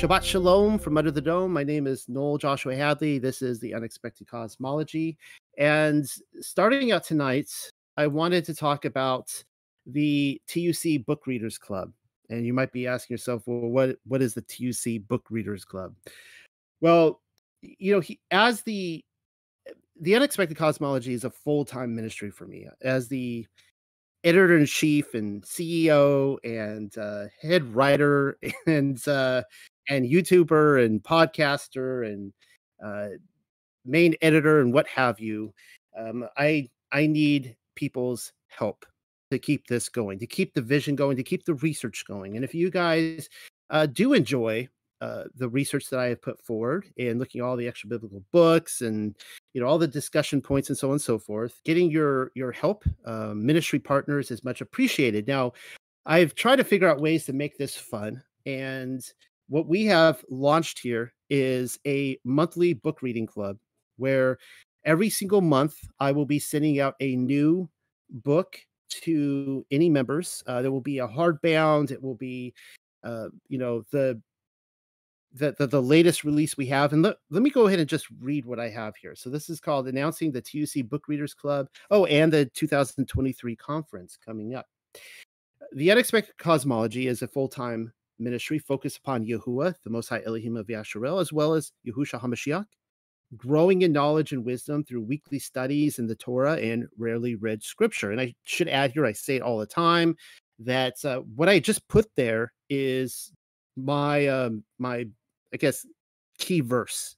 Shabbat Shalom from Under the Dome. My name is Noel Joshua Hadley. This is the Unexpected Cosmology. And starting out tonight, I wanted to talk about the TUC Book Readers Club. And you might be asking yourself, well, what, what is the TUC Book Readers Club? Well, you know, he, as the the unexpected cosmology is a full-time ministry for me as the editor in chief and CEO and uh, head writer and uh, and YouTuber and podcaster and uh, main editor and what have you. Um, I I need people's help to keep this going, to keep the vision going, to keep the research going. And if you guys uh, do enjoy uh, the research that I have put forward and looking at all the extra biblical books and you know all the discussion points and so on and so forth. Getting your your help, uh, ministry partners is much appreciated. Now, I've tried to figure out ways to make this fun, and what we have launched here is a monthly book reading club where every single month I will be sending out a new book to any members. Uh, there will be a hardbound. It will be, uh, you know, the the, the, the latest release we have. And let, let me go ahead and just read what I have here. So this is called announcing the TUC Book Readers Club. Oh, and the 2023 conference coming up. The Unexpected Cosmology is a full-time ministry focused upon Yahuwah, the Most High Elohim of Yasharel, as well as Yahusha HaMashiach, growing in knowledge and wisdom through weekly studies in the Torah and rarely read scripture. And I should add here, I say it all the time, that uh, what I just put there is my um, my I guess, key verse.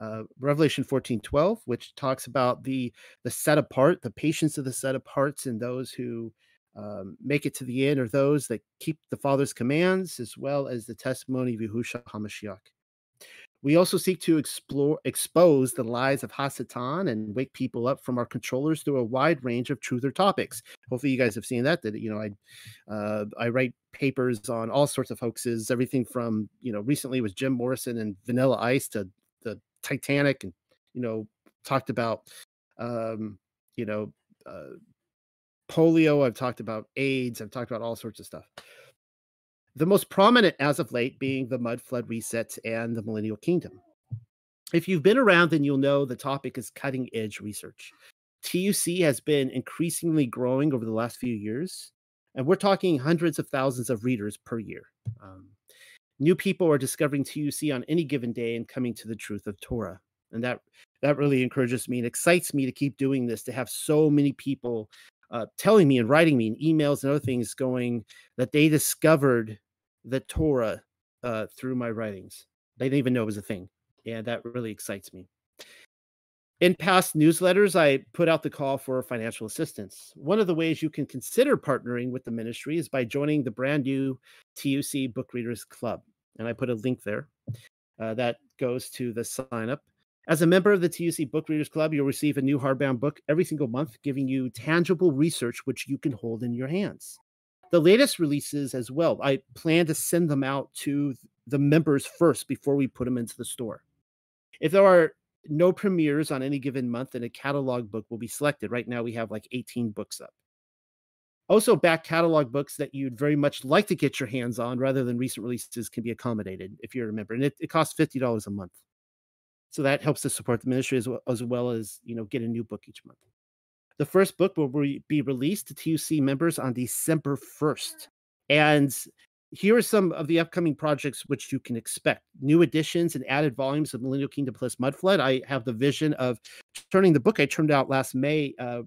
Uh, Revelation 14 12, which talks about the the set apart, the patience of the set aparts, and those who um, make it to the end, or those that keep the Father's commands, as well as the testimony of Yahushua HaMashiach. We also seek to explore, expose the lies of Hasatan and wake people up from our controllers through a wide range of truther topics. Hopefully, you guys have seen that. That you know, I uh, I write papers on all sorts of hoaxes, everything from you know recently was Jim Morrison and Vanilla Ice to the Titanic, and you know talked about um, you know uh, polio. I've talked about AIDS. I've talked about all sorts of stuff. The most prominent as of late being the mud flood resets and the millennial kingdom. If you've been around, then you'll know the topic is cutting edge research. TUC has been increasingly growing over the last few years, and we're talking hundreds of thousands of readers per year. Um, new people are discovering TUC on any given day and coming to the truth of Torah, and that that really encourages me and excites me to keep doing this. To have so many people uh, telling me and writing me and emails and other things going that they discovered the Torah uh, through my writings. They didn't even know it was a thing. And that really excites me. In past newsletters, I put out the call for financial assistance. One of the ways you can consider partnering with the ministry is by joining the brand new TUC Book Readers Club. And I put a link there uh, that goes to the sign up. As a member of the TUC Book Readers Club, you'll receive a new hardbound book every single month, giving you tangible research which you can hold in your hands. The latest releases as well, I plan to send them out to the members first before we put them into the store. If there are no premieres on any given month, then a catalog book will be selected. Right now, we have like 18 books up. Also, back catalog books that you'd very much like to get your hands on rather than recent releases can be accommodated if you're a member. And it, it costs $50 a month so that helps to support the ministry as well, as well as you know get a new book each month. The first book will re- be released to tuc members on december 1st and here are some of the upcoming projects which you can expect. New editions and added volumes of millennial kingdom plus mudflood. I have the vision of turning the book i turned out last may uh,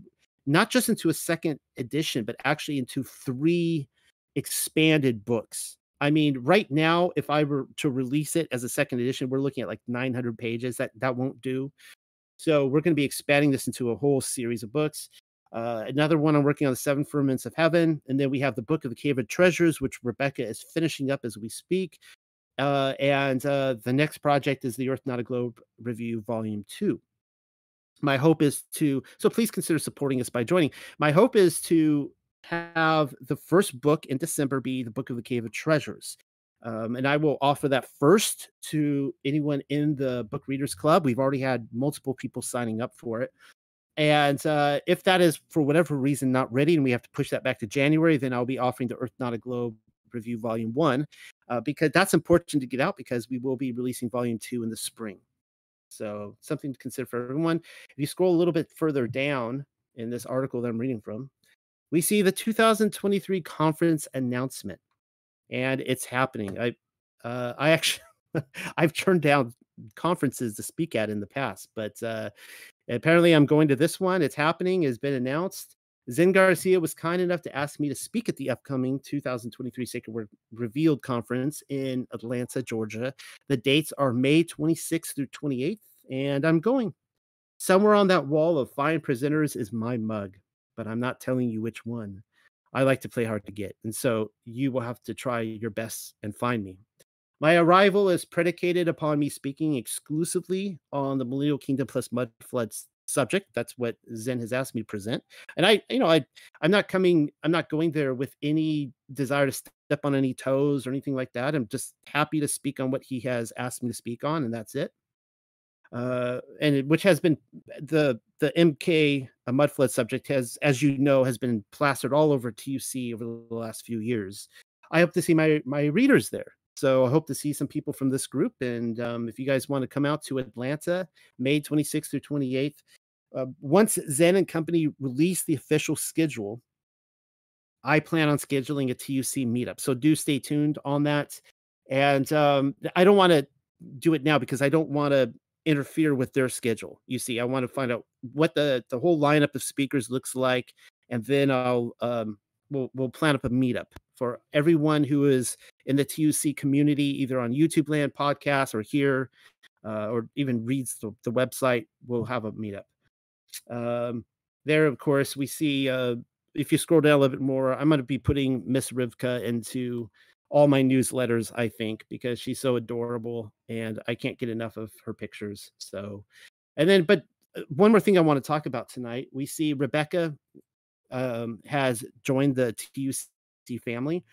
not just into a second edition but actually into three expanded books I mean, right now, if I were to release it as a second edition, we're looking at like 900 pages. That that won't do. So we're going to be expanding this into a whole series of books. Uh, another one I'm working on the Seven Firmaments of Heaven, and then we have the Book of the Cave of Treasures, which Rebecca is finishing up as we speak. Uh, and uh, the next project is the Earth Not a Globe Review Volume Two. My hope is to so please consider supporting us by joining. My hope is to have the first book in December be the Book of the Cave of Treasures. Um, and I will offer that first to anyone in the Book Readers Club. We've already had multiple people signing up for it. And uh, if that is for whatever reason not ready and we have to push that back to January, then I'll be offering the Earth Not a Globe Review Volume 1, uh, because that's important to get out because we will be releasing Volume 2 in the spring. So, something to consider for everyone. If you scroll a little bit further down in this article that I'm reading from, we see the 2023 conference announcement, and it's happening. I, uh, I actually, I've turned down conferences to speak at in the past, but uh, apparently I'm going to this one. It's happening. Has been announced. Zen Garcia was kind enough to ask me to speak at the upcoming 2023 Sacred Word Revealed conference in Atlanta, Georgia. The dates are May 26th through 28th, and I'm going. Somewhere on that wall of fine presenters is my mug, but I'm not telling you which one. I like to play hard to get, and so you will have to try your best and find me. My arrival is predicated upon me speaking exclusively on the Millennial Kingdom plus Mud Floods subject. That's what Zen has asked me to present. And I, you know, I I'm not coming, I'm not going there with any desire to step on any toes or anything like that. I'm just happy to speak on what he has asked me to speak on, and that's it. Uh, and it, which has been the the MK a mud flood subject has, as you know, has been plastered all over TUC over the last few years. I hope to see my my readers there. So I hope to see some people from this group. And um, if you guys want to come out to Atlanta, May 26th through 28th, uh, once Zen and Company release the official schedule, I plan on scheduling a TUC meetup. So do stay tuned on that. And um, I don't want to do it now because I don't want to interfere with their schedule. You see, I want to find out what the the whole lineup of speakers looks like, and then I'll um, we'll we'll plan up a meetup for everyone who is in the TUC community, either on YouTube Land podcast or here, uh, or even reads the, the website. We'll have a meetup. Um, there, of course, we see. Uh, if you scroll down a little bit more, I'm going to be putting Miss Rivka into all my newsletters. I think because she's so adorable, and I can't get enough of her pictures. So, and then, but uh, one more thing I want to talk about tonight. We see Rebecca um, has joined the TUC family.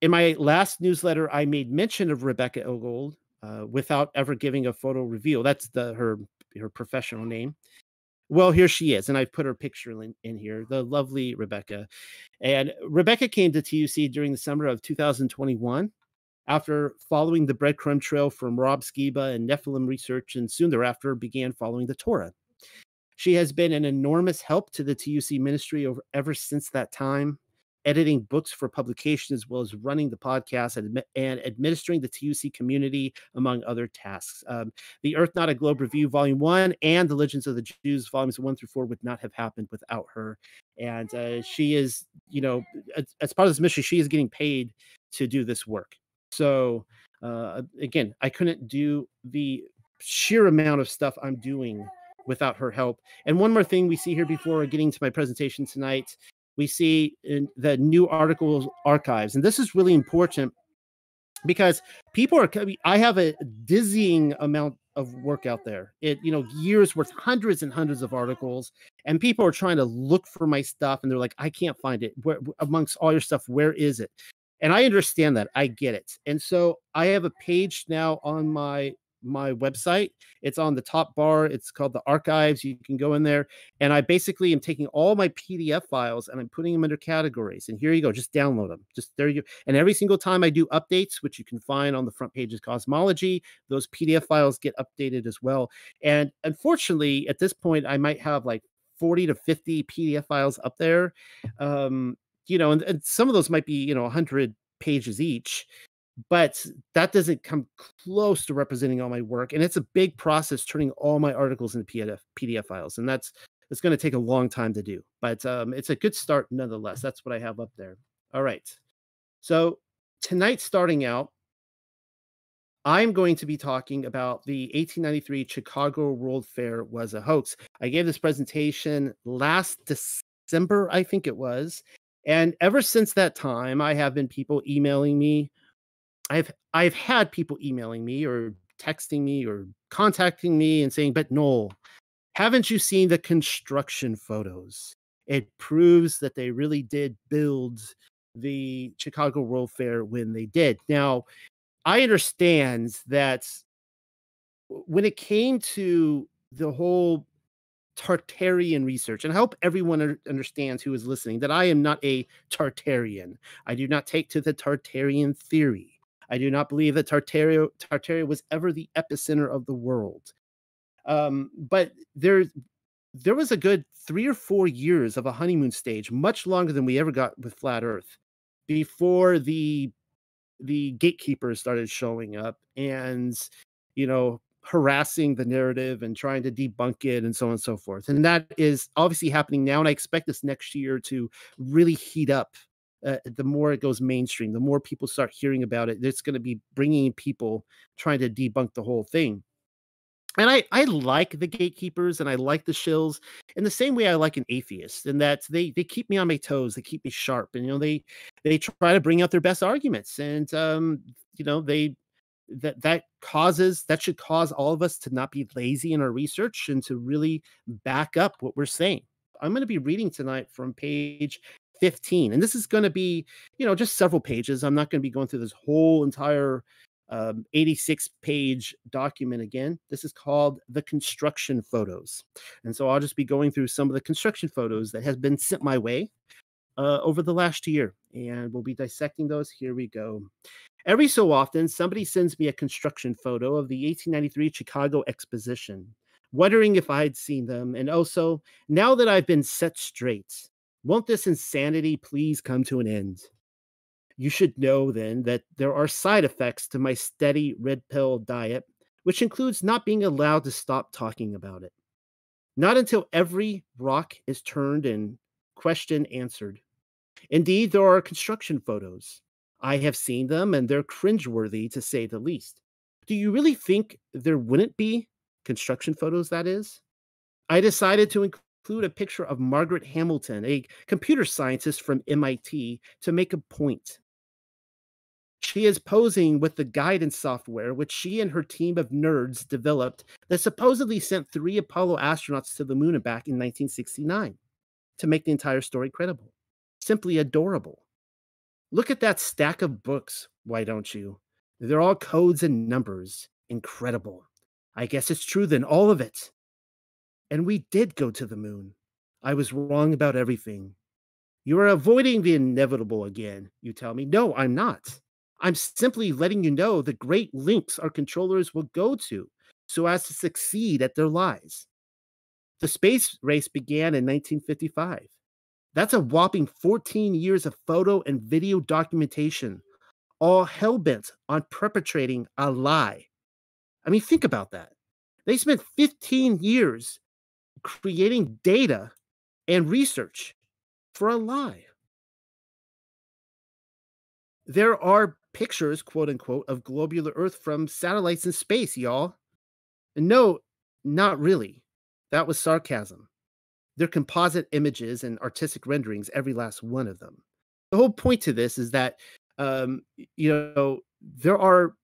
In my last newsletter, I made mention of Rebecca Ilgold uh, without ever giving a photo reveal. That's the her her professional name. Well, here she is, and I've put her picture in, in here, the lovely Rebecca. And Rebecca came to TUC during the summer of 2021 after following the breadcrumb trail from Rob Skiba and Nephilim research, and soon thereafter began following the Torah. She has been an enormous help to the TUC ministry over ever since that time, editing books for publication as well as running the podcast and, and administering the TUC community, among other tasks. Um, the Earth Not a Globe Review, Volume 1, and The Legends of the Jews, Volumes 1 through 4, would not have happened without her. And uh, she is, you know, as, as part of this mission, she is getting paid to do this work. So, uh, again, I couldn't do the sheer amount of stuff I'm doing without her help. And one more thing we see here before getting to my presentation tonight, we see in the new articles archives. And this is really important because people are I have a dizzying amount of work out there. It, you know, years worth, hundreds and hundreds of articles, and people are trying to look for my stuff, and they're like, I can't find it. Where, amongst all your stuff, where is it? And I understand that. I get it. And so I have a page now on my my website. It's on the top bar. It's called the archives. You can go in there. And I basically am taking all my PDF files and I'm putting them under categories. And here you go. Just download them. Just there you go. And every single time I do updates, which you can find on the front page of Cosmology, those PDF files get updated as well. And unfortunately, at this point, I might have like 40 to 50 PDF files up there. Um, you know, and, and some of those might be, you know, 100 pages each but that doesn't come close to representing all my work and it's a big process turning all my articles into pdf pdf files and that's it's going to take a long time to do but um, it's a good start nonetheless that's what i have up there. All right so tonight starting out i'm going to be talking about the 1893 chicago world fair was a hoax. I gave this presentation last december i think it was and ever since that time i have been people emailing me I've I've had people emailing me or texting me or contacting me and saying, "But Noel, haven't you seen the construction photos? It proves that they really did build the Chicago World Fair when they did." Now, I understand that when it came to the whole Tartarian research. And I hope everyone understands who is listening that I am not a Tartarian. I do not take to the Tartarian theory. I do not believe that Tartaria, Tartaria was ever the epicenter of the world. Um, but there, there was a good three or four years of a honeymoon stage, much longer than we ever got with Flat Earth, before the the gatekeepers started showing up and you know harassing the narrative and trying to debunk it and so on and so forth. And that is obviously happening now. And I expect this next year to really heat up. Uh, the more it goes mainstream, the more people start hearing about it. It's going to be bringing people trying to debunk the whole thing. And I, I like the gatekeepers and I like the shills in the same way I like an atheist, in that they they keep me on my toes, they keep me sharp, and you know they they try to bring out their best arguments, and um, you know they that that causes that should cause all of us to not be lazy in our research and to really back up what we're saying. I'm going to be reading tonight from page 15 and this is going to be you know just several pages i'm not going to be going through this whole entire um, 86 page document again this is called the construction photos and so i'll just be going through some of the construction photos that has been sent my way uh, over the last year and we'll be dissecting those here we go Every so often, somebody sends me a construction photo of the 1893 Chicago Exposition, wondering if I'd seen them. And also, now that I've been set straight, won't this insanity please come to an end? You should know then that there are side effects to my steady red pill diet, which includes not being allowed to stop talking about it. Not until every rock is turned and question answered. Indeed, there are construction photos I have seen them and they're cringeworthy to say the least. Do you really think there wouldn't be construction photos, that is? I decided to include a picture of Margaret Hamilton, a computer scientist from MIT, to make a point. She is posing with the guidance software which she and her team of nerds developed that supposedly sent three Apollo astronauts to the moon and back in 1969 to make the entire story credible. Simply adorable. Look at that stack of books, why don't you? They're all codes and numbers. Incredible. I guess it's true then, all of it. And we did go to the moon. I was wrong about everything. You are avoiding the inevitable again, you tell me. No, I'm not. I'm simply letting you know the great links our controllers will go to so as to succeed at their lies. The space race began in 1955. That's a whopping 14 years of photo and video documentation, all hell bent on perpetrating a lie. I mean, think about that. They spent 15 years creating data and research for a lie. There are pictures, quote unquote, of globular Earth from satellites in space, y'all. And no, not really. That was sarcasm. They're composite images and artistic renderings, every last one of them. The whole point to this is that, um, you know, there are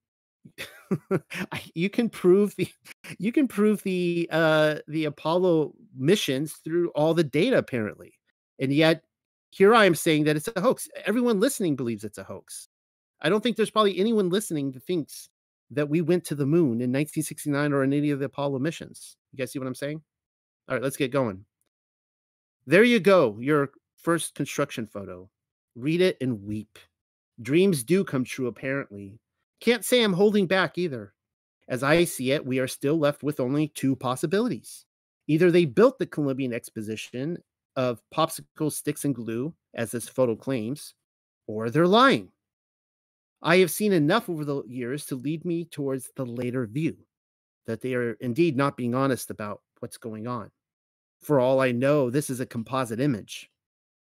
you can prove the you can prove the uh the apollo missions through all the data apparently and yet here i am saying that it's a hoax everyone listening believes it's a hoax i don't think there's probably anyone listening that thinks that we went to the moon in 1969 or in any of the apollo missions you guys see what i'm saying all right let's get going there you go, your first construction photo. Read it and weep. Dreams do come true, apparently. Can't say I'm holding back either. As I see it, we are still left with only two possibilities. Either they built the Columbian Exposition of popsicle sticks and glue, as this photo claims, or they're lying. I have seen enough over the years to lead me towards the later view that they are indeed not being honest about what's going on. For all I know, this is a composite image.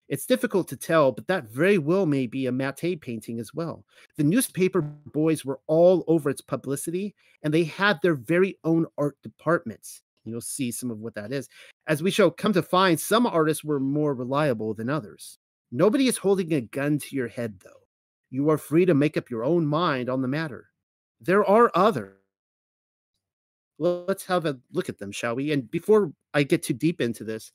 It's difficult to tell, but that very well may be a matte painting as well. The newspaper boys were all over its publicity, and they had their very own art departments. You'll see some of what that is. As we shall come to find, some artists were more reliable than others. Nobody is holding a gun to your head, though. You are free to make up your own mind on the matter. There are others let's have a look at them, shall we? And before I get too deep into this,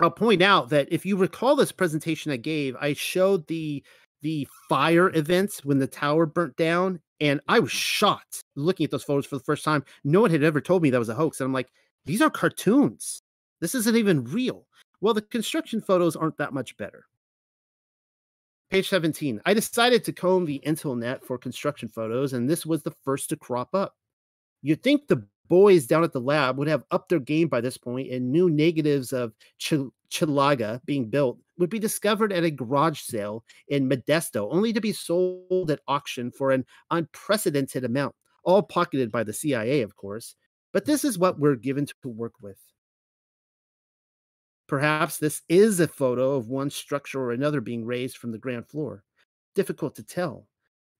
I'll point out that if you recall this presentation I gave, I showed the the fire events when the tower burnt down, and I was shocked looking at those photos for the first time. No one had ever told me that was a hoax, and I'm like, These are cartoons. This isn't even real. Well, the construction photos aren't that much better. Page 17. I decided to comb the internet for construction photos, and this was the first to crop up. You'd think the boys down at the lab would have upped their game by this point, and new negatives of Ch- Chilaga being built would be discovered at a garage sale in Modesto, only to be sold at auction for an unprecedented amount, all pocketed by the CIA, of course. But this is what we're given to work with. Perhaps this is a photo of one structure or another being raised from the ground floor. Difficult to tell,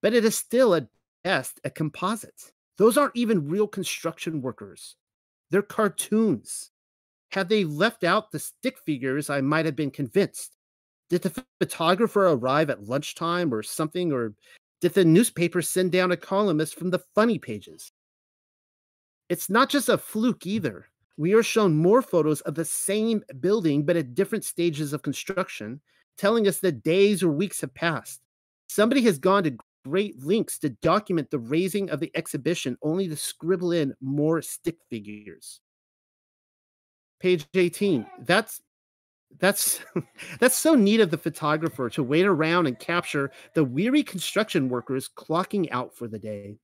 but it is still at best a composite. Those aren't even real construction workers. They're cartoons. Had they left out the stick figures, I might have been convinced. Did the photographer arrive at lunchtime or something, or did the newspaper send down a columnist from the funny pages? It's not just a fluke either. We are shown more photos of the same building, but at different stages of construction, telling us that days or weeks have passed. Somebody has gone to great links to document the raising of the exhibition, only to scribble in more stick figures. Page 18. That's that's that's so neat of the photographer to wait around and capture the weary construction workers clocking out for the day,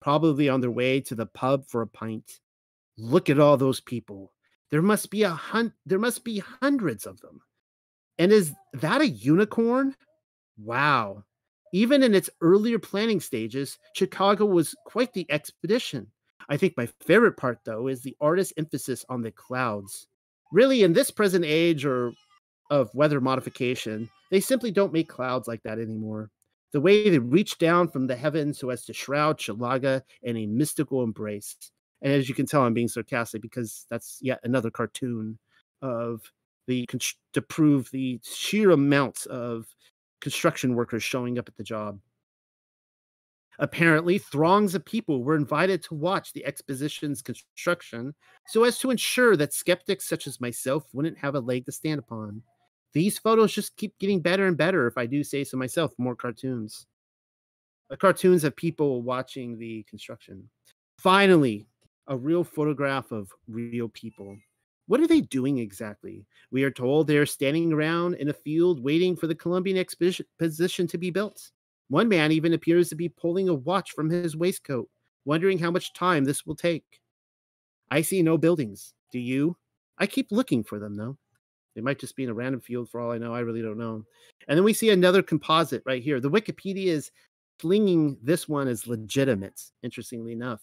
probably on their way to the pub for a pint. Look at all those people. There must be a hun- there must be hundreds of them. And is that a unicorn? Wow. Even in its earlier planning stages, Chicago was quite the expedition. I think my favorite part, though, is the artist's emphasis on the clouds. Really, in this present age or of weather modification, they simply don't make clouds like that anymore. The way they reach down from the heavens so as to shroud Chilaga in a mystical embrace. And as you can tell, I'm being sarcastic because that's yet another cartoon of the to prove the sheer amounts of construction workers showing up at the job. Apparently, throngs of people were invited to watch the exposition's construction so as to ensure that skeptics such as myself wouldn't have a leg to stand upon. These photos just keep getting better and better, if I do say so myself. More cartoons. The cartoons of people watching the construction. Finally, a real photograph of real people. What are they doing exactly? We are told they are standing around in a field waiting for the Columbian exposition to be built. One man even appears to be pulling a watch from his waistcoat, wondering how much time this will take. I see no buildings. Do you? I keep looking for them, though. They might just be in a random field for all I know. I really don't know. And then we see another composite right here. The Wikipedia is slinging this one as legitimate, interestingly enough.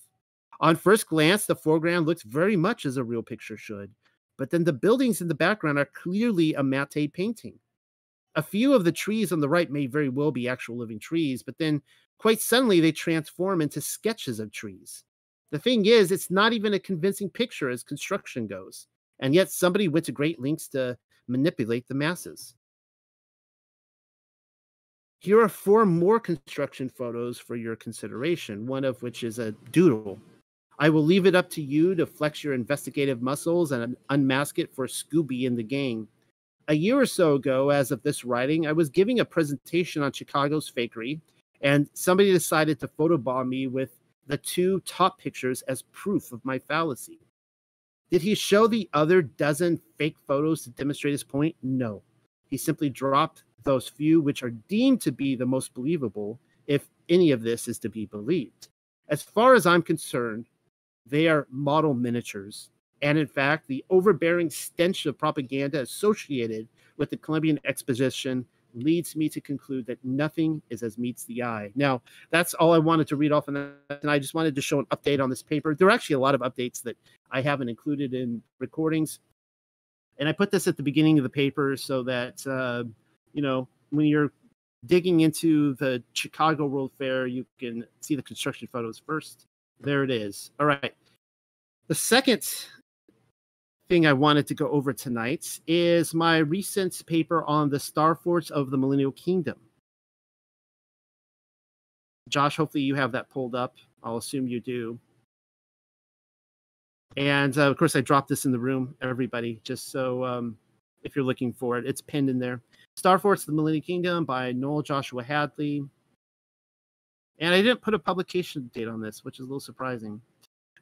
On first glance, the foreground looks very much as a real picture should, but then the buildings in the background are clearly a matte painting. A few of the trees on the right may very well be actual living trees, but then quite suddenly they transform into sketches of trees. The thing is, it's not even a convincing picture as construction goes, and yet somebody went to great lengths to manipulate the masses. Here are four more construction photos for your consideration, one of which is a doodle. I will leave it up to you to flex your investigative muscles and unmask it for Scooby and the gang. A year or so ago, as of this writing, I was giving a presentation on Chicago's fakery, and somebody decided to photobomb me with the two top pictures as proof of my fallacy. Did he show the other dozen fake photos to demonstrate his point? No. He simply dropped those few which are deemed to be the most believable, if any of this is to be believed. As far as I'm concerned, they are model miniatures. And in fact, the overbearing stench of propaganda associated with the Columbian Exposition leads me to conclude that nothing is as meets the eye. Now, that's all I wanted to read off, and I just wanted to show an update on this paper. There are actually a lot of updates that I haven't included in recordings, and I put this at the beginning of the paper so that uh, you know when you're digging into the Chicago World Fair, you can see the construction photos first. There it is. All right. The second thing I wanted to go over tonight is my recent paper on the Star Forts of the Millennial Kingdom. Josh, hopefully you have that pulled up. I'll assume you do. And uh, of course, I dropped this in the room, everybody, just so um, if you're looking for it, it's pinned in there. Star Forts of the Millennial Kingdom by Noel Joshua Hadley. And I didn't put a publication date on this, which is a little surprising.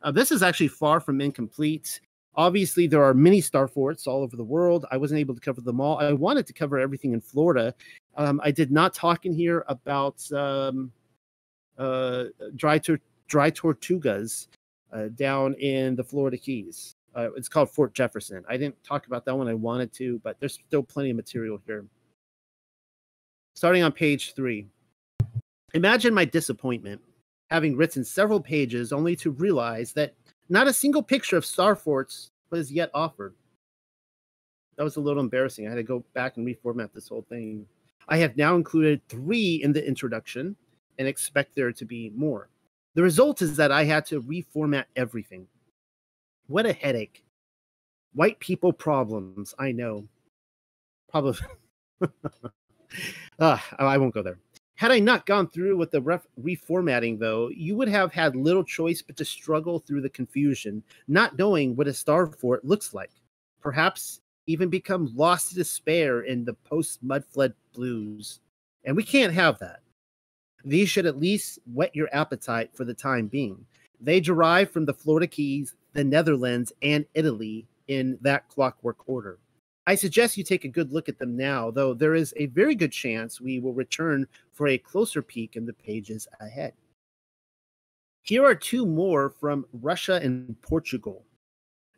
Uh, this is actually far from incomplete. Obviously, there are many star forts all over the world. I wasn't able to cover them all. I wanted to cover everything in Florida. Um, I did not talk in here about um, uh, dry, tor- dry tortugas uh, down in the Florida Keys. Uh, it's called Fort Jefferson. I didn't talk about that one. I wanted to, but there's still plenty of material here. Starting on page three. Imagine my disappointment having written several pages only to realize that not a single picture of star forts was yet offered. That was a little embarrassing. I had to go back and reformat this whole thing. I have now included three in the introduction and expect there to be more. The result is that I had to reformat everything. What a headache. White people problems, I know. Probably. uh, I won't go there. Had I not gone through with the ref- reformatting, though, you would have had little choice but to struggle through the confusion, not knowing what a star fort looks like. Perhaps even become lost to despair in the post mudflood blues. And we can't have that. These should at least whet your appetite for the time being. They derive from the Florida Keys, the Netherlands, and Italy in that clockwork order. I suggest you take a good look at them now, though there is a very good chance we will return for a closer peek in the pages ahead. Here are two more from Russia and Portugal.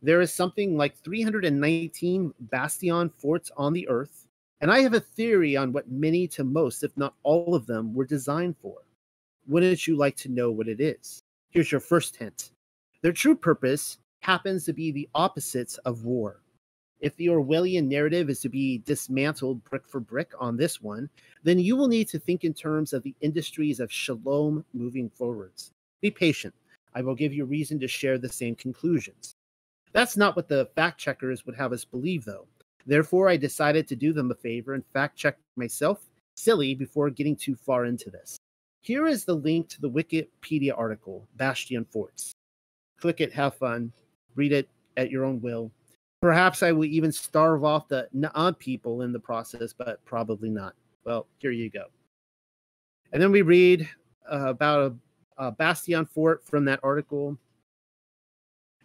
There is something like 319 bastion forts on the earth, and I have a theory on what many to most, if not all of them, were designed for. Wouldn't you like to know what it is? Here's your first hint. Their true purpose happens to be the opposites of war. If the Orwellian narrative is to be dismantled brick for brick on this one, then you will need to think in terms of the industries of shalom moving forwards. Be patient. I will give you reason to share the same conclusions. That's not what the fact checkers would have us believe, though. Therefore, I decided to do them a favor and fact check myself silly before getting too far into this. Here is the link to the Wikipedia article, Bastion Forts. Click it, have fun, read it at your own will. Perhaps I will even starve off the Na'an people in the process, but probably not. Well, here you go. And then we read uh, about a, a Bastion fort from that article.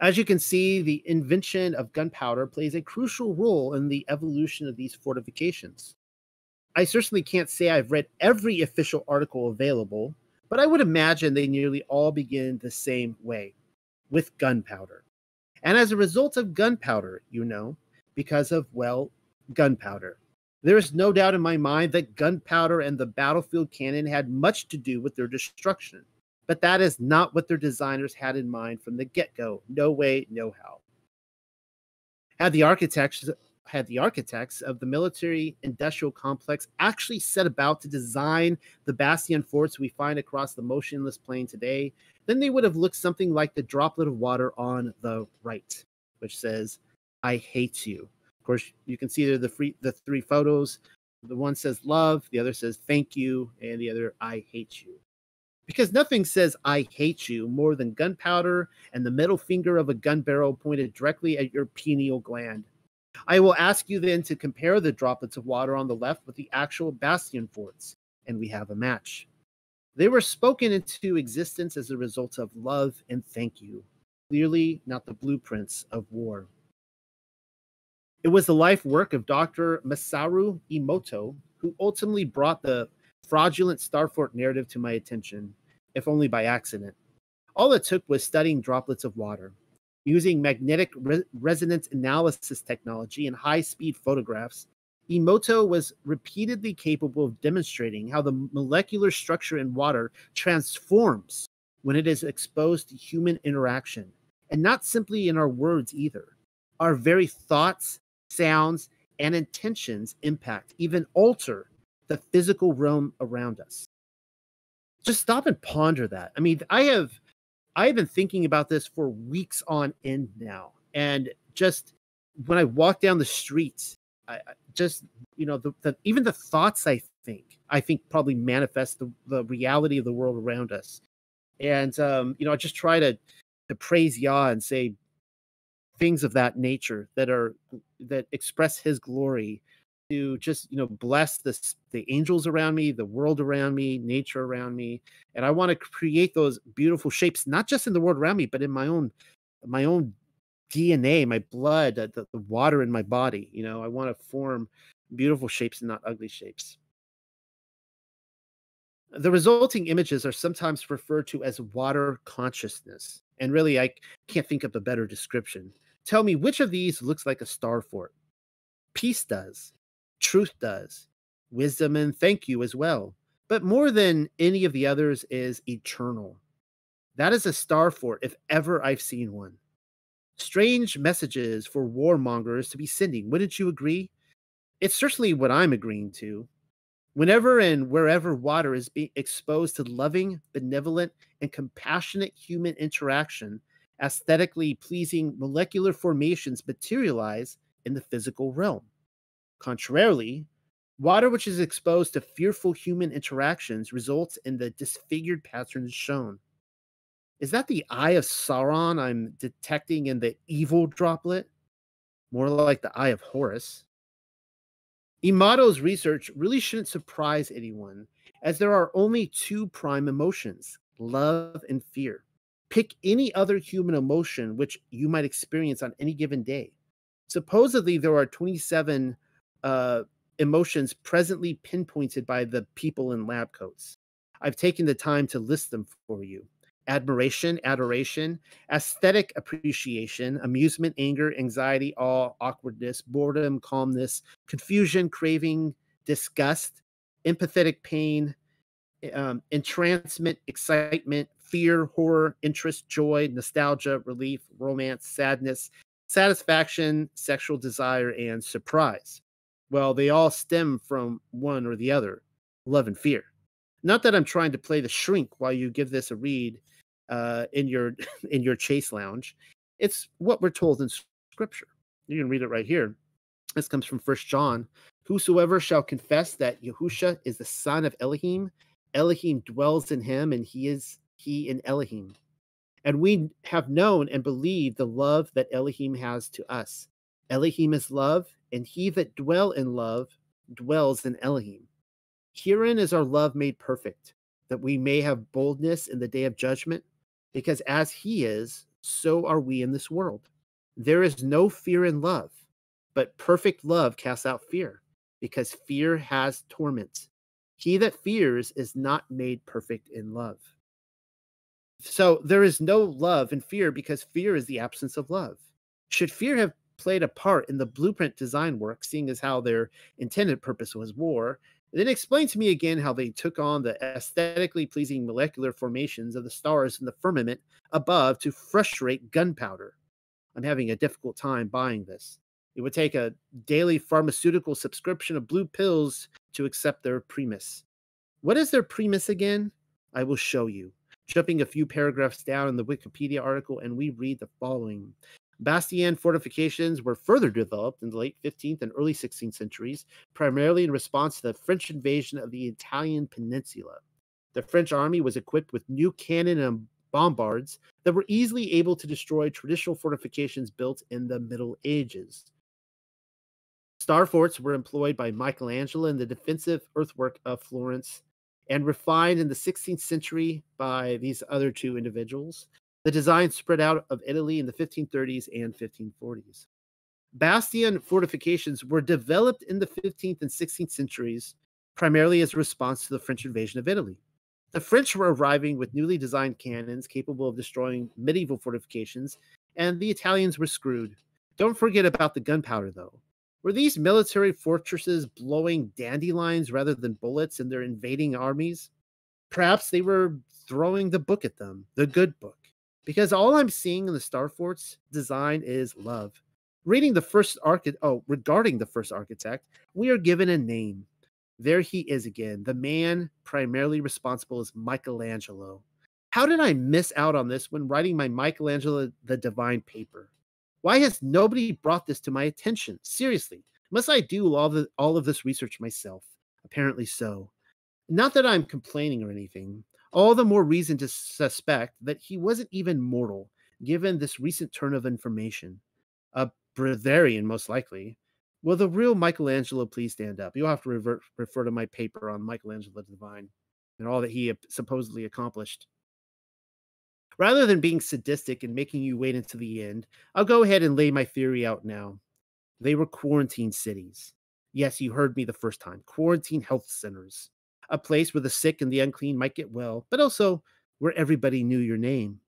As you can see, the invention of gunpowder plays a crucial role in the evolution of these fortifications. I certainly can't say I've read every official article available, but I would imagine they nearly all begin the same way with gunpowder. And as a result of gunpowder, you know, because of, well, gunpowder. There is no doubt in my mind that gunpowder and the battlefield cannon had much to do with their destruction. But that is not what their designers had in mind from the get go. No way, no how. Had the architects had the architects of the military industrial complex actually set about to design the bastion forts we find across the motionless plain today, then they would have looked something like the droplet of water on the right, which says, I hate you. Of course, you can see there the free, the three photos. The one says love, the other says thank you, and the other I hate you. Because nothing says I hate you more than gunpowder and the middle finger of a gun barrel pointed directly at your pineal gland. I will ask you then to compare the droplets of water on the left with the actual bastion forts, and we have a match. They were spoken into existence as a result of love and thank you, clearly not the blueprints of war. It was the life work of Dr. Masaru Emoto who ultimately brought the fraudulent Starfort narrative to my attention, if only by accident. All it took was studying droplets of water. Using magnetic re- resonance analysis technology and high speed photographs, Emoto was repeatedly capable of demonstrating how the molecular structure in water transforms when it is exposed to human interaction, and not simply in our words either. Our very thoughts, sounds, and intentions impact, even alter the physical realm around us. Just stop and ponder that. I mean, I have I have been thinking about this for weeks on end now. And just when I walk down the streets I, just you know the, the, even the thoughts I think I think probably manifest the, the reality of the world around us, and um, you know I just try to to praise Yah and say things of that nature that are that express His glory to just you know bless this the angels around me the world around me nature around me and i want to create those beautiful shapes not just in the world around me but in my own my own DNA, my blood, uh, the, the water in my body. You know, I want to form beautiful shapes and not ugly shapes. The resulting images are sometimes referred to as water consciousness. And really, I can't think of a better description. Tell me which of these looks like a star fort? Peace does, truth does, wisdom and thank you as well. But more than any of the others is eternal. That is a star fort if ever I've seen one. Strange messages for warmongers to be sending, wouldn't you agree? It's certainly what I'm agreeing to. Whenever and wherever water is being exposed to loving, benevolent, and compassionate human interaction, aesthetically pleasing molecular formations materialize in the physical realm. Contrarily, water which is exposed to fearful human interactions results in the disfigured patterns shown. Is that the eye of Sauron I'm detecting in the evil droplet? More like the eye of Horus. Emoto's research really shouldn't surprise anyone, as there are only two prime emotions love and fear. Pick any other human emotion which you might experience on any given day. Supposedly, there are 27 uh, emotions presently pinpointed by the people in lab coats. I've taken the time to list them for you admiration, adoration, aesthetic appreciation, amusement, anger, anxiety, awe, awkwardness, boredom, calmness, confusion, craving, disgust, empathetic pain, um, entrancement, excitement, fear, horror, interest, joy, nostalgia, relief, romance, sadness, satisfaction, sexual desire, and surprise. Well, they all stem from one or the other love and fear. Not that I'm trying to play the shrink while you give this a read uh, in your in your chase lounge. It's what we're told in Scripture. You can read it right here. This comes from First John. Whosoever shall confess that Yahusha is the son of Elohim, Elohim dwells in him, and he is he in Elohim. And we have known and believed the love that Elohim has to us. Elohim is love, and he that dwell in love dwells in Elohim. Herein is our love made perfect, that we may have boldness in the day of judgment, because as he is, so are we in this world. There is no fear in love, but perfect love casts out fear, because fear has torment. He that fears is not made perfect in love. So there is no love in fear because fear is the absence of love. Should fear have played a part in the blueprint design work, seeing as how their intended purpose was war, then explain to me again how they took on the aesthetically pleasing molecular formations of the stars in the firmament above to frustrate gunpowder. I'm having a difficult time buying this. It would take a daily pharmaceutical subscription of blue pills to accept their premise. What is their premise again? I will show you. Jumping a few paragraphs down in the Wikipedia article, and we read the following Bastion fortifications were further developed in the late 15th and early 16th centuries, primarily in response to the French invasion of the Italian peninsula. The French army was equipped with new cannon and bombards that were easily able to destroy traditional fortifications built in the Middle Ages. Star forts were employed by Michelangelo in the defensive earthwork of Florence and refined in the 16th century by these other two individuals. The design spread out of Italy in the 1530s and 1540s. Bastion fortifications were developed in the 15th and 16th centuries primarily as a response to the French invasion of Italy. The French were arriving with newly designed cannons capable of destroying medieval fortifications, and the Italians were screwed. Don't forget about the gunpowder, though. Were these military fortresses blowing dandelions rather than bullets in their invading armies? Perhaps they were throwing the book at them, the good book because all I'm seeing in the Star Forts design is love. Reading the first architect, oh, regarding the first architect, we are given a name. There he is again. The man primarily responsible is Michelangelo. How did I miss out on this when writing my Michelangelo the Divine paper? Why has nobody brought this to my attention? Seriously, must I do all the all of this research myself? Apparently so. Not that I'm complaining or anything all the more reason to suspect that he wasn't even mortal, given this recent turn of information. A Bavarian, most likely. Will the real Michelangelo please stand up? You'll have to revert, refer to my paper on Michelangelo the Divine and all that he supposedly accomplished. Rather than being sadistic and making you wait until the end, I'll go ahead and lay my theory out now. They were quarantine cities. Yes, you heard me the first time. Quarantine health centers. A place where the sick and the unclean might get well, but also where everybody knew your name.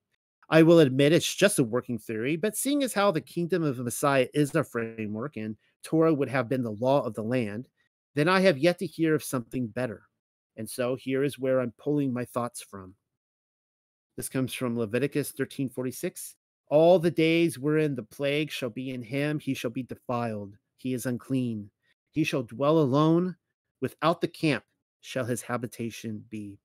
I will admit it's just a working theory, but seeing as how the kingdom of the Messiah is our framework and Torah would have been the law of the land, then I have yet to hear of something better. And so here is where I'm pulling my thoughts from. This comes from Leviticus 13:46. All the days wherein the plague shall be in him, he shall be defiled. He is unclean. He shall dwell alone. Without the camp shall his habitation be.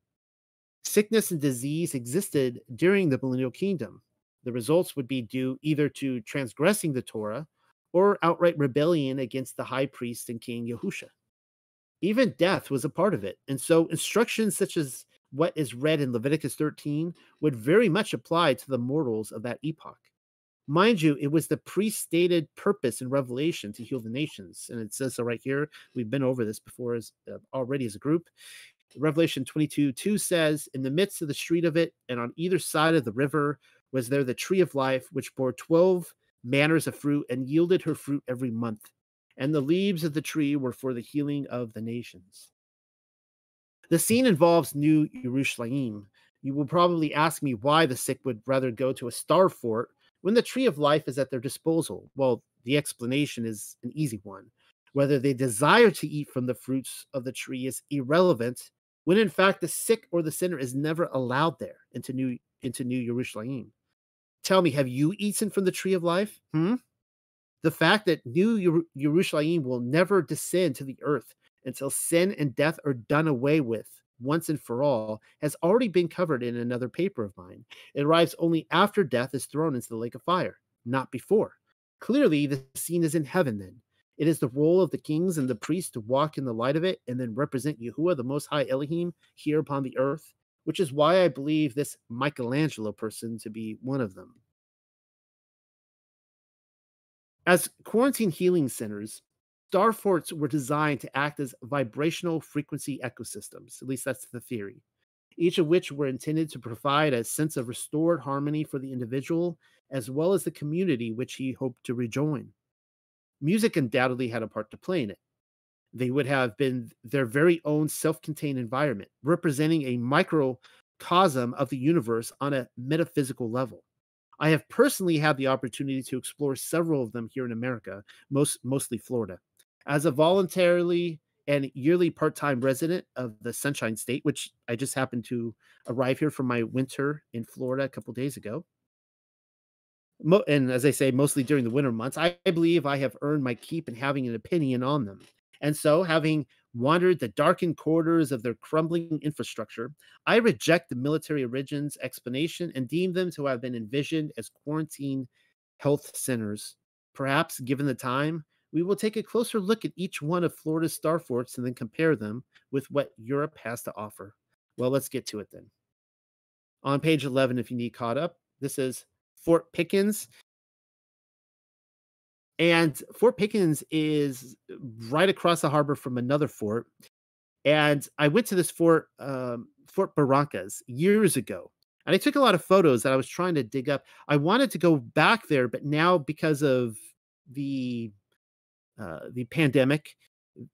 Sickness and disease existed during the millennial kingdom. The results would be due either to transgressing the Torah or outright rebellion against the high priest and king Yahusha. Even death was a part of it. And so instructions such as what is read in Leviticus 13 would very much apply to the mortals of that epoch. Mind you, it was the pre-stated purpose in Revelation to heal the nations, and it says so right here. We've been over this before as uh, already as a group. Revelation 22 2 says, In the midst of the street of it, and on either side of the river, was there the tree of life, which bore 12 manners of fruit and yielded her fruit every month. And the leaves of the tree were for the healing of the nations. The scene involves New Jerusalem. You will probably ask me why the sick would rather go to a star fort when the tree of life is at their disposal. Well, the explanation is an easy one. Whether they desire to eat from the fruits of the tree is irrelevant when in fact the sick or the sinner is never allowed there into new into new Jerusalem. Tell me, have you eaten from the tree of life? Hmm? The fact that new Jerusalem will never descend to the earth until sin and death are done away with once and for all has already been covered in another paper of mine. It arrives only after death is thrown into the lake of fire, not before. Clearly, the scene is in heaven then. It is the role of the kings and the priests to walk in the light of it and then represent Yahuwah, the Most High Elohim, here upon the earth, which is why I believe this Michelangelo person to be one of them. As quarantine healing centers, star forts were designed to act as vibrational frequency ecosystems. At least that's the theory. Each of which were intended to provide a sense of restored harmony for the individual as well as the community which he hoped to rejoin music undoubtedly had a part to play in it. They would have been their very own self contained environment, representing a microcosm of the universe on a metaphysical level. I have personally had the opportunity to explore several of them here in America, most mostly Florida. As a voluntarily and yearly part-time resident of the Sunshine State, which I just happened to arrive here for my winter in Florida a couple days ago, mo- and as I say, mostly during the winter months, I, I believe I have earned my keep in having an opinion on them. And so, having wandered the darkened corridors of their crumbling infrastructure, I reject the military origins explanation and deem them to have been envisioned as quarantine health centers. Perhaps, given the time, we will take a closer look at each one of Florida's star forts and then compare them with what Europe has to offer. Well, let's get to it then. On page 11, if you need caught up, this is Fort Pickens. And Fort Pickens is right across the harbor from another fort. And I went to this fort, um, Fort Barrancas, years ago. And I took a lot of photos that I was trying to dig up. I wanted to go back there, but now because of the uh, the pandemic,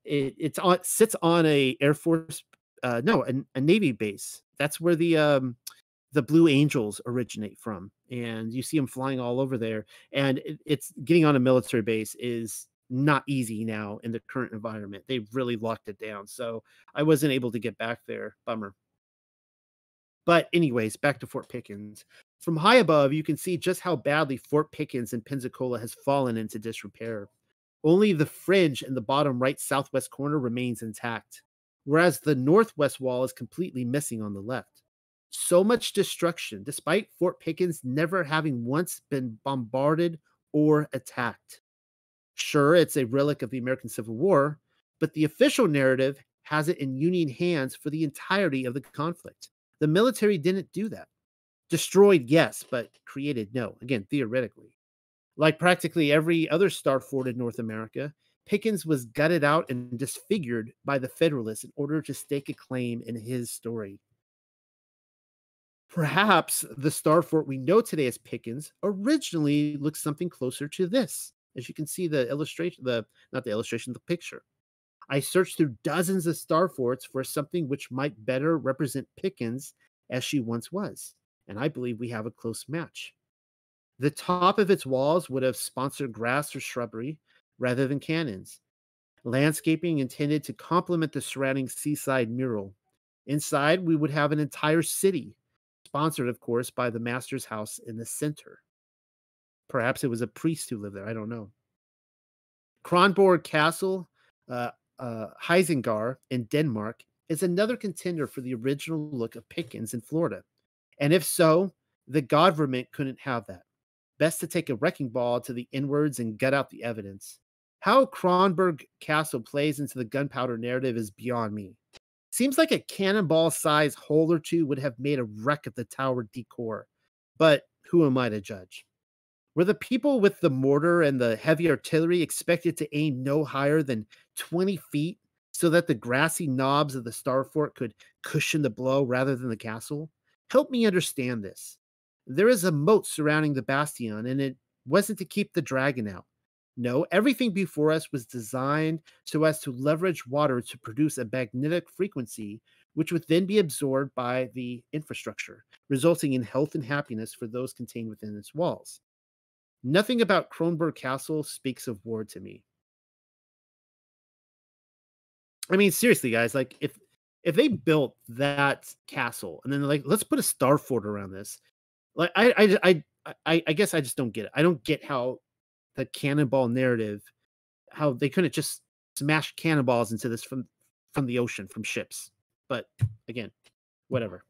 it, it's on sits on a Air Force, uh, no, a, a Navy base. That's where the um, the Blue Angels originate from, and you see them flying all over there. And it, it's getting on a military base is not easy now in the current environment. They've really locked it down, so I wasn't able to get back there. Bummer. But anyways, back to Fort Pickens. From high above, you can see just how badly Fort Pickens in Pensacola has fallen into disrepair. Only the fringe in the bottom right southwest corner remains intact, whereas the northwest wall is completely missing on the left so much destruction, despite Fort Pickens never having once been bombarded or attacked. Sure, it's a relic of the American Civil War, but the official narrative has it in Union hands for the entirety of the conflict. The military didn't do that. Destroyed, yes, but created, no. Again, theoretically. Like practically every other star fort in North America, Pickens was gutted out and disfigured by the Federalists in order to stake a claim in his story. Perhaps the star fort we know today as Pickens originally looked something closer to this. As you can see, the illustration, the not the illustration, the picture. I searched through dozens of star forts for something which might better represent Pickens as she once was, and I believe we have a close match. The top of its walls would have sponsored grass or shrubbery rather than cannons. Landscaping intended to complement the surrounding seaside mural. Inside, we would have an entire city, sponsored, of course, by the master's house in the center. Perhaps it was a priest who lived there. I don't know. Kronborg Castle, uh, uh, in Denmark, is another contender for the original look of Pickens in Florida. And if so, the government couldn't have that. Best to take a wrecking ball to the inwards and gut out the evidence. How Kronborg Castle plays into the gunpowder narrative is beyond me. Seems like a cannonball sized hole or two would have made a wreck of the tower decor, but who am I to judge? Were the people with the mortar and the heavy artillery expected to aim no higher than 20 feet so that the grassy knobs of the star fort could cushion the blow rather than the castle? Help me understand this. There is a moat surrounding the bastion, and it wasn't to keep the dragon out. No, everything before us was designed so as to leverage water to produce a magnetic frequency, which would then be absorbed by the infrastructure, resulting in health and happiness for those contained within its walls. Nothing about Kronborg Castle speaks of war to me. I mean, seriously, guys, like if if they built that castle and then like let's put a star fort around this, like I I I I, guess I just don't get it. I don't get how the cannonball narrative, how they couldn't just smash cannonballs into this from from the ocean from ships. But again, whatever.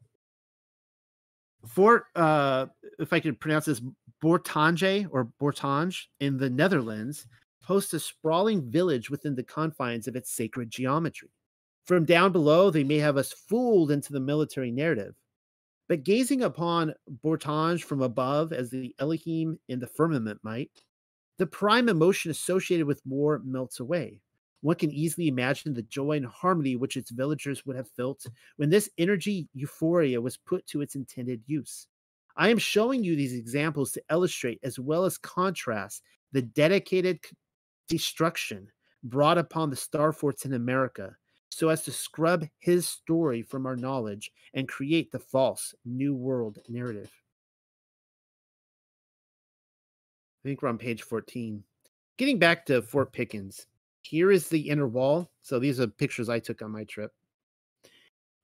Fort, uh, if I could pronounce this, Bourtange or Bourtange in the Netherlands hosts a sprawling village within the confines of its sacred geometry. From down below, they may have us fooled into the military narrative. But gazing upon Bourtange from above, as the Elohim in the firmament might, the prime emotion associated with war melts away. One can easily imagine the joy and harmony which its villagers would have felt when this energy euphoria was put to its intended use. I am showing you these examples to illustrate as well as contrast the dedicated destruction brought upon the star forts in America so as to scrub his story from our knowledge and create the false New World narrative. I think we're on page 14. Getting back to Fort Pickens, here is the inner wall. So these are pictures I took on my trip.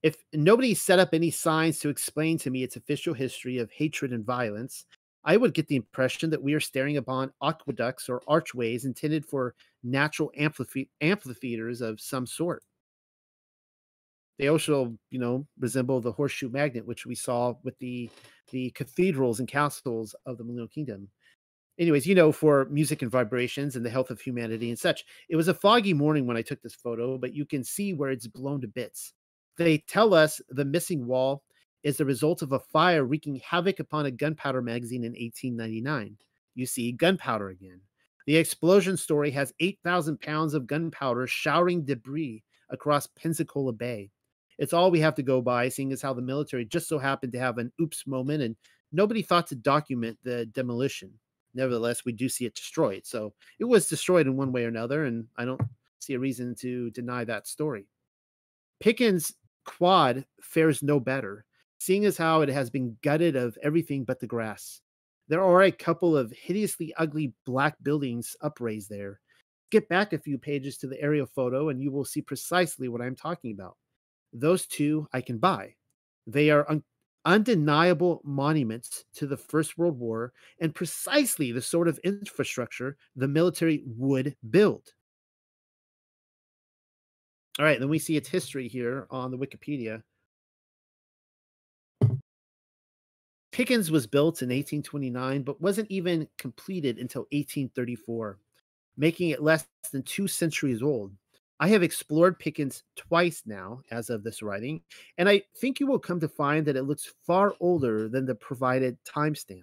If nobody set up any signs to explain to me its official history of hatred and violence, I would get the impression that we are staring upon aqueducts or archways intended for natural amphitheaters of some sort. They also, you know, resemble the horseshoe magnet, which we saw with the the cathedrals and castles of the Millennial Kingdom anyways, you know, for music and vibrations and the health of humanity and such. It was a foggy morning when I took this photo, but you can see where it's blown to bits. They tell us the missing wall is the result of a fire wreaking havoc upon a gunpowder magazine in 1899. You see gunpowder again. The explosion story has 8,000 pounds of gunpowder showering debris across Pensacola Bay. It's all we have to go by, seeing as how the military just so happened to have an oops moment and nobody thought to document the demolition nevertheless, we do see it destroyed. So it was destroyed in one way or another, and I don't see a reason to deny that story. Pickens quad fares no better, seeing as how it has been gutted of everything but the grass. There are a couple of hideously ugly black buildings upraised there. Get back a few pages to the aerial photo, and you will see precisely what I'm talking about. Those two I can buy. They are un- undeniable monuments to the First World War and precisely the sort of infrastructure the military would build. All right, then we see its history here on the Wikipedia. Pickens was built in 1829, but wasn't even completed until 1834, making it less than two centuries old. I have explored Pickens twice now, as of this writing, and I think you will come to find that it looks far older than the provided timestamp.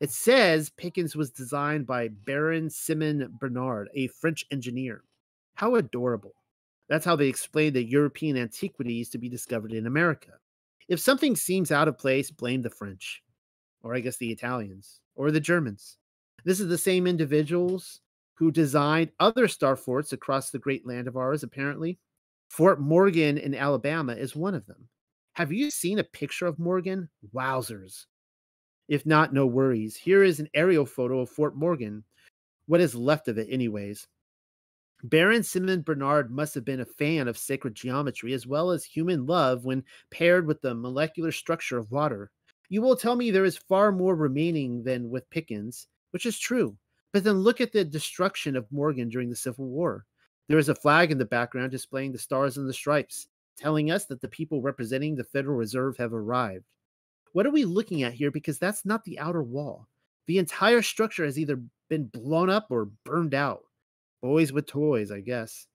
It says Pickens was designed by Baron Simon Bernard, a French engineer. How adorable. That's how they explain the European antiquities to be discovered in America. If something seems out of place, blame the French, or I guess the Italians, or the Germans. This is the same individuals who designed other star forts across the great land of ours, apparently. Fort Morgan in Alabama is one of them. Have you seen a picture of Morgan? Wowzers. If not, no worries. Here is an aerial photo of Fort Morgan, what is left of it, anyways. Baron Simon Bernard must have been a fan of sacred geometry as well as human love when paired with the molecular structure of water. You will tell me there is far more remaining than with Pickens, which is true. But then look at the destruction of Morgan during the Civil War. There is a flag in the background displaying the stars and the stripes, telling us that the people representing the Federal Reserve have arrived. What are we looking at here? Because that's not the outer wall. The entire structure has either been blown up or burned out. Boys with toys, I guess.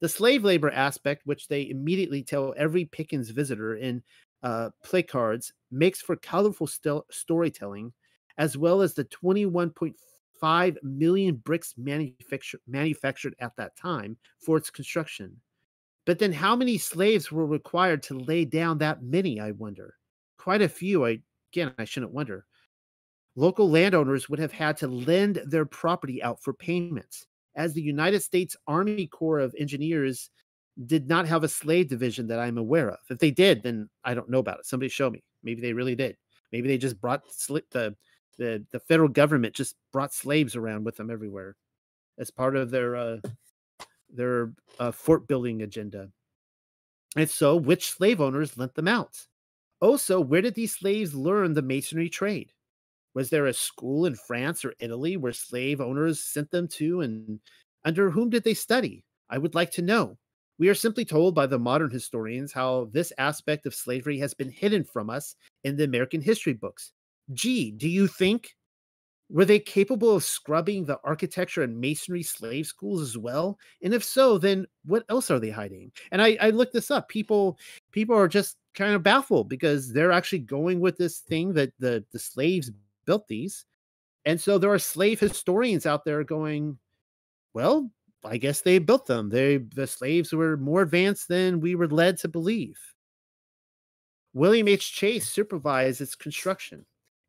The slave labor aspect, which they immediately tell every Pickens visitor in uh, placards, makes for colorful st- storytelling, as well as the 21.5 million bricks manufactured manufactured at that time for its construction. But then, how many slaves were required to lay down that many? I wonder. Quite a few. I again, I shouldn't wonder. Local landowners would have had to lend their property out for payments as the United States Army Corps of Engineers did not have a slave division that I'm aware of. If they did, then I don't know about it. Somebody show me. Maybe they really did. Maybe they just brought sli- the the the federal government just brought slaves around with them everywhere as part of their uh, their uh, fort building agenda. And so, which slave owners lent them out? Also, where did these slaves learn the masonry trade? Was there a school in France or Italy where slave owners sent them to, and under whom did they study? I would like to know. We are simply told by the modern historians how this aspect of slavery has been hidden from us in the American history books. Gee, do you think? Were they capable of scrubbing the architecture and masonry slave schools as well? And if so, then what else are they hiding? And I, I looked this up. People people are just kind of baffled because they're actually going with this thing that the, the slaves built these. And so there are slave historians out there going, well, I guess they built them. They the slaves were more advanced than we were led to believe. William H. Chase supervised its construction.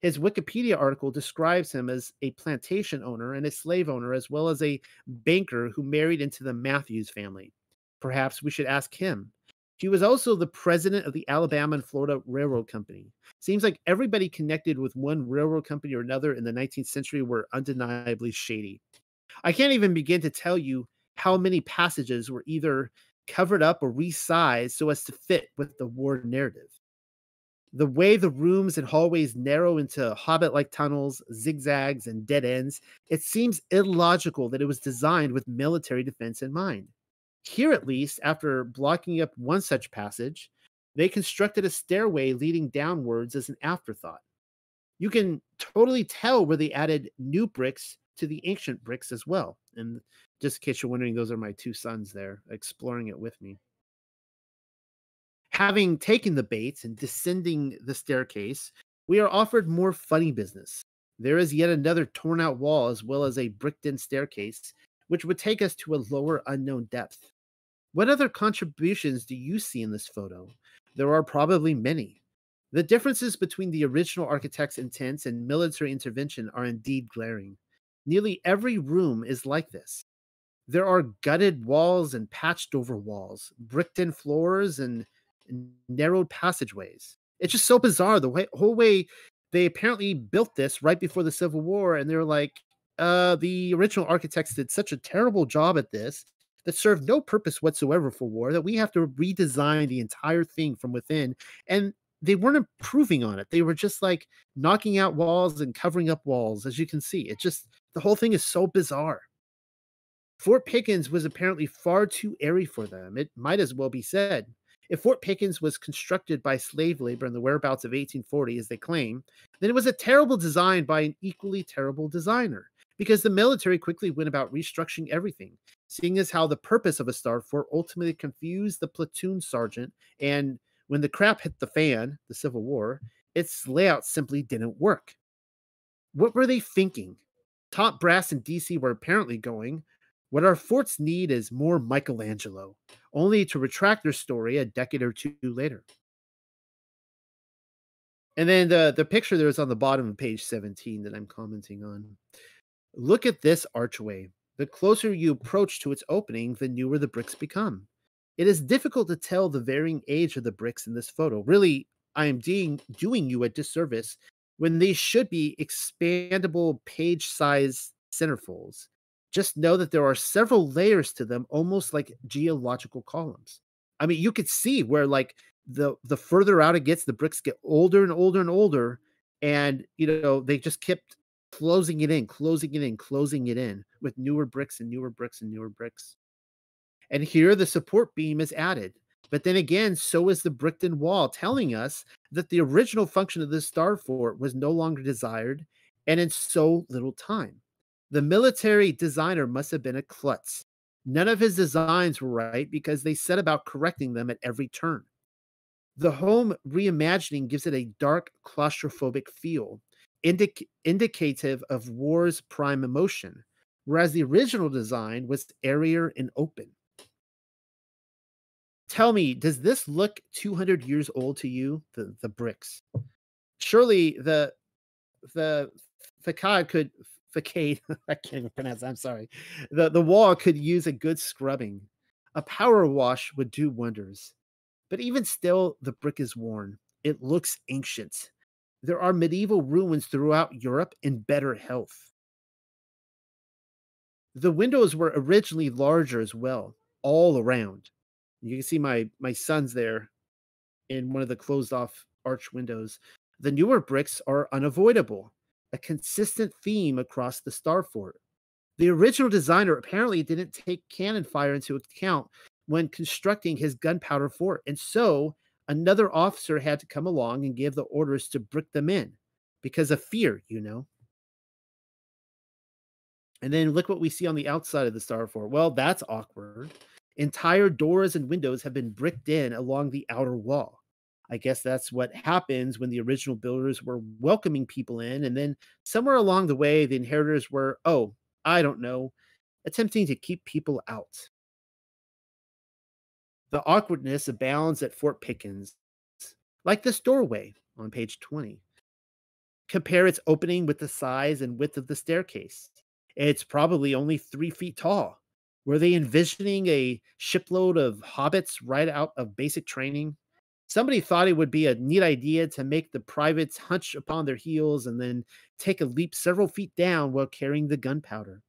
His Wikipedia article describes him as a plantation owner and a slave owner, as well as a banker who married into the Matthews family. Perhaps we should ask him. He was also the president of the Alabama and Florida Railroad Company. Seems like everybody connected with one railroad company or another in the 19th century were undeniably shady. I can't even begin to tell you how many passages were either covered up or resized so as to fit with the war narrative. The way the rooms and hallways narrow into hobbit like tunnels, zigzags, and dead ends, it seems illogical that it was designed with military defense in mind. Here, at least, after blocking up one such passage, they constructed a stairway leading downwards as an afterthought. You can totally tell where they added new bricks to the ancient bricks as well. And just in case you're wondering, those are my two sons there exploring it with me. Having taken the bait and descending the staircase, we are offered more funny business. There is yet another torn out wall as well as a bricked in staircase, which would take us to a lower unknown depth. What other contributions do you see in this photo? There are probably many. The differences between the original architect's intents and military intervention are indeed glaring. Nearly every room is like this. There are gutted walls and patched over walls, bricked in floors, and narrowed passageways. It's just so bizarre. The way, whole way they apparently built this right before the Civil War, and they're like, uh, the original architects did such a terrible job at this that served no purpose whatsoever for war that we have to redesign the entire thing from within. And they weren't improving on it. They were just like knocking out walls and covering up walls, as you can see. It just, the whole thing is so bizarre. Fort Pickens was apparently far too airy for them. It might as well be said. If Fort Pickens was constructed by slave labor in the whereabouts of 1840, as they claim, then it was a terrible design by an equally terrible designer because the military quickly went about restructuring everything, seeing as how the purpose of a star fort ultimately confused the platoon sergeant. And when the crap hit the fan, the Civil War, its layout simply didn't work. What were they thinking? Top brass in DC were apparently going, what our forts need is more Michelangelo, only to retract their story a decade or two later. And then the the picture there is on the bottom of page 17 that I'm commenting on. Look at this archway. The closer you approach to its opening, the newer the bricks become. It is difficult to tell the varying age of the bricks in this photo. Really, I am doing, doing you a disservice when these should be expandable page size centerfolds. Just know that there are several layers to them, almost like geological columns. I mean, you could see where like the the further out it gets, the bricks get older and older and older, and you know they just kept closing it in, closing it in, closing it in with newer bricks and newer bricks and newer bricks. And here the support beam is added. But then again, so is the Brickton wall, telling us that the original function of this star fort was no longer desired and in so little time. The military designer must have been a klutz. None of his designs were right because they set about correcting them at every turn. The home reimagining gives it a dark, claustrophobic feel, indic- indicative of war's prime emotion, whereas the original design was airier and open. Tell me, does this look 200 years old to you? The the bricks. Surely the the facade could facade. I can't even pronounce. I'm sorry. The the wall could use a good scrubbing. A power wash would do wonders. But even still, the brick is worn. It looks ancient. There are medieval ruins throughout Europe in better health. The windows were originally larger as well, all around. You can see my my sons there in one of the closed off arch windows. The newer bricks are unavoidable, a consistent theme across the Star Fort. The original designer apparently didn't take cannon fire into account when constructing his gunpowder fort, and so another officer had to come along and give the orders to brick them in because of fear, you know. And then look what we see on the outside of the Star Fort. Well, that's awkward. Entire doors and windows have been bricked in along the outer wall. I guess that's what happens when the original builders were welcoming people in. And then somewhere along the way, the inheritors were, oh, I don't know, attempting to keep people out. The awkwardness abounds at Fort Pickens, like this doorway on page 20. Compare its opening with the size and width of the staircase. It's probably only three feet tall. Were they envisioning a shipload of hobbits right out of basic training? Somebody thought it would be a neat idea to make the privates hunch upon their heels and then take a leap several feet down while carrying the gunpowder.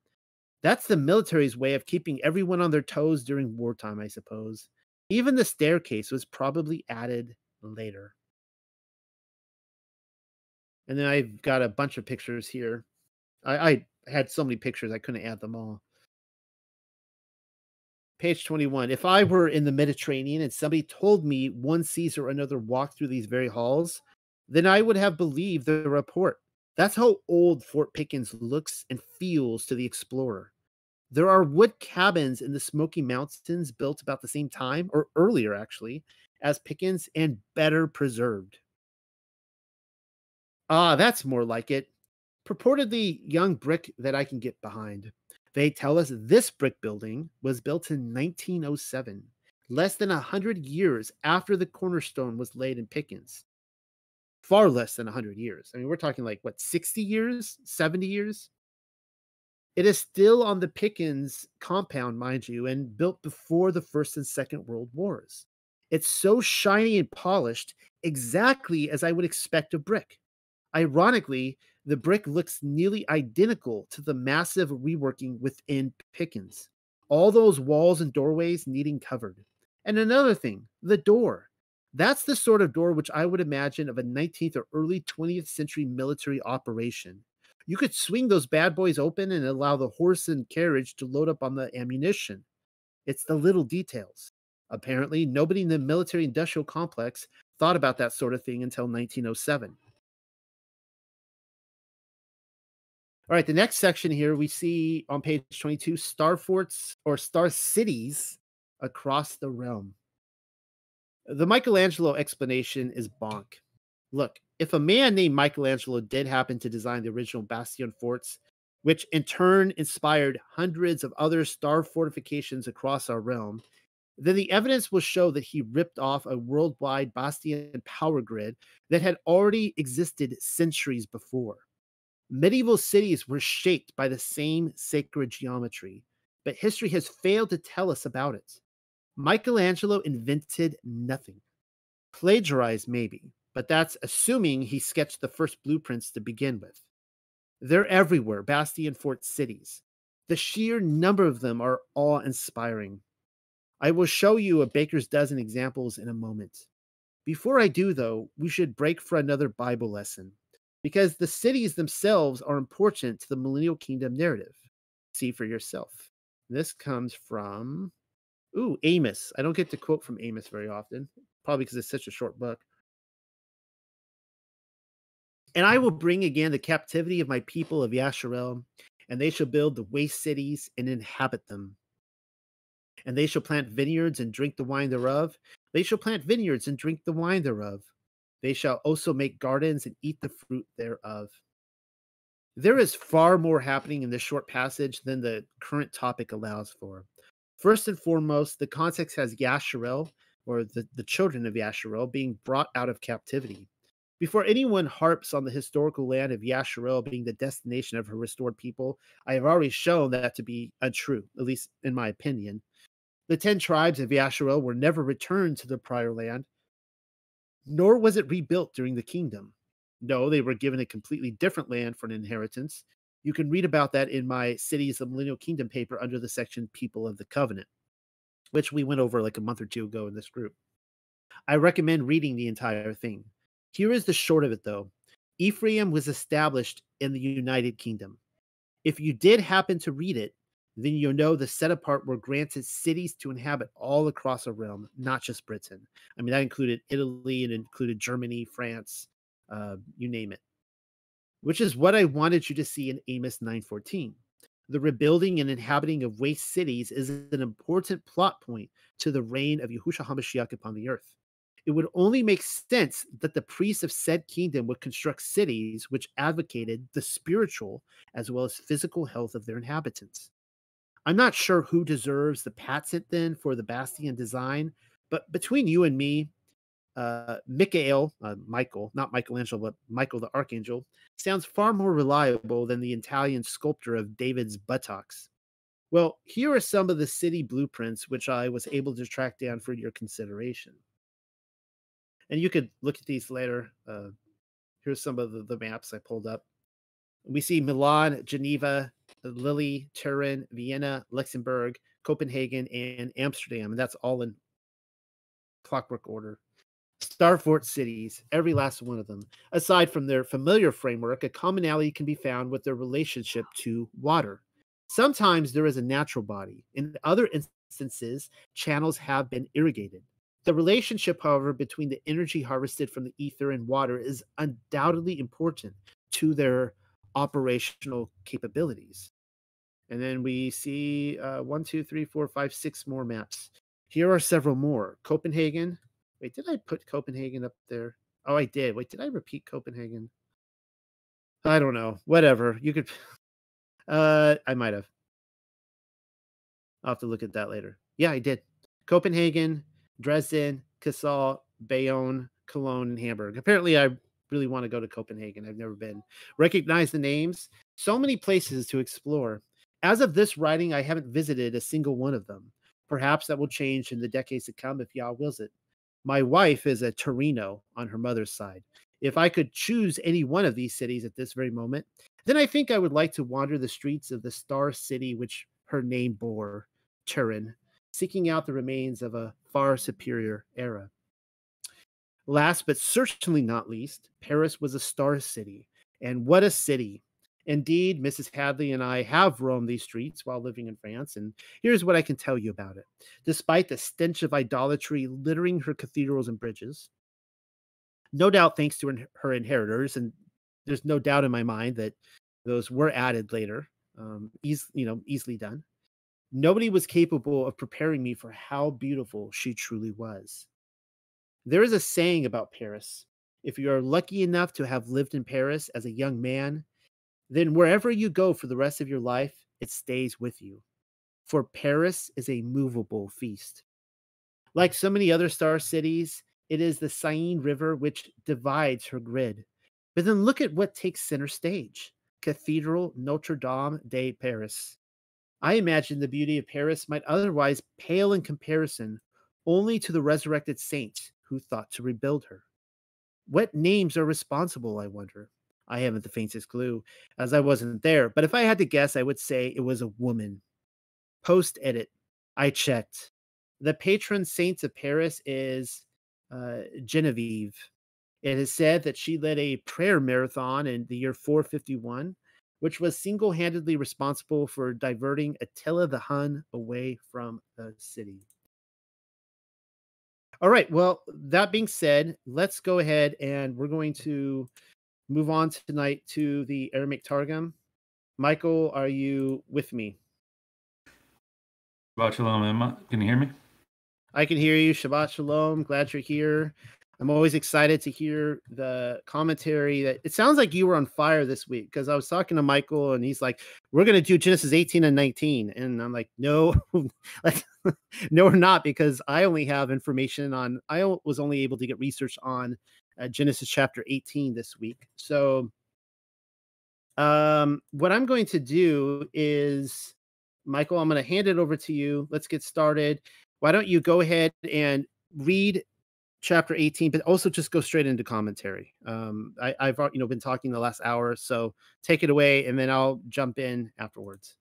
That's the military's way of keeping everyone on their toes during wartime, I suppose. Even the staircase was probably added later. And then I've got a bunch of pictures here. I, I had so many pictures I couldn't add them all. Page 21. If I were in the Mediterranean and somebody told me one Caesar or another walked through these very halls, then I would have believed the report. That's how old Fort Pickens looks and feels to the explorer. There are wood cabins in the Smoky Mountains built about the same time, or earlier actually, as Pickens and better preserved. Ah, that's more like it. Purportedly young brick that I can get behind. They tell us this brick building was built in 1907, less than 100 years after the cornerstone was laid in Pickens. Far less than 100 years. I mean, we're talking like what, 60 years, 70 years? It is still on the Pickens compound, mind you, and built before the First and Second World Wars. It's so shiny and polished, exactly as I would expect a brick. Ironically, the brick looks nearly identical to the massive reworking within Pickens. All those walls and doorways needing covered. And another thing, the door. That's the sort of door which I would imagine of a 19th or early 20th century military operation. You could swing those bad boys open and allow the horse and carriage to load up on the ammunition. It's the little details. Apparently, nobody in the military industrial complex thought about that sort of thing until 1907. All right, the next section here we see on page 22 star forts or star cities across the realm. The Michelangelo explanation is bonk. Look, if a man named Michelangelo did happen to design the original bastion forts, which in turn inspired hundreds of other star fortifications across our realm, then the evidence will show that he ripped off a worldwide bastion power grid that had already existed centuries before. Medieval cities were shaped by the same sacred geometry, but history has failed to tell us about it. Michelangelo invented nothing. Plagiarized, maybe, but that's assuming he sketched the first blueprints to begin with. They're everywhere, Bastion Fort cities. The sheer number of them are awe inspiring. I will show you a baker's dozen examples in a moment. Before I do, though, we should break for another Bible lesson because the cities themselves are important to the millennial kingdom narrative. See for yourself. This comes from, ooh, Amos. I don't get to quote from Amos very often, probably because it's such a short book. And I will bring again the captivity of my people of Yasharel, and they shall build the waste cities and inhabit them and they shall plant vineyards and drink the wine thereof. They shall plant vineyards and drink the wine thereof. They shall also make gardens and eat the fruit thereof. There is far more happening in this short passage than the current topic allows for. First and foremost, the context has Yasharel, or the, the children of Yasharel, being brought out of captivity. Before anyone harps on the historical land of Yasharel being the destination of her restored people, I have already shown that to be untrue, at least in my opinion. The ten tribes of Yasharel were never returned to their prior land, nor was it rebuilt during the kingdom. No, they were given a completely different land for an inheritance. You can read about that in my Cities of the Millennial Kingdom paper under the section People of the Covenant, which we went over like a month or two ago in this group. I recommend reading the entire thing. Here is the short of it, though Ephraim was established in the United Kingdom. If you did happen to read it, then you'll know the set apart were granted cities to inhabit all across a realm, not just Britain. I mean, that included Italy and included Germany, France, uh, you name it. Which is what I wanted you to see in Amos 9:14. The rebuilding and inhabiting of waste cities is an important plot point to the reign of Yahushua HaMashiach upon the earth. It would only make sense that the priests of said kingdom would construct cities which advocated the spiritual as well as physical health of their inhabitants. I'm not sure who deserves the patent then for the Bastion design, but between you and me, uh, Michael, uh, Michael, not Michelangelo, but Michael the Archangel, sounds far more reliable than the Italian sculptor of David's buttocks. Well, here are some of the city blueprints which I was able to track down for your consideration. And you could look at these later. Uh, here's some of the, the maps I pulled up. We see Milan, Geneva, uh, Lille, Turin, Vienna, Luxembourg, Copenhagen, and Amsterdam. And that's all in clockwork order. Starfort cities, every last one of them. Aside from their familiar framework, a commonality can be found with their relationship to water. Sometimes there is a natural body. In other instances, channels have been irrigated. The relationship, however, between the energy harvested from the ether and water is undoubtedly important to their operational capabilities. And then we see uh, one, two, three, four, five, six more maps. Here are several more. Copenhagen. Wait, did I put Copenhagen up there? Oh, I did. Wait, did I repeat Copenhagen? I don't know. Whatever. You could. Uh, I might have. I'll have to look at that later. Yeah, I did. Copenhagen, Dresden, Kassel, Bayonne, Cologne, and Hamburg. Apparently, I really want to go to Copenhagen. I've never been. Recognize the names. So many places to explore. As of this writing, I haven't visited a single one of them. Perhaps that will change in the decades to come if Yah wills it. My wife is a Torino on her mother's side. If I could choose any one of these cities at this very moment, then I think I would like to wander the streets of the star city which her name bore, Turin, seeking out the remains of a far superior era. Last but certainly not least, Paris was a star city. And what a city! Indeed, Mrs. Hadley and I have roamed these streets while living in France, and here's what I can tell you about it. Despite the stench of idolatry littering her cathedrals and bridges, no doubt thanks to her inheritors, and there's no doubt in my mind that those were added later, um, you know, easily done. Nobody was capable of preparing me for how beautiful she truly was. There is a saying about Paris. If you are lucky enough to have lived in Paris as a young man, then wherever you go for the rest of your life, it stays with you. For Paris is a movable feast. Like so many other star cities, it is the Seine River which divides her grid. But then look at what takes center stage Cathedral Notre Dame de Paris. I imagine the beauty of Paris might otherwise pale in comparison only to the resurrected saints who thought to rebuild her. What names are responsible, I wonder? I haven't the faintest clue, as I wasn't there, but if I had to guess, I would say it was a woman. Post edit. I checked. The patron saint of Paris is uh, Genevieve. It is said that she led a prayer marathon in the year 451, which was single handedly responsible for diverting Attila the Hun away from the city. All right. Well, that being said, let's go ahead and we're going to move on tonight to the Aramaic Targum. Michael, are you with me? Shabbat shalom, Emma. Can you hear me? I can hear you. Shabbat shalom. Glad you're here. I'm always excited to hear the commentary that it sounds like you were on fire this week because I was talking to Michael and he's like, We're gonna do Genesis 18 and 19. And I'm like, No, like no, we're not, because I only have information on I was only able to get research on uh, Genesis chapter 18 this week. So um what I'm going to do is Michael, I'm going to hand it over to you. Let's get started. Why don't you go ahead and read chapter 18 but also just go straight into commentary um I, i've you know been talking the last hour so take it away and then i'll jump in afterwards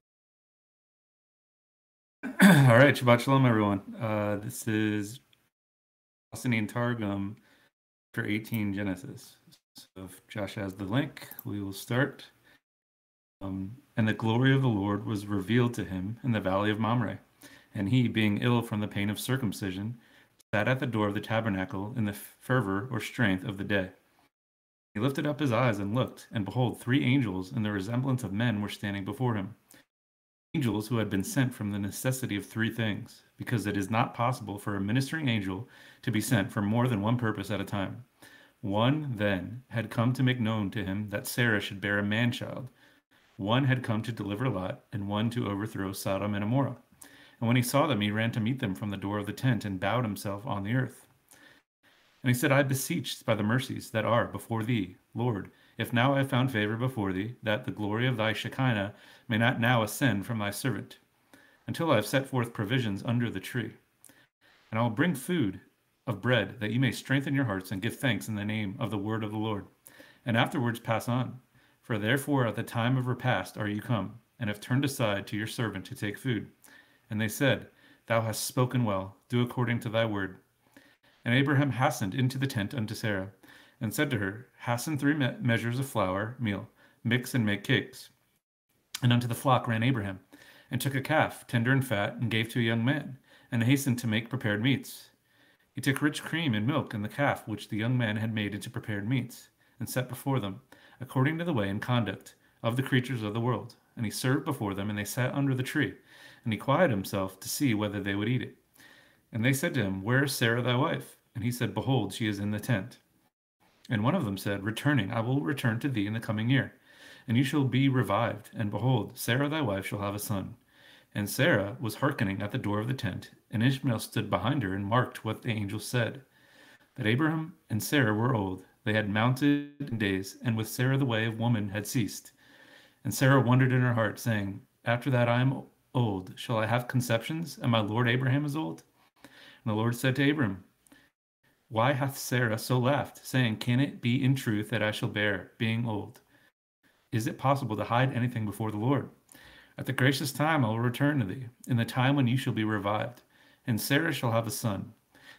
all right shabbat shalom everyone uh this is Palestinian Targum for 18 Genesis. So if Josh has the link, we will start. Um, and the glory of the Lord was revealed to him in the valley of Mamre. And he, being ill from the pain of circumcision, sat at the door of the tabernacle in the fervor or strength of the day. He lifted up his eyes and looked, and behold, three angels in the resemblance of men were standing before him. Angels who had been sent from the necessity of three things, because it is not possible for a ministering angel to be sent for more than one purpose at a time. One, then, had come to make known to him that Sarah should bear a man child. One had come to deliver Lot, and one to overthrow Sodom and Gomorrah. And when he saw them, he ran to meet them from the door of the tent and bowed himself on the earth. And he said, I beseech by the mercies that are before thee, Lord, if now I have found favor before thee, that the glory of thy Shekinah may not now ascend from thy servant, until I have set forth provisions under the tree. And I will bring food of bread, that ye may strengthen your hearts and give thanks in the name of the word of the Lord, and afterwards pass on. For therefore at the time of repast are you come, and have turned aside to your servant to take food. And they said, Thou hast spoken well, do according to thy word. And Abraham hastened into the tent unto Sarah, and said to her, Hasten three me- measures of flour, meal, mix and make cakes. And unto the flock ran Abraham, and took a calf, tender and fat, and gave to a young man, and hastened to make prepared meats. He took rich cream and milk, and the calf which the young man had made into prepared meats, and set before them, according to the way and conduct of the creatures of the world. And he served before them, and they sat under the tree and he quieted himself to see whether they would eat it. And they said to him, Where is Sarah thy wife? And he said, Behold, she is in the tent. And one of them said, Returning, I will return to thee in the coming year, and you shall be revived. And behold, Sarah thy wife shall have a son. And Sarah was hearkening at the door of the tent, and Ishmael stood behind her and marked what the angel said. That Abraham and Sarah were old, they had mounted in days, and with Sarah the way of woman had ceased. And Sarah wondered in her heart, saying, After that I am old? Shall I have conceptions? And my Lord Abraham is old? And the Lord said to Abram, Why hath Sarah so laughed, saying, Can it be in truth that I shall bear, being old? Is it possible to hide anything before the Lord? At the gracious time I will return to thee, in the time when you shall be revived, and Sarah shall have a son.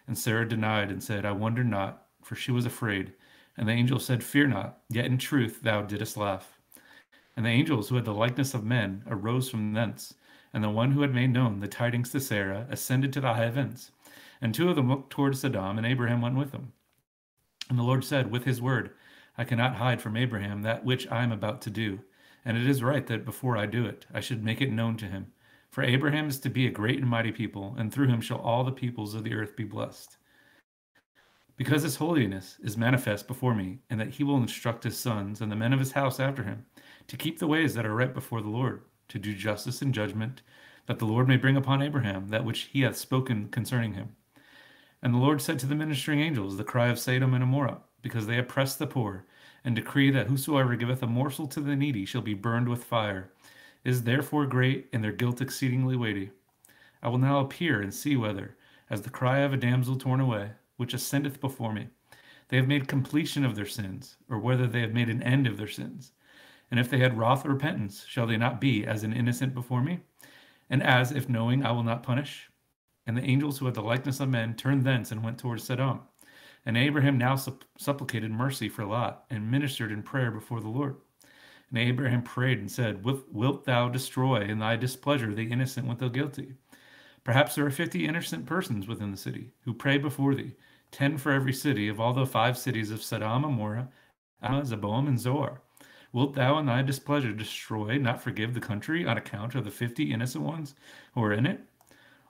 And Sarah denied and said, I wonder not, for she was afraid. And the angel said, Fear not, yet in truth thou didst laugh. And the angels who had the likeness of men arose from thence and the one who had made known the tidings to Sarah ascended to the heavens. And two of them looked toward Sodom, and Abraham went with them. And the Lord said, With his word, I cannot hide from Abraham that which I am about to do. And it is right that before I do it, I should make it known to him. For Abraham is to be a great and mighty people, and through him shall all the peoples of the earth be blessed. Because his holiness is manifest before me, and that he will instruct his sons and the men of his house after him, to keep the ways that are right before the Lord, to do justice and judgment, that the Lord may bring upon Abraham that which he hath spoken concerning him. And the Lord said to the ministering angels, the cry of Sodom and Gomorrah, because they oppress the poor, and decree that whosoever giveth a morsel to the needy shall be burned with fire, is therefore great, and their guilt exceedingly weighty. I will now appear and see whether, as the cry of a damsel torn away, which ascendeth before me, they have made completion of their sins, or whether they have made an end of their sins. And if they had wrath or repentance, shall they not be as an innocent before me? And as if knowing I will not punish? And the angels who had the likeness of men turned thence and went towards Sodom. And Abraham now supp- supplicated mercy for Lot, and ministered in prayer before the Lord. And Abraham prayed and said, Wilt thou destroy in thy displeasure the innocent with the guilty? Perhaps there are fifty innocent persons within the city who pray before thee, ten for every city of all the five cities of Sodom, Gomorrah, Zeboim, and Zoar. Wilt thou in thy displeasure destroy, not forgive the country on account of the fifty innocent ones who are in it?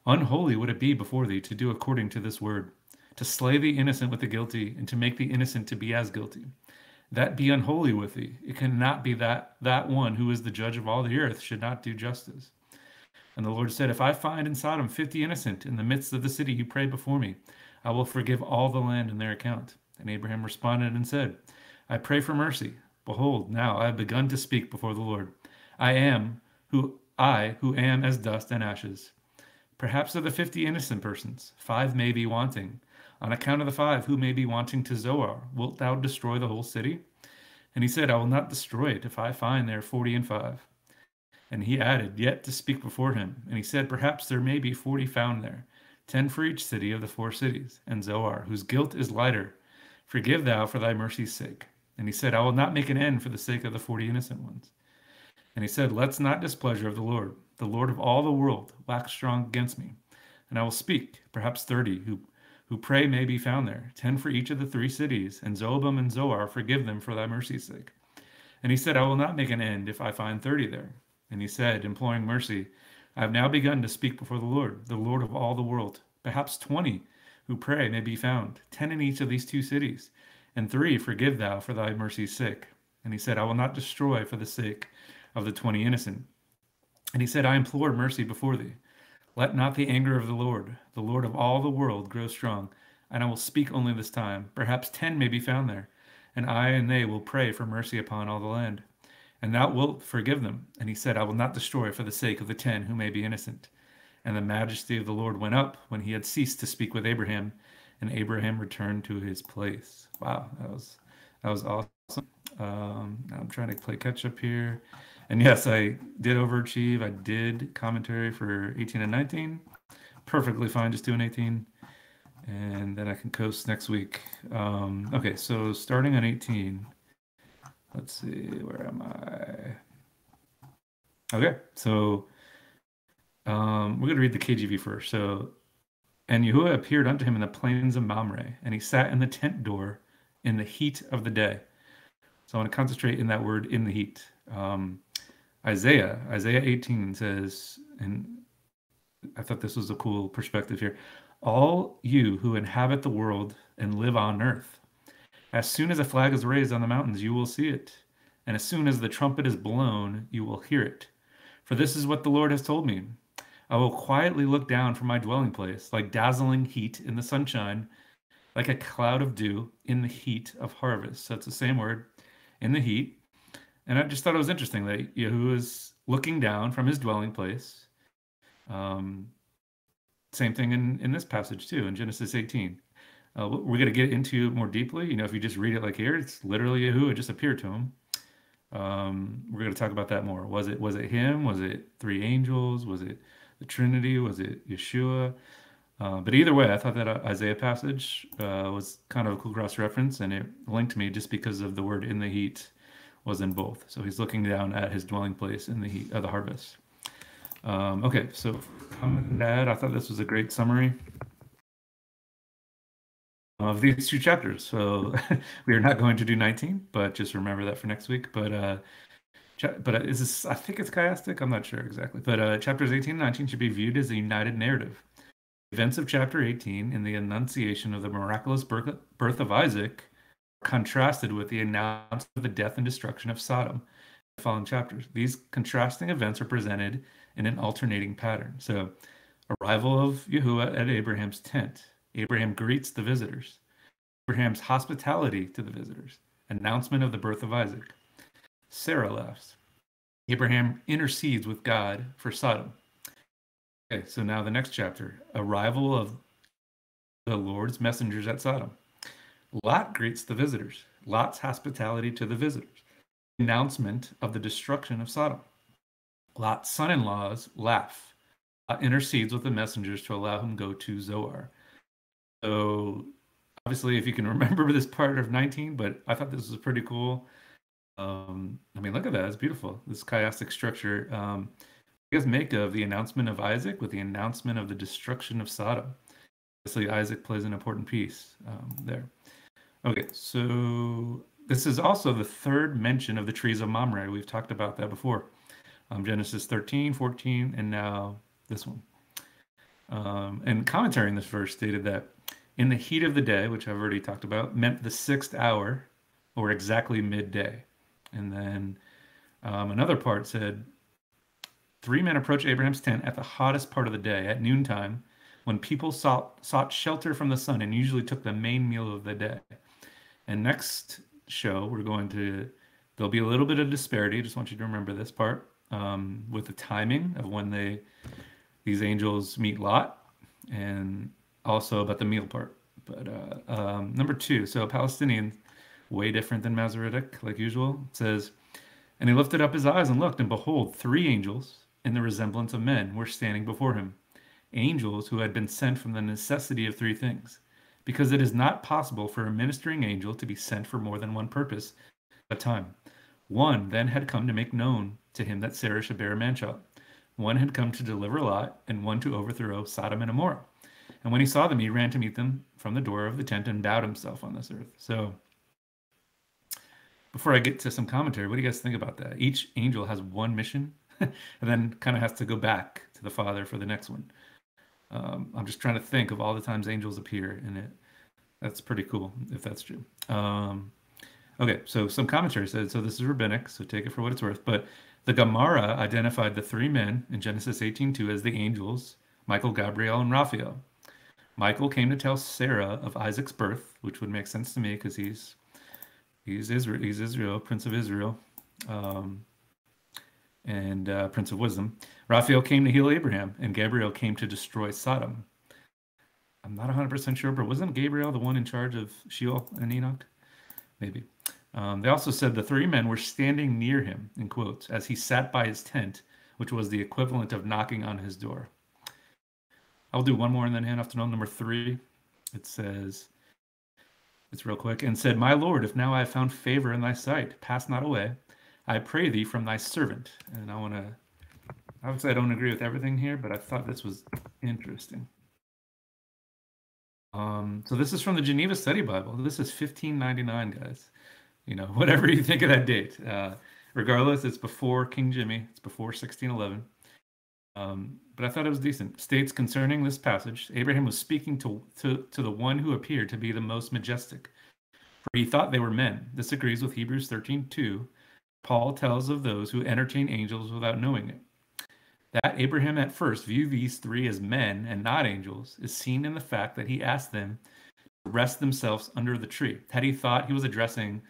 Unholy would it be before thee to do according to this word, to slay the innocent with the guilty, and to make the innocent to be as guilty. That be unholy with thee. It cannot be that that one who is the judge of all the earth should not do justice. And the Lord said, If I find in Sodom fifty innocent in the midst of the city who pray before me, I will forgive all the land in their account. And Abraham responded and said, I pray for mercy. Behold, now I have begun to speak before the Lord. I am who I who am as dust and ashes. Perhaps of the fifty innocent persons, five may be wanting. On account of the five who may be wanting to Zoar, wilt thou destroy the whole city? And he said, I will not destroy it if I find there forty and five. And he added, Yet to speak before him. And he said, Perhaps there may be forty found there, ten for each city of the four cities, and Zoar, whose guilt is lighter. Forgive thou for thy mercy's sake. And he said, I will not make an end for the sake of the forty innocent ones. And he said, Let's not displeasure of the Lord the Lord of all the world, wax strong against me. And I will speak, perhaps thirty, who, who pray may be found there, ten for each of the three cities, and Zeboim and Zoar forgive them for thy mercy's sake. And he said, I will not make an end if I find thirty there. And he said, imploring mercy, I have now begun to speak before the Lord, the Lord of all the world. Perhaps twenty who pray may be found, ten in each of these two cities, and three forgive thou for thy mercy's sake. And he said, I will not destroy for the sake of the twenty innocent and he said, I implore mercy before thee. Let not the anger of the Lord, the Lord of all the world, grow strong, and I will speak only this time. Perhaps ten may be found there, and I and they will pray for mercy upon all the land. And thou wilt forgive them. And he said, I will not destroy for the sake of the ten who may be innocent. And the majesty of the Lord went up when he had ceased to speak with Abraham, and Abraham returned to his place. Wow, that was that was awesome. Um, I'm trying to play catch up here. And yes, I did overachieve. I did commentary for 18 and 19. Perfectly fine just doing 18. And then I can coast next week. Um, okay, so starting on 18. Let's see, where am I? Okay, so um, we're going to read the KJV first. So, and Yahuwah appeared unto him in the plains of Mamre, and he sat in the tent door in the heat of the day. So I want to concentrate in that word in the heat. Um, Isaiah, Isaiah 18 says, and I thought this was a cool perspective here. All you who inhabit the world and live on earth, as soon as a flag is raised on the mountains, you will see it. And as soon as the trumpet is blown, you will hear it. For this is what the Lord has told me I will quietly look down from my dwelling place, like dazzling heat in the sunshine, like a cloud of dew in the heat of harvest. So it's the same word, in the heat. And I just thought it was interesting that Yahu is looking down from his dwelling place. Um, same thing in, in this passage too, in Genesis 18. Uh, we're going to get into more deeply. You know, if you just read it like here, it's literally Yahu. It just appeared to him. Um, we're going to talk about that more. Was it was it him? Was it three angels? Was it the Trinity? Was it Yeshua? Uh, but either way, I thought that uh, Isaiah passage uh, was kind of a cool cross reference, and it linked me just because of the word "in the heat." was in both. So he's looking down at his dwelling place in the heat of the harvest. Um, okay, so Dad, I thought this was a great summary of these two chapters. So we are not going to do 19, but just remember that for next week. But uh, but is this? I think it's chiastic. I'm not sure exactly. But uh, chapters 18 and 19 should be viewed as a united narrative. Events of chapter 18 in the annunciation of the miraculous birth of Isaac contrasted with the announcement of the death and destruction of Sodom in the following chapters. These contrasting events are presented in an alternating pattern. So, arrival of Yahuwah at Abraham's tent, Abraham greets the visitors. Abraham's hospitality to the visitors. Announcement of the birth of Isaac. Sarah laughs. Abraham intercedes with God for Sodom. Okay, so now the next chapter arrival of the Lord's messengers at Sodom. Lot greets the visitors. Lot's hospitality to the visitors. Announcement of the destruction of Sodom. Lot's son in laws laugh. Lot intercedes with the messengers to allow him go to Zoar. So, obviously, if you can remember this part of 19, but I thought this was pretty cool. Um, I mean, look at that. It's beautiful. This chiastic structure. Um, you guys make of the announcement of Isaac with the announcement of the destruction of Sodom? Obviously, Isaac plays an important piece um, there. Okay, so this is also the third mention of the trees of Mamre. We've talked about that before. Um, Genesis 13, 14, and now this one. Um, and commentary in this verse stated that in the heat of the day, which I've already talked about, meant the sixth hour or exactly midday. And then um, another part said, Three men approached Abraham's tent at the hottest part of the day, at noontime, when people sought, sought shelter from the sun and usually took the main meal of the day. And next show, we're going to, there'll be a little bit of disparity. Just want you to remember this part um, with the timing of when they, these angels meet Lot and also about the meal part. But uh, um, number two, so Palestinian, way different than Masoretic, like usual, it says, and he lifted up his eyes and looked, and behold, three angels in the resemblance of men were standing before him. Angels who had been sent from the necessity of three things. Because it is not possible for a ministering angel to be sent for more than one purpose at a time. One then had come to make known to him that Sarah should bear a man child. One had come to deliver Lot, and one to overthrow Sodom and Gomorrah. And when he saw them, he ran to meet them from the door of the tent and bowed himself on this earth. So, before I get to some commentary, what do you guys think about that? Each angel has one mission and then kind of has to go back to the Father for the next one. Um, I'm just trying to think of all the times angels appear in it. That's pretty cool if that's true. Um, okay, so some commentary said so. This is rabbinic, so take it for what it's worth. But the Gemara identified the three men in Genesis 18:2 as the angels, Michael, Gabriel, and Raphael. Michael came to tell Sarah of Isaac's birth, which would make sense to me because he's he's Israel, he's Israel, Prince of Israel. Um, and uh, Prince of Wisdom. Raphael came to heal Abraham, and Gabriel came to destroy Sodom. I'm not 100% sure, but wasn't Gabriel the one in charge of Sheol and Enoch? Maybe. Um, they also said the three men were standing near him, in quotes, as he sat by his tent, which was the equivalent of knocking on his door. I'll do one more and then hand off to number three. It says, it's real quick, and said, My Lord, if now I have found favor in thy sight, pass not away I pray thee from thy servant. And I want to, obviously, I don't agree with everything here, but I thought this was interesting. Um, so this is from the Geneva Study Bible. This is 1599, guys. You know, whatever you think of that date. Uh, regardless, it's before King Jimmy. It's before 1611. Um, but I thought it was decent. States concerning this passage, Abraham was speaking to, to, to the one who appeared to be the most majestic, for he thought they were men. This agrees with Hebrews 13, 2, Paul tells of those who entertain angels without knowing it. That Abraham at first viewed these three as men and not angels is seen in the fact that he asked them to rest themselves under the tree. Had he thought he was addressing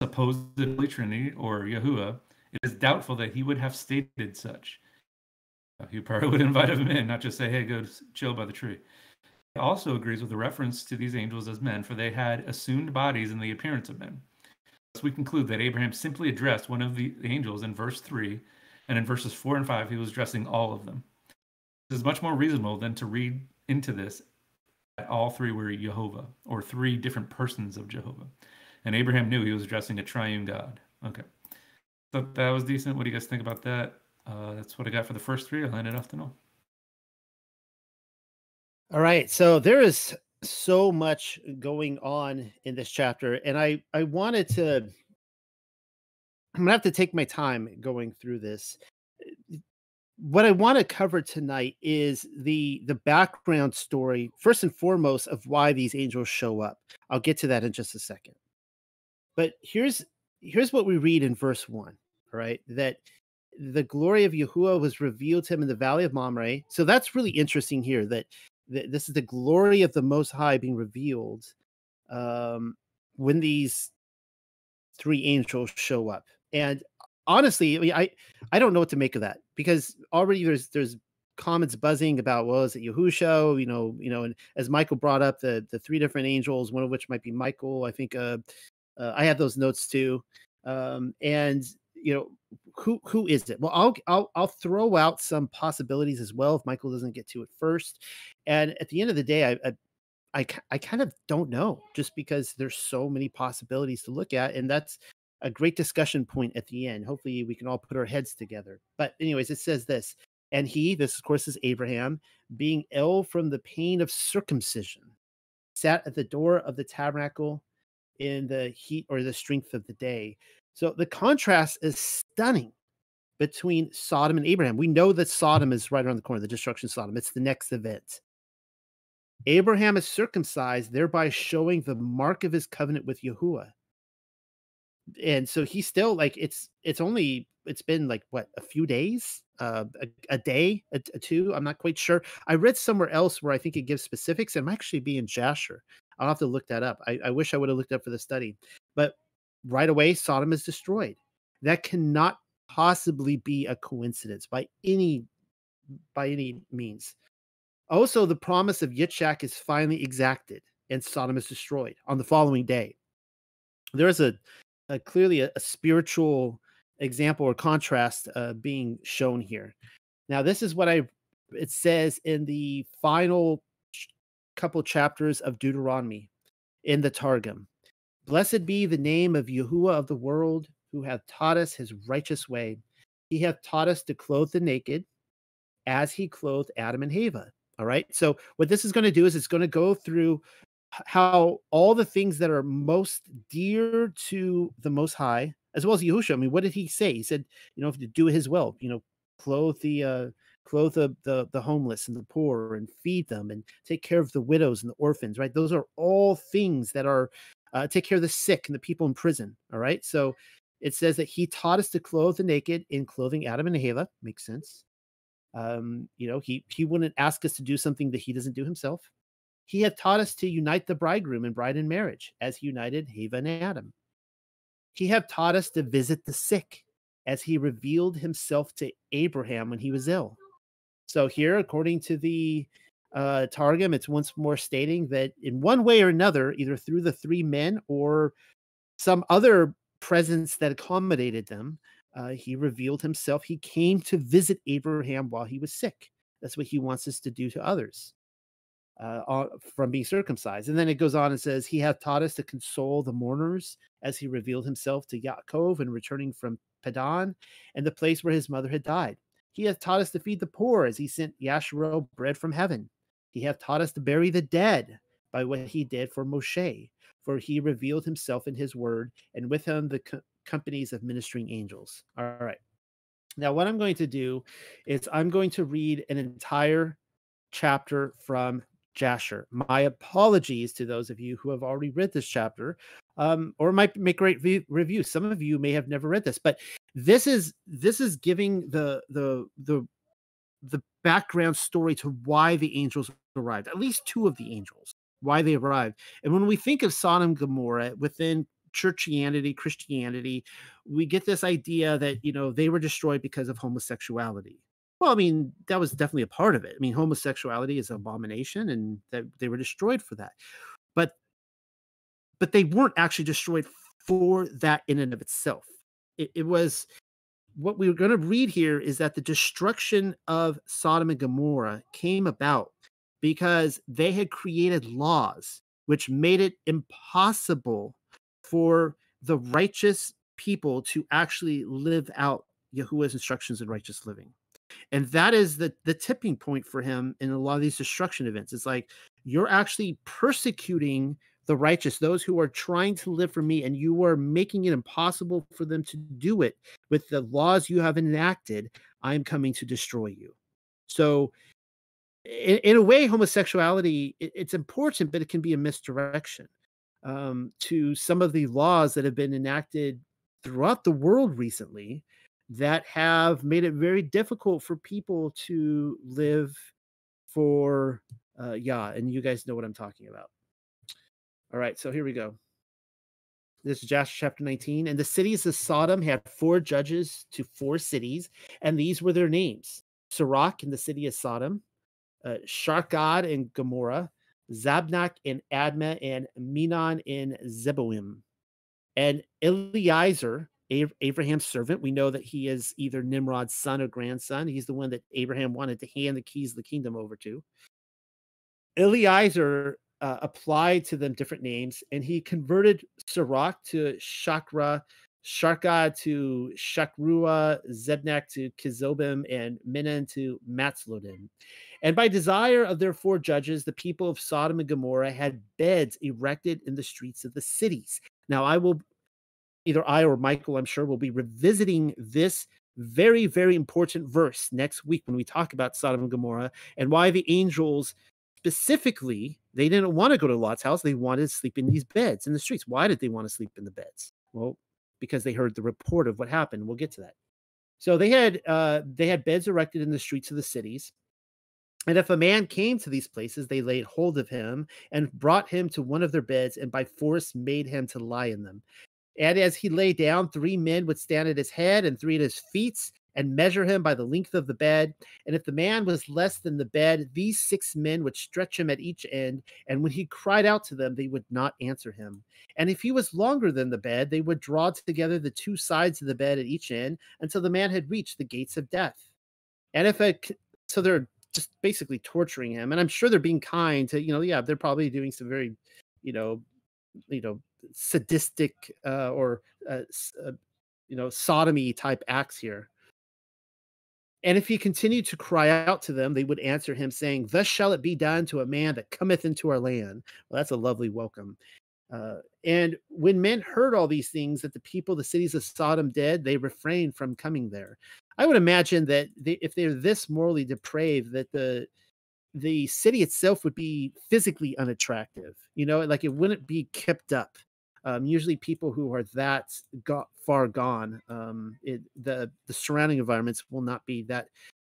a Trinity or Yahuwah, it is doubtful that he would have stated such. He probably would invite them in, not just say, hey, go chill by the tree. He also agrees with the reference to these angels as men, for they had assumed bodies in the appearance of men we conclude that Abraham simply addressed one of the angels in verse 3, and in verses 4 and 5, he was addressing all of them. This is much more reasonable than to read into this that all three were Jehovah, or three different persons of Jehovah. And Abraham knew he was addressing a triune God. Okay. So that was decent. What do you guys think about that? Uh, that's what I got for the first three. I'll hand it off to Noel. All right. So there is so much going on in this chapter and i i wanted to i'm gonna have to take my time going through this what i want to cover tonight is the the background story first and foremost of why these angels show up i'll get to that in just a second but here's here's what we read in verse one all right that the glory of Yahuwah was revealed to him in the valley of Mamre. So that's really interesting here that this is the glory of the Most High being revealed um, when these three angels show up. And honestly, I, mean, I I don't know what to make of that because already there's there's comments buzzing about well is it Yahusha you know you know and as Michael brought up the the three different angels one of which might be Michael I think uh, uh I have those notes too um and you know who who is it? Well I'll I'll I'll throw out some possibilities as well if Michael doesn't get to it first. And at the end of the day I, I I, I kind of don't know just because there's so many possibilities to look at and that's a great discussion point at the end. Hopefully we can all put our heads together. But anyways it says this and he, this of course is Abraham, being ill from the pain of circumcision, sat at the door of the tabernacle in the heat or the strength of the day. So the contrast is stunning between Sodom and Abraham. We know that Sodom is right around the corner, the destruction of Sodom. It's the next event. Abraham is circumcised, thereby showing the mark of his covenant with Yahuwah. And so he's still like it's it's only it's been like what a few days uh, a, a, day, a, a, two. I'm not quite sure. I read somewhere else where I think it gives specifics. It might actually be in Jasher. I'll have to look that up. I, I wish I would have looked up for the study. But right away, Sodom is destroyed. That cannot possibly be a coincidence by any by any means. Also, the promise of Yitzhak is finally exacted, and Sodom is destroyed on the following day. There is a, a clearly a, a spiritual example or contrast uh, being shown here. Now, this is what I it says in the final couple chapters of Deuteronomy in the Targum. Blessed be the name of Yahuwah of the world, who hath taught us his righteous way. He hath taught us to clothe the naked, as he clothed Adam and Hava. All right. So what this is going to do is it's going to go through how all the things that are most dear to the Most High, as well as Yahushua. I mean, what did he say? He said, you know, to do his will, you know, clothe the uh, clothe the, the the homeless and the poor, and feed them, and take care of the widows and the orphans. Right? Those are all things that are uh, take care of the sick and the people in prison. All right. So it says that he taught us to clothe the naked in clothing Adam and Hava. Makes sense. Um, you know, he he wouldn't ask us to do something that he doesn't do himself. He hath taught us to unite the bridegroom and bride in marriage, as he united Hava and Adam. He hath taught us to visit the sick, as he revealed himself to Abraham when he was ill. So here, according to the uh, Targum, it's once more stating that in one way or another, either through the three men or some other presence that accommodated them, uh, he revealed himself. He came to visit Abraham while he was sick. That's what he wants us to do to others uh, from being circumcised. And then it goes on and says, He hath taught us to console the mourners as he revealed himself to Yaakov and returning from Padan and the place where his mother had died. He hath taught us to feed the poor as he sent Yasharo bread from heaven. He hath taught us to bury the dead by what he did for Moshe, for he revealed himself in his word, and with him the co- companies of ministering angels. All right. Now, what I'm going to do is I'm going to read an entire chapter from Jasher. My apologies to those of you who have already read this chapter, um, or might make great re- reviews. Some of you may have never read this, but this is this is giving the the the the background story to why the angels arrived. At least two of the angels, why they arrived. And when we think of Sodom and Gomorrah within churchianity, Christianity, we get this idea that you know they were destroyed because of homosexuality well, I mean, that was definitely a part of it. I mean, homosexuality is an abomination, and that they were destroyed for that. But but they weren't actually destroyed for that in and of itself. It, it was what we are going to read here is that the destruction of Sodom and Gomorrah came about because they had created laws which made it impossible for the righteous people to actually live out Yahuwah's instructions in righteous living. And that is the the tipping point for him in a lot of these destruction events. It's like you're actually persecuting the righteous those who are trying to live for me and you are making it impossible for them to do it. With the laws you have enacted i'm coming to destroy you. So in, in a way homosexuality it, it's important but it can be a misdirection um, to some of the laws that have been enacted throughout the world recently that have made it very difficult for people to live for Uh, yeah, and you guys know what I'm talking about. All right, so here we go. This is Jasher chapter 19. And the cities of Sodom had four judges to four cities, and these were their names Sirach in the city of Sodom, uh, Sharkad in Gomorrah, Zabnak in Admah, and Menon in Zeboim. And Eliezer, Abraham's servant, we know that he is either Nimrod's son or grandson. He's the one that Abraham wanted to hand the keys of the kingdom over to. Eliezer uh, applied to them different names, and he converted Sirach to Shakra, Sharka to Shakrua, Zebnak to Kizobim, and Menon to Matzlodim. And by desire of their four judges, the people of Sodom and Gomorrah had beds erected in the streets of the cities. Now, I will, either I or Michael, I'm sure, will be revisiting this very, very important verse next week when we talk about Sodom and Gomorrah and why the angels specifically they didn't want to go to Lot's house. They wanted to sleep in these beds in the streets. Why did they want to sleep in the beds? Well, because they heard the report of what happened. We'll get to that. So they had uh, they had beds erected in the streets of the cities. And if a man came to these places, they laid hold of him and brought him to one of their beds, and by force made him to lie in them. And as he lay down, three men would stand at his head and three at his feet, and measure him by the length of the bed. And if the man was less than the bed, these six men would stretch him at each end. And when he cried out to them, they would not answer him. And if he was longer than the bed, they would draw together the two sides of the bed at each end until the man had reached the gates of death. And if a so they're just basically torturing him, and I'm sure they're being kind to you know yeah they're probably doing some very you know you know sadistic uh, or uh, uh, you know sodomy type acts here and if he continued to cry out to them, they would answer him, saying, Thus shall it be done to a man that cometh into our land. Well, that's a lovely welcome. Uh, and when men heard all these things that the people, the cities of Sodom did, they refrained from coming there. I would imagine that they, if they're this morally depraved, that the the city itself would be physically unattractive. You know, like it wouldn't be kept up. Um, usually, people who are that far gone, um, it, the the surrounding environments will not be that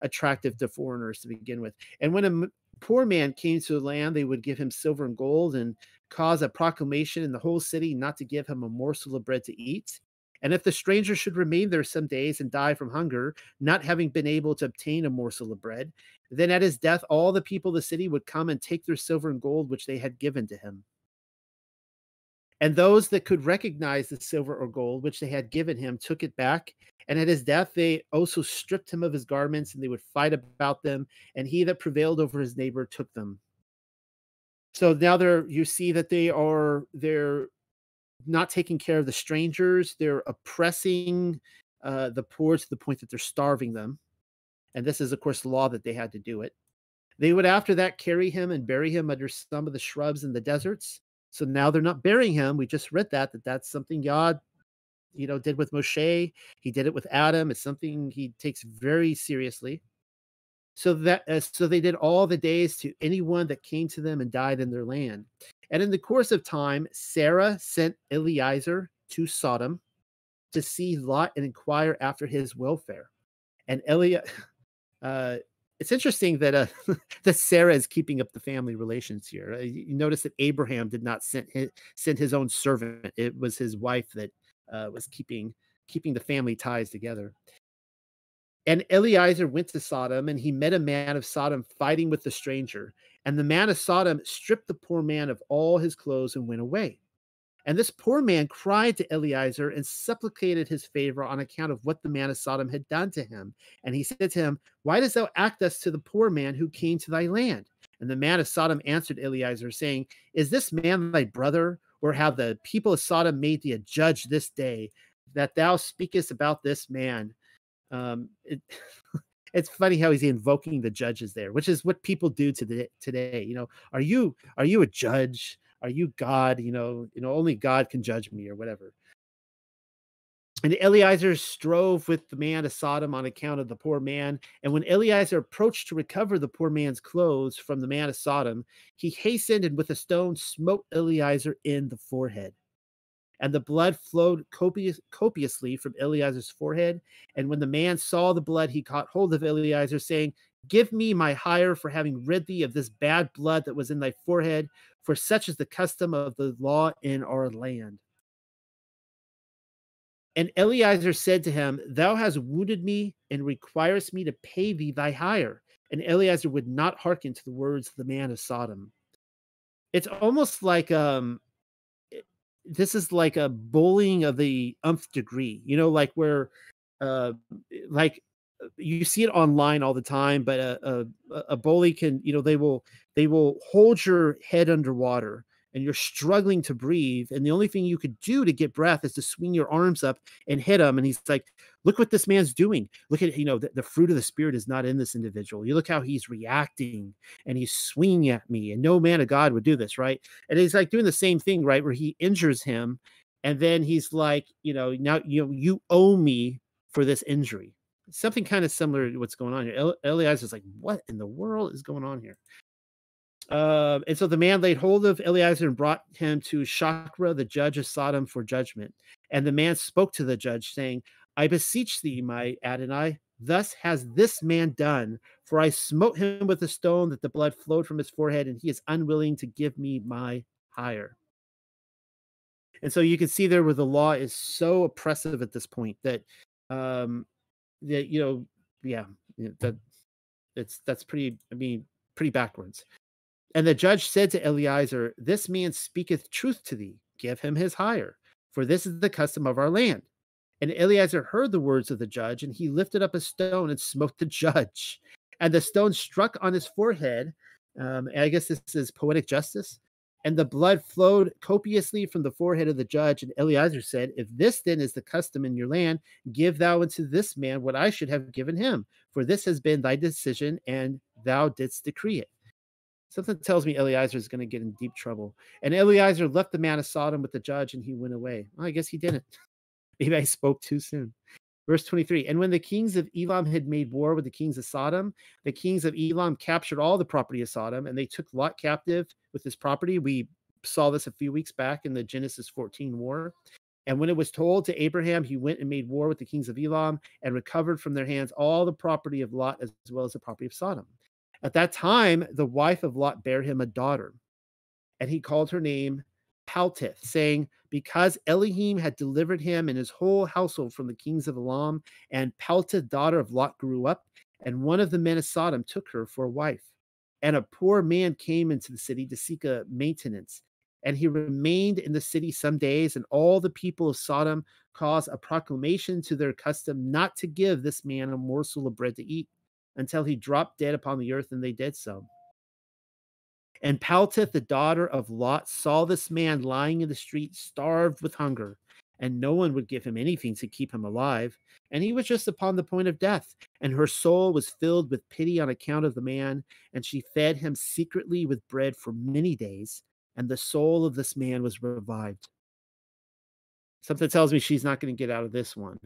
attractive to foreigners to begin with. And when a poor man came to the land, they would give him silver and gold and cause a proclamation in the whole city not to give him a morsel of bread to eat. And if the stranger should remain there some days and die from hunger, not having been able to obtain a morsel of bread, then at his death all the people of the city would come and take their silver and gold which they had given to him. And those that could recognize the silver or gold which they had given him took it back. And at his death, they also stripped him of his garments and they would fight about them. And he that prevailed over his neighbor took them. So now they're, you see that they are, they're not taking care of the strangers. They're oppressing uh, the poor to the point that they're starving them. And this is, of course, the law that they had to do it. They would, after that, carry him and bury him under some of the shrubs in the deserts so now they're not burying him. We just read that that that's something God, you know, did with Moshe. He did it with Adam. It's something he takes very seriously. So that uh, so they did all the days to anyone that came to them and died in their land. And in the course of time, Sarah sent Eliezer to Sodom to see Lot and inquire after his welfare. And Eli, uh, it's interesting that uh, that Sarah is keeping up the family relations here. Uh, you notice that Abraham did not send his, send his own servant; it was his wife that uh, was keeping keeping the family ties together. And Eliezer went to Sodom, and he met a man of Sodom fighting with the stranger. And the man of Sodom stripped the poor man of all his clothes and went away. And this poor man cried to Eliezer and supplicated his favor on account of what the man of Sodom had done to him. And he said to him, Why dost thou act thus to the poor man who came to thy land? And the man of Sodom answered Eliezer, saying, Is this man thy brother? Or have the people of Sodom made thee a judge this day, that thou speakest about this man? Um, it, it's funny how he's invoking the judges there, which is what people do today. Today, you know, are you are you a judge? Are you God? You know, you know, only God can judge me or whatever. And Eliezer strove with the man of Sodom on account of the poor man. And when Eliezer approached to recover the poor man's clothes from the man of Sodom, he hastened and with a stone smote Eliezer in the forehead. And the blood flowed copious, copiously from Eliezer's forehead. And when the man saw the blood, he caught hold of Eliezer, saying, Give me my hire for having rid thee of this bad blood that was in thy forehead, for such is the custom of the law in our land. And Eliezer said to him, Thou hast wounded me and requirest me to pay thee thy hire. And Eliezer would not hearken to the words of the man of Sodom. It's almost like um this is like a bullying of the umph degree, you know, like where uh like you see it online all the time, but a, a, a bully can, you know, they will they will hold your head underwater and you're struggling to breathe. And the only thing you could do to get breath is to swing your arms up and hit him. And he's like, look what this man's doing. Look at, you know, the, the fruit of the spirit is not in this individual. You look how he's reacting and he's swinging at me. And no man of God would do this, right? And he's like doing the same thing, right? Where he injures him. And then he's like, you know, now you you owe me for this injury. Something kind of similar to what's going on here. Eliezer's like, what in the world is going on here? Uh, and so the man laid hold of Eliezer and brought him to Shakra, the judge of Sodom, for judgment. And the man spoke to the judge, saying, I beseech thee, my Adonai, thus has this man done, for I smote him with a stone that the blood flowed from his forehead, and he is unwilling to give me my hire. And so you can see there where the law is so oppressive at this point that um that you know, yeah, that it's that's pretty I mean, pretty backwards. And the judge said to Eliezer, This man speaketh truth to thee, give him his hire, for this is the custom of our land. And Eliezer heard the words of the judge, and he lifted up a stone and smote the judge. And the stone struck on his forehead. Um, I guess this is poetic justice. And the blood flowed copiously from the forehead of the judge. And Eliezer said, If this then is the custom in your land, give thou unto this man what I should have given him, for this has been thy decision, and thou didst decree it. Something tells me Eliezer is going to get in deep trouble. And Eliezer left the man of Sodom with the judge and he went away. Well, I guess he didn't. Maybe I spoke too soon. Verse 23 And when the kings of Elam had made war with the kings of Sodom, the kings of Elam captured all the property of Sodom and they took Lot captive with his property. We saw this a few weeks back in the Genesis 14 war. And when it was told to Abraham, he went and made war with the kings of Elam and recovered from their hands all the property of Lot as well as the property of Sodom. At that time, the wife of Lot bare him a daughter, and he called her name Paltith, saying, Because Elohim had delivered him and his whole household from the kings of Elam, and Paltith, daughter of Lot, grew up, and one of the men of Sodom took her for a wife. And a poor man came into the city to seek a maintenance. And he remained in the city some days, and all the people of Sodom caused a proclamation to their custom not to give this man a morsel of bread to eat until he dropped dead upon the earth, and they did so. And Paltith, the daughter of Lot, saw this man lying in the street, starved with hunger, and no one would give him anything to keep him alive. And he was just upon the point of death. And her soul was filled with pity on account of the man, and she fed him secretly with bread for many days. And the soul of this man was revived. Something tells me she's not going to get out of this one.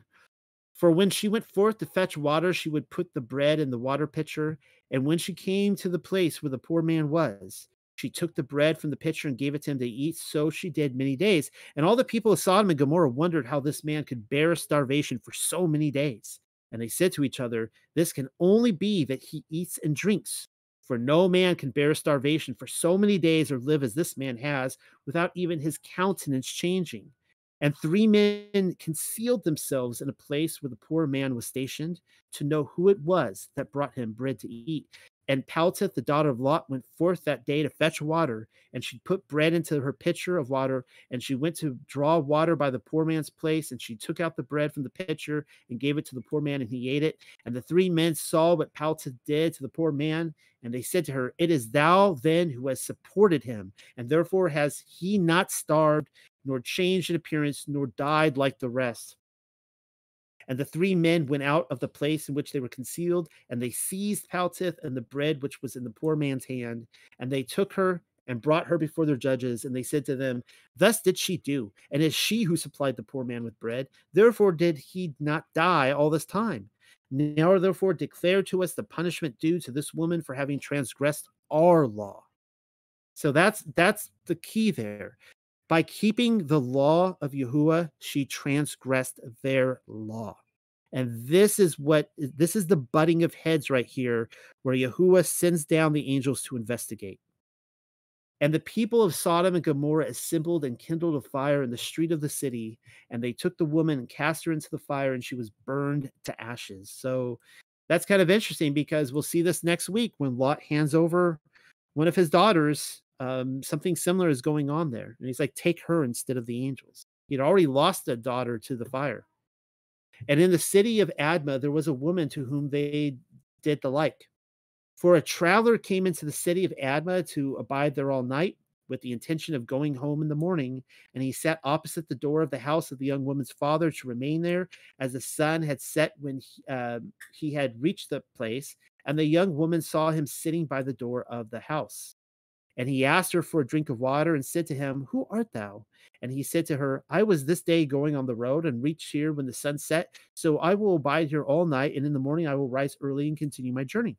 For when she went forth to fetch water, she would put the bread in the water pitcher. And when she came to the place where the poor man was, she took the bread from the pitcher and gave it to him to eat. So she did many days. And all the people of Sodom and Gomorrah wondered how this man could bear starvation for so many days. And they said to each other, This can only be that he eats and drinks. For no man can bear starvation for so many days or live as this man has without even his countenance changing. And three men concealed themselves in a place where the poor man was stationed to know who it was that brought him bread to eat. And Paltith, the daughter of Lot, went forth that day to fetch water, and she put bread into her pitcher of water, and she went to draw water by the poor man's place, and she took out the bread from the pitcher and gave it to the poor man, and he ate it. And the three men saw what Paltith did to the poor man, and they said to her, It is thou then who has supported him, and therefore has he not starved, nor changed in appearance, nor died like the rest. And the three men went out of the place in which they were concealed, and they seized Paltith and the bread which was in the poor man's hand, and they took her and brought her before their judges. And they said to them, Thus did she do, and is she who supplied the poor man with bread. Therefore did he not die all this time. Now therefore declare to us the punishment due to this woman for having transgressed our law. So that's that's the key there. By keeping the law of Yahuwah, she transgressed their law. And this is what this is the butting of heads right here, where Yahuwah sends down the angels to investigate. And the people of Sodom and Gomorrah assembled and kindled a fire in the street of the city, and they took the woman and cast her into the fire, and she was burned to ashes. So that's kind of interesting because we'll see this next week when Lot hands over one of his daughters. Um, something similar is going on there. And he's like, take her instead of the angels. He'd already lost a daughter to the fire. And in the city of Admah, there was a woman to whom they did the like. For a traveler came into the city of Admah to abide there all night with the intention of going home in the morning, and he sat opposite the door of the house of the young woman's father to remain there, as the sun had set when he, uh, he had reached the place. And the young woman saw him sitting by the door of the house. And he asked her for a drink of water and said to him, Who art thou? And he said to her, I was this day going on the road and reached here when the sun set. So I will abide here all night, and in the morning I will rise early and continue my journey.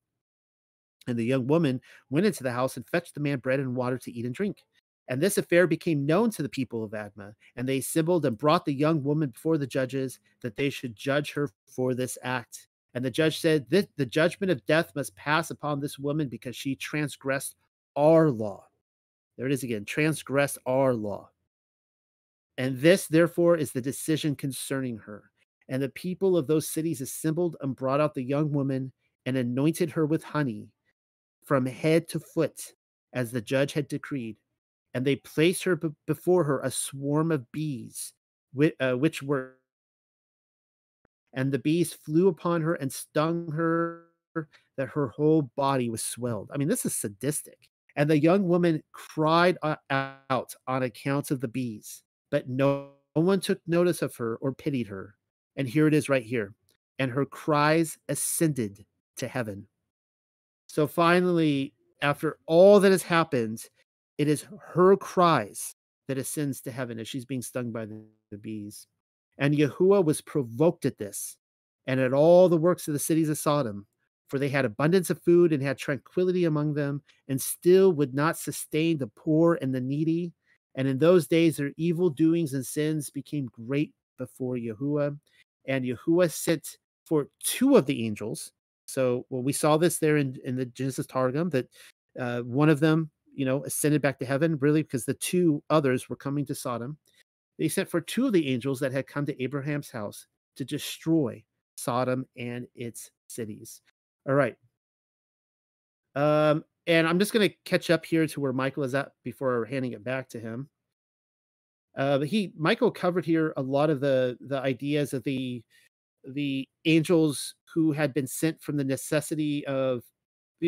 And the young woman went into the house and fetched the man bread and water to eat and drink. And this affair became known to the people of Admah, and they assembled and brought the young woman before the judges that they should judge her for this act. And the judge said, The judgment of death must pass upon this woman because she transgressed our law. There it is again transgressed our law. And this, therefore, is the decision concerning her. And the people of those cities assembled and brought out the young woman and anointed her with honey from head to foot, as the judge had decreed. And they placed her b- before her a swarm of bees, which, uh, which were, and the bees flew upon her and stung her, that her whole body was swelled. I mean, this is sadistic. And the young woman cried uh, out on account of the bees, but no one took notice of her or pitied her. And here it is right here. And her cries ascended to heaven. So finally, after all that has happened, it is her cries that ascends to heaven as she's being stung by the, the bees. And Yahuwah was provoked at this and at all the works of the cities of Sodom, for they had abundance of food and had tranquility among them, and still would not sustain the poor and the needy. And in those days, their evil doings and sins became great before Yahuwah. And Yahuwah sent for two of the angels so, well, we saw this there in, in the Genesis Targum that uh, one of them, you know, ascended back to heaven, really, because the two others were coming to Sodom. They sent for two of the angels that had come to Abraham's house to destroy Sodom and its cities. All right. Um, and I'm just going to catch up here to where Michael is at before handing it back to him. Uh, he Michael covered here a lot of the the ideas of the the angels who had been sent from the necessity of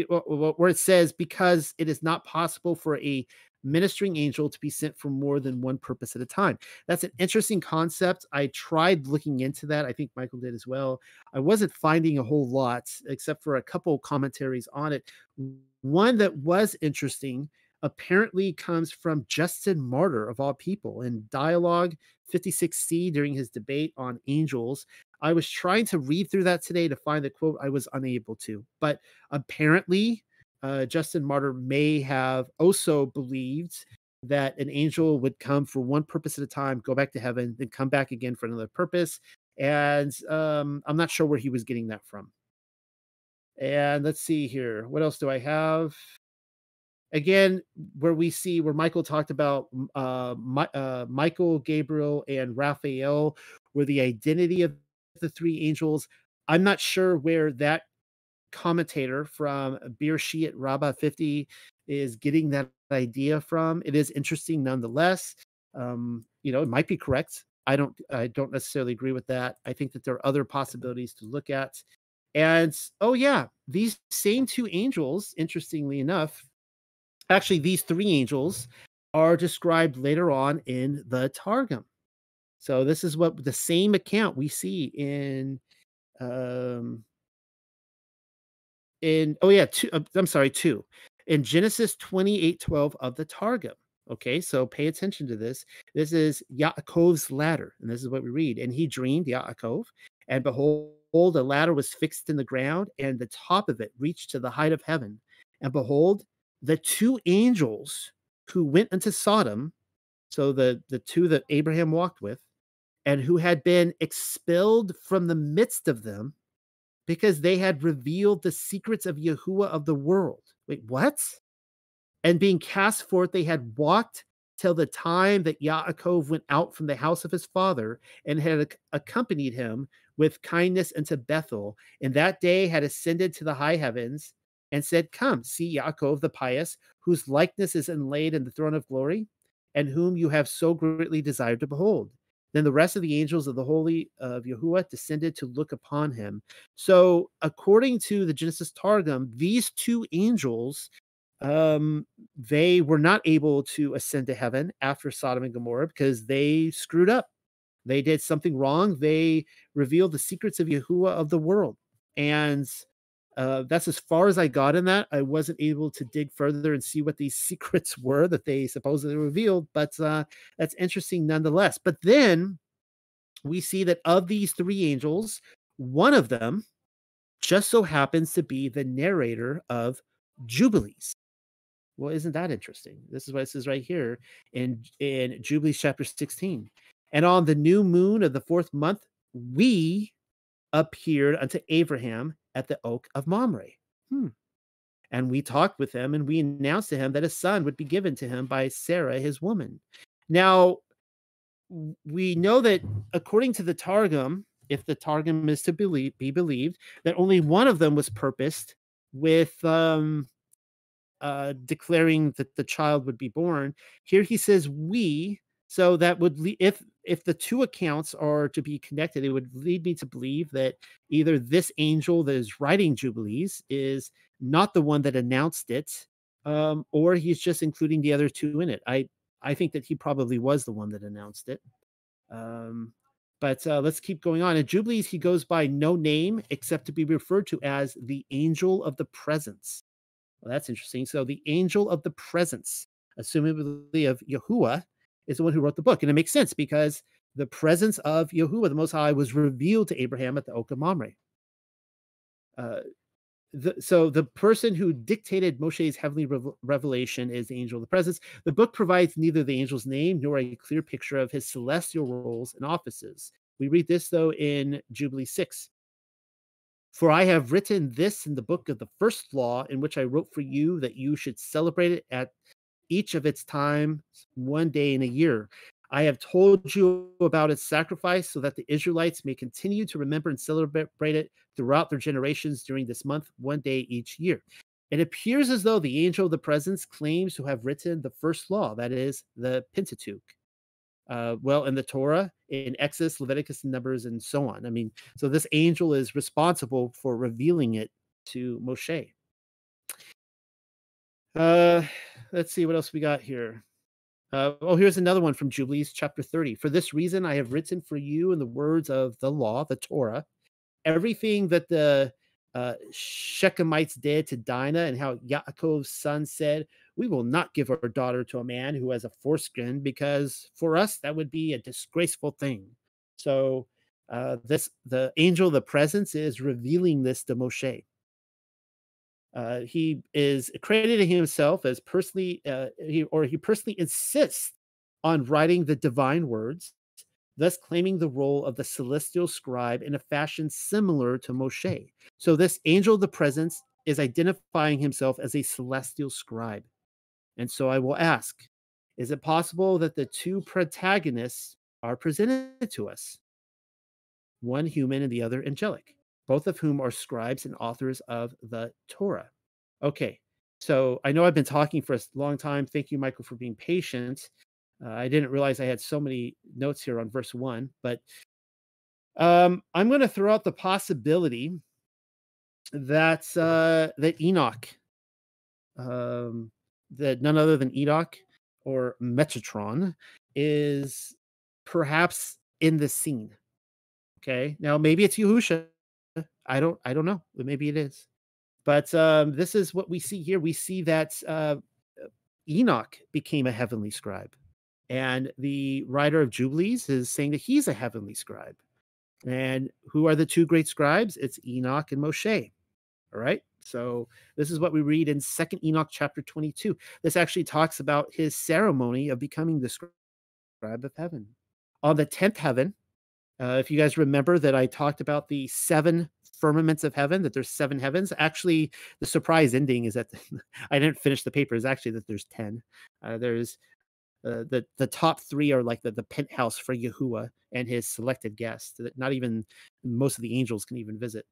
where it says because it is not possible for a ministering angel to be sent for more than one purpose at a time. That's an interesting concept. I tried looking into that. I think Michael did as well. I wasn't finding a whole lot except for a couple commentaries on it. One that was interesting apparently comes from Justin Martyr of all people in Dialogue 56C during his debate on angels. I was trying to read through that today to find the quote. I was unable to, but apparently, uh, Justin Martyr may have also believed that an angel would come for one purpose at a time, go back to heaven, then come back again for another purpose. And um, I'm not sure where he was getting that from. And let's see here. What else do I have? Again, where we see where Michael talked about uh, my, uh, Michael, Gabriel, and Raphael were the identity of the three angels. I'm not sure where that commentator from Bereshit Rabbah 50 is getting that idea from. It is interesting nonetheless. Um, you know, it might be correct. I don't I don't necessarily agree with that. I think that there are other possibilities to look at. And oh yeah, these same two angels, interestingly enough, actually these three angels are described later on in the Targum. So this is what the same account we see in um in oh yeah, two, uh, I'm sorry, two. In Genesis 28 12 of the Targum. Okay, so pay attention to this. This is Yaakov's ladder, and this is what we read. And he dreamed, Yaakov, and behold, a ladder was fixed in the ground, and the top of it reached to the height of heaven. And behold, the two angels who went into Sodom, so the the two that Abraham walked with, and who had been expelled from the midst of them because they had revealed the secrets of Yahuwah of the world. Wait, what? And being cast forth, they had walked till the time that Yaakov went out from the house of his father and had accompanied him with kindness unto Bethel, and that day had ascended to the high heavens and said, Come, see Yaakov the pious, whose likeness is inlaid in the throne of glory, and whom you have so greatly desired to behold. Then the rest of the angels of the holy of Yahuwah descended to look upon him. So, according to the Genesis Targum, these two angels, um, they were not able to ascend to heaven after Sodom and Gomorrah because they screwed up. They did something wrong. They revealed the secrets of Yahuwah of the world, and uh, that's as far as I got in that. I wasn't able to dig further and see what these secrets were that they supposedly revealed, but uh, that's interesting nonetheless. But then we see that of these three angels, one of them just so happens to be the narrator of Jubilees. Well, isn't that interesting? This is what it says right here in in Jubilees chapter 16. And on the new moon of the fourth month, we appeared unto Abraham at the oak of Mamre. Hmm. And we talked with him and we announced to him that a son would be given to him by Sarah, his woman. Now, we know that according to the Targum, if the Targum is to believe, be believed, that only one of them was purposed with um, uh, declaring that the child would be born. Here he says, we. So that would, le- if if the two accounts are to be connected, it would lead me to believe that either this angel that is writing Jubilees is not the one that announced it, um, or he's just including the other two in it. I I think that he probably was the one that announced it. Um, but uh, let's keep going on. In Jubilees, he goes by no name except to be referred to as the angel of the presence. Well, that's interesting. So the angel of the presence, assumably of Yahuwah, is the one who wrote the book. And it makes sense because the presence of Yahuwah, the Most High, was revealed to Abraham at the Oak of Mamre. Uh, the, so the person who dictated Moshe's heavenly revelation is the angel of the presence. The book provides neither the angel's name nor a clear picture of his celestial roles and offices. We read this though in Jubilee 6. For I have written this in the book of the first law, in which I wrote for you that you should celebrate it at each of its time one day in a year. I have told you about its sacrifice so that the Israelites may continue to remember and celebrate it throughout their generations during this month, one day each year. It appears as though the angel of the presence claims to have written the first law, that is, the Pentateuch. Uh, well, in the Torah, in Exodus, Leviticus, and Numbers, and so on. I mean, so this angel is responsible for revealing it to Moshe. Uh, let's see what else we got here. Uh, oh, here's another one from Jubilees, chapter 30. For this reason, I have written for you in the words of the law, the Torah, everything that the uh, Shechemites did to Dinah and how Yaakov's son said, We will not give our daughter to a man who has a foreskin because for us that would be a disgraceful thing. So, uh, this the angel of the presence is revealing this to Moshe. Uh, he is crediting himself as personally, uh, he, or he personally insists on writing the divine words, thus claiming the role of the celestial scribe in a fashion similar to Moshe. So, this angel of the presence is identifying himself as a celestial scribe. And so, I will ask is it possible that the two protagonists are presented to us? One human and the other angelic both of whom are scribes and authors of the Torah. Okay, so I know I've been talking for a long time. Thank you, Michael, for being patient. Uh, I didn't realize I had so many notes here on verse one, but um, I'm going to throw out the possibility that uh, that Enoch, um, that none other than Enoch or Metatron, is perhaps in the scene. Okay, now maybe it's Yahusha, I don't I don't know. Maybe it is. But um, this is what we see here. We see that uh, Enoch became a heavenly scribe. And the writer of Jubilees is saying that he's a heavenly scribe. And who are the two great scribes? It's Enoch and Moshe. All right. So this is what we read in Second Enoch chapter 22. This actually talks about his ceremony of becoming the scribe of heaven. On the 10th heaven, Uh, if you guys remember that I talked about the seven firmaments of heaven, that there's seven heavens. Actually, the surprise ending is that I didn't finish the paper. Is actually that there's ten. Uh, there's uh, the the top three are like the, the penthouse for Yahuwah and his selected guests that not even most of the angels can even visit.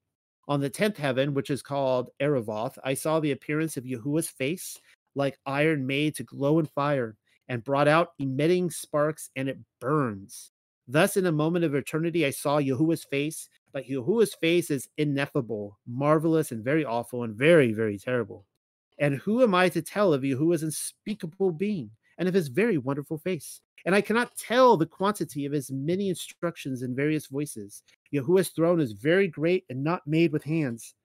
On the tenth heaven, which is called Erevoth, I saw the appearance of Yahuwah's face like iron made to glow in fire and brought out emitting sparks, and it burns. Thus, in a moment of eternity, I saw Yahuwah's face, but Yahuwah's face is ineffable, marvelous, and very awful, and very, very terrible. And who am I to tell of Yahuwah's unspeakable being and of his very wonderful face? And I cannot tell the quantity of his many instructions in various voices. Yahuwah's throne is very great and not made with hands,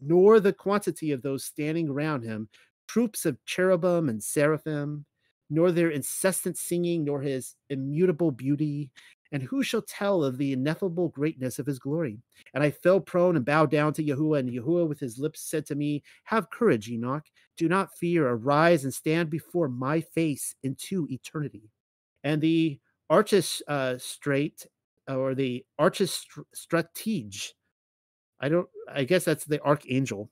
nor the quantity of those standing around him, troops of cherubim and seraphim nor their incessant singing, nor his immutable beauty. And who shall tell of the ineffable greatness of his glory? And I fell prone and bowed down to Yahuwah, and Yahuwah with his lips said to me, Have courage, Enoch. Do not fear. Arise and stand before my face into eternity. And the archist uh, straight, or the archist stratege, I don't, I guess that's the archangel,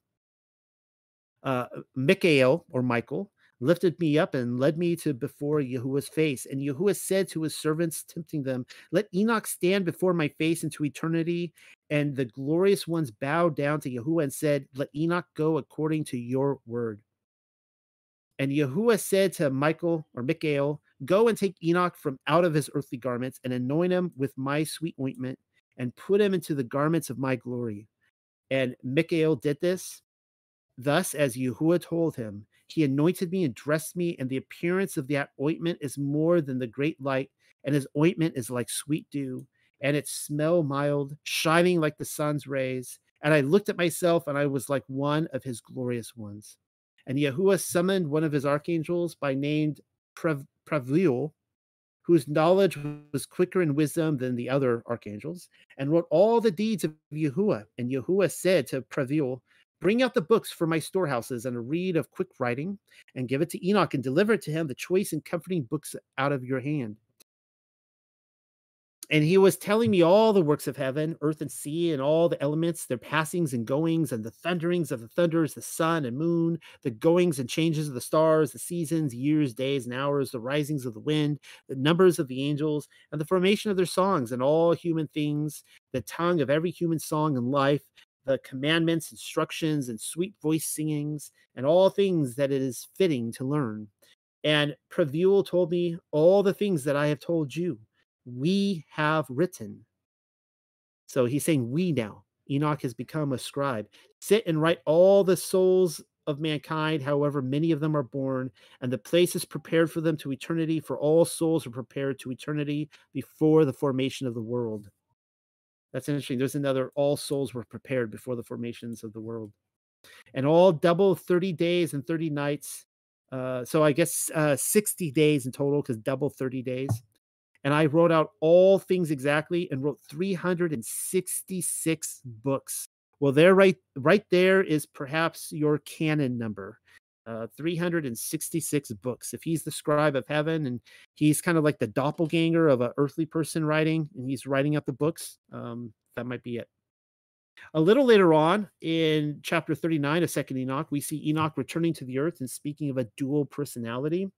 uh, Michael or Michael, lifted me up and led me to before Yahuwah's face. And Yahuwah said to his servants, tempting them, Let Enoch stand before my face into eternity. And the glorious ones bowed down to Yahuwah and said, Let Enoch go according to your word. And Yahuwah said to Michael or Michael, Go and take Enoch from out of his earthly garments and anoint him with my sweet ointment and put him into the garments of my glory. And Michael did this. Thus, as Yahuwah told him, he anointed me and dressed me, and the appearance of that ointment is more than the great light, and his ointment is like sweet dew, and its smell mild, shining like the sun's rays. And I looked at myself, and I was like one of his glorious ones. And Yahuwah summoned one of his archangels by name Pravil, whose knowledge was quicker in wisdom than the other archangels, and wrote all the deeds of Yahuwah. And Yahuwah said to Pravil, Bring out the books for my storehouses and a reed of quick writing, and give it to Enoch and deliver to him the choice and comforting books out of your hand. And he was telling me all the works of heaven, earth and sea, and all the elements, their passings and goings, and the thunderings of the thunders, the sun and moon, the goings and changes of the stars, the seasons, years, days, and hours, the risings of the wind, the numbers of the angels, and the formation of their songs, and all human things, the tongue of every human song and life, the commandments, instructions, and sweet voice singings, and all things that it is fitting to learn. And Pravul told me all the things that I have told you. We have written. So he's saying we now. Enoch has become a scribe. Sit and write all the souls of mankind, however many of them are born, and the place is prepared for them to eternity, for all souls are prepared to eternity before the formation of the world. That's interesting. There's another all souls were prepared before the formations of the world. And all double 30 days and 30 nights. Uh, so I guess uh, 60 days in total because double 30 days. And I wrote out all things exactly and wrote 366 books. Well, there right right there is perhaps your canon number uh, 366 books. If he's the scribe of heaven and he's kind of like the doppelganger of an earthly person writing, and he's writing up the books, um, that might be it. A little later on in chapter 39 of Second Enoch, we see Enoch returning to the earth and speaking of a dual personality.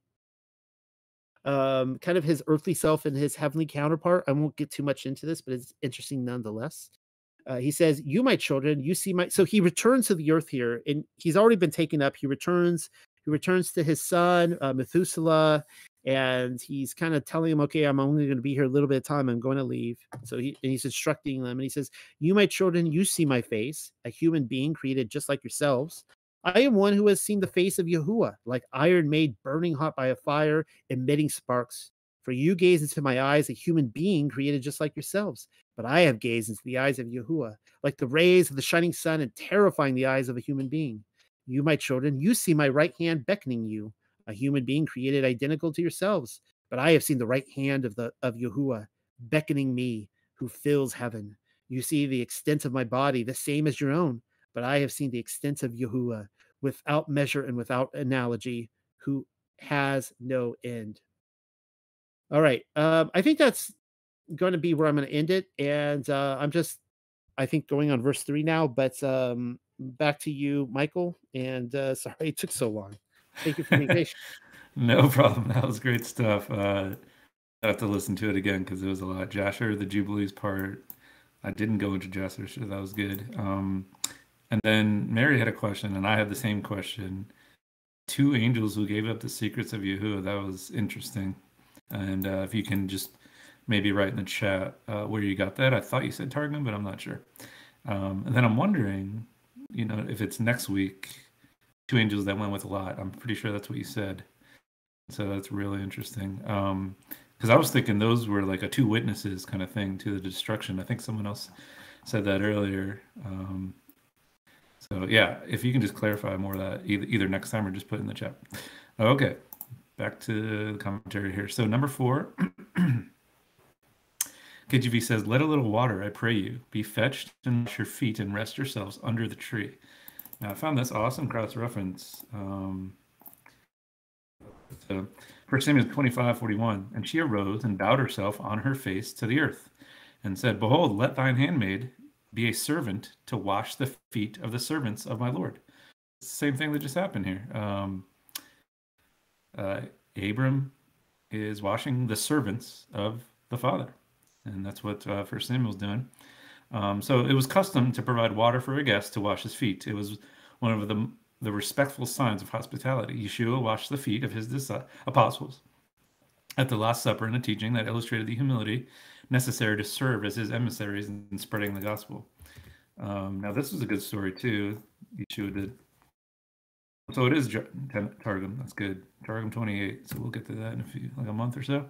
Um, kind of his earthly self and his heavenly counterpart. I won't get too much into this, but it's interesting nonetheless. Uh, he says, You, my children, you see my. So he returns to the earth here, and he's already been taken up. He returns. He returns to his son, uh, Methuselah, and he's kind of telling him, Okay, I'm only going to be here a little bit of time. I'm going to leave. So he, and he's instructing them, and he says, You, my children, you see my face, a human being created just like yourselves. I am one who has seen the face of Yahuwah, like iron made burning hot by a fire, emitting sparks. For you gaze into my eyes, a human being created just like yourselves. But I have gazed into the eyes of Yahuwah, like the rays of the shining sun, and terrifying the eyes of a human being. You, my children, you see my right hand beckoning you, a human being created identical to yourselves. But I have seen the right hand of the of Yahuwah beckoning me, who fills heaven. You see the extent of my body, the same as your own. But I have seen the extent of Yahuwah, without measure and without analogy, who has no end. All right. Um, I think that's going to be where I'm going to end it, and uh, I'm just, I think, going on verse three now. But um, back to you, Michael. And uh, sorry it took so long. Thank you for being patient. no problem. That was great stuff. Uh, I have to listen to it again because it was a lot. Jasher, the Jubilees part. I didn't go into Jasher, so that was good. Um, and then Mary had a question, and I had the same question. Two angels who gave up the secrets of Yahuwah. That was interesting. And uh, if you can just maybe write in the chat uh, where you got that. I thought you said Targum, but I'm not sure. Um, and then I'm wondering, you know, if it's next week, two angels that went with a lot. I'm pretty sure that's what you said. So that's really interesting. Um, because I was thinking those were like a two witnesses kind of thing to the destruction. I think someone else said that earlier. Um, so yeah, if you can just clarify more of that either, either next time or just put it in the chat. Okay, back to the commentary here. So number four, KJV says, "Let a little water, I pray you, be fetched and wash your feet and rest yourselves under the tree." Now I found this awesome cross reference. Um, so, First Samuel 25, 41. And she arose and bowed herself on her face to the earth and said, Behold, let thine handmaid be a servant to wash the feet of the servants of my Lord. Same thing that just happened here. Um, uh, Abram is washing the servants of the father. And that's what uh, First Samuel's doing. Um, so it was custom to provide water for a guest to wash his feet. It was one of the the respectful signs of hospitality. Yeshua washed the feet of his apostles at the Last Supper in a teaching that illustrated the humility necessary to serve as his emissaries in spreading the gospel. Um, now, this is a good story too. Yeshua did. So it is Targum. That's good. Targum 28. So we'll get to that in a few, like a month or so.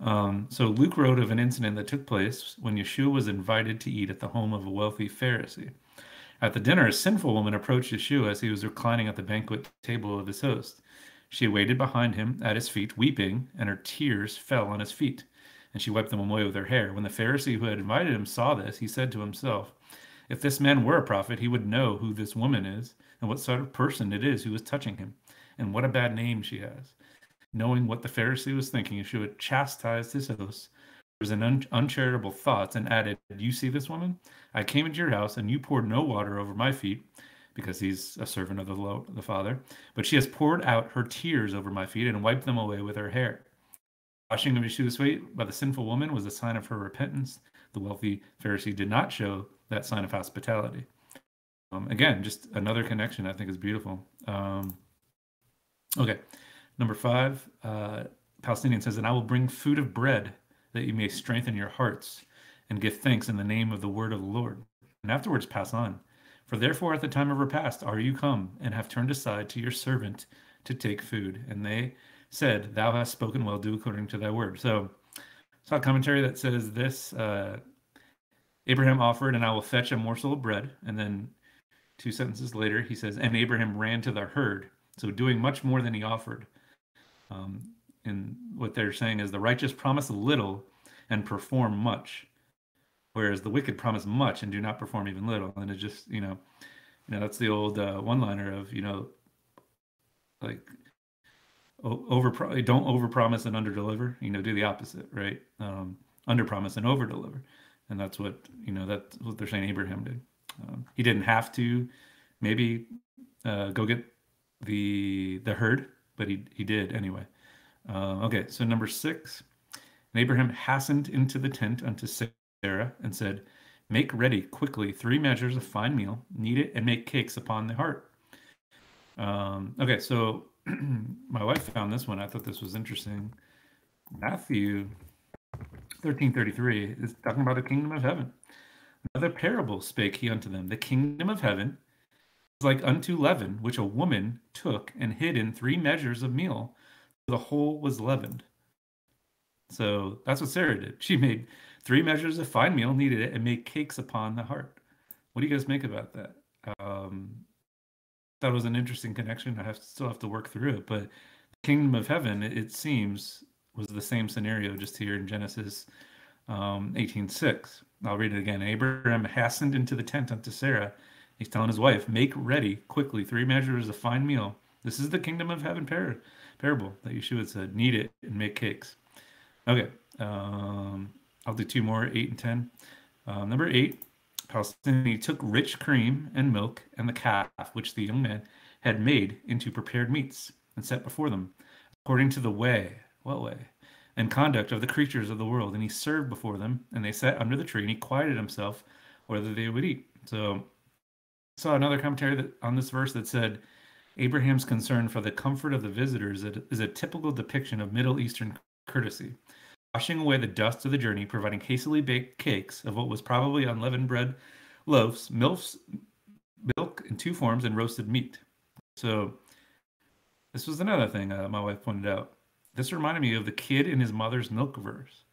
Um, so Luke wrote of an incident that took place when Yeshua was invited to eat at the home of a wealthy Pharisee. At the dinner, a sinful woman approached Yeshua as he was reclining at the banquet table of his host. She waited behind him at his feet, weeping, and her tears fell on his feet, and she wiped them away with her hair. When the Pharisee who had invited him saw this, he said to himself, If this man were a prophet, he would know who this woman is and what sort of person it is who is touching him, and what a bad name she has. Knowing what the Pharisee was thinking, Yeshua chastised his host was an un- uncharitable thoughts and added, You see this woman? I came into your house and you poured no water over my feet because he's a servant of the, the Father, but she has poured out her tears over my feet and wiped them away with her hair. Washing of Yeshua's feet by the sinful woman was a sign of her repentance. The wealthy Pharisee did not show that sign of hospitality. Um, again, just another connection I think is beautiful. Um, okay, number five, uh, Palestinian says, And I will bring food of bread that you may strengthen your hearts and give thanks in the name of the word of the Lord. And afterwards pass on. For therefore at the time of repast are you come, and have turned aside to your servant to take food. And they said, Thou hast spoken well, do according to thy word. So saw a commentary that says this uh, Abraham offered, and I will fetch a morsel of bread. And then two sentences later, he says, And Abraham ran to the herd. So doing much more than he offered. Um, and what they're saying is the righteous promise little and perform much whereas the wicked promise much and do not perform even little. And it's just you know you know that's the old uh, one liner of you know like over don't over promise and under deliver you know do the opposite right? Um, under promise and over deliver and that's what you know that's what they're saying abraham did. Um, he didn't have to maybe uh, go get the the herd but he he did anyway uh, okay, so number six. And Abraham hastened into the tent unto Sarah and said, Make ready quickly three measures of fine meal, knead it, and make cakes upon the heart. Um, okay, so my wife found this one. I thought this was interesting. Matthew 13:33 is talking about the kingdom of heaven. Another parable spake he unto them: The kingdom of heaven like unto leaven, which a woman took and hid in three measures of meal the whole was leavened. So that's what Sarah did. She made three measures of fine meal, kneaded it, and made cakes upon the heart. What do you guys make about that? Um, that was an interesting connection. I have to, still have to work through it, but the kingdom of heaven, it, seems, was the same scenario just here in Genesis um, 18:6. I'll read it again. Abraham hastened into the tent unto Sarah. He's telling his wife, "Make ready quickly three measures of fine meal. This is the kingdom of heaven par- parable that Yeshua said, knead it and make cakes. Okay. Um, I'll do two more, eight and ten. Uh, number eight, Palestine took rich cream and milk and the calf which the young man had made into prepared meats and set before them, according to the way, what way, and conduct of the creatures of the world. And he served before them, and they sat under the tree, and he quieted himself whether they would eat. So saw another commentary that, on this verse that said, Abraham's concern for the comfort of the visitors is a typical depiction of Middle Eastern courtesy, washing away the dust of the journey, providing hastily baked cakes of what was probably unleavened bread, loaves, milks, milk in two forms, and roasted meat. So this was another thing uh, my wife pointed out. This reminded me of the kid in his mother's milk verse.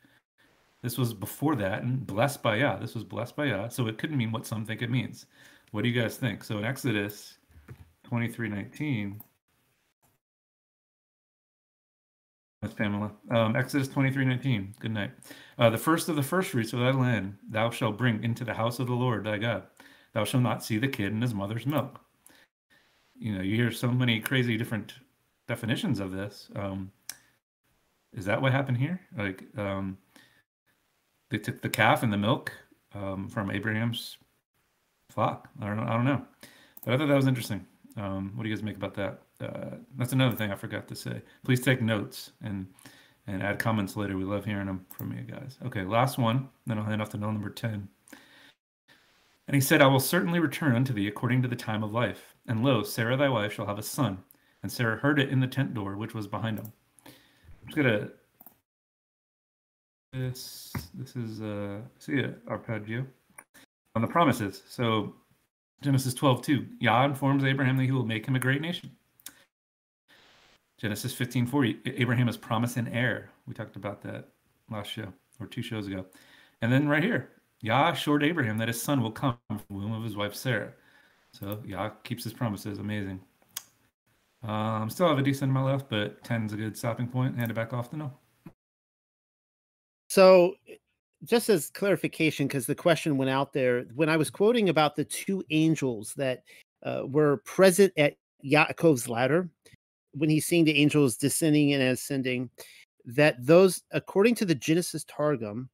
This was before that, and blessed by Yah. This was blessed by Yah, so it couldn't mean what some think it means. What do you guys think? So in Exodus 23:19, that's Pamela. Um, Exodus 23:19. Good night. Uh, the first of the first fruits of thy land thou shalt bring into the house of the Lord thy God. Thou shalt not see the kid in his mother's milk. You know, you hear so many crazy different definitions of this. Um, is that what happened here? Like, um, they took the calf and the milk um, from Abraham's flock. I don't know. I don't know, but I thought that was interesting. Um, what do you guys make about that? Uh, that's another thing I forgot to say. Please take notes and and add comments later. We love hearing them from you guys. Okay, last one. Then I'll hand off to Noel number ten. And he said, I will certainly return unto thee according to the time of life. And lo, Sarah thy wife shall have a son. And Sarah heard it in the tent door which was behind him. I'm just gonna this this is uh see it arpeggio on the promises. So Genesis 12, 2. Yah informs Abraham that he will make him a great nation. Genesis 15, 40. Abraham is promised an heir. We talked about that last show or two shows ago. And then right here, Yah assured Abraham that his son will come from the womb of his wife Sarah. So Yah keeps his promises. Amazing. Um, still have a decent amount left, but 10 is a good stopping point. Hand it back off to Noel. So just as clarification, because the question went out there, when I was quoting about the two angels that uh, were present at Yaakov's ladder, when he's seeing the angels descending and ascending, that those, according to the Genesis Targum,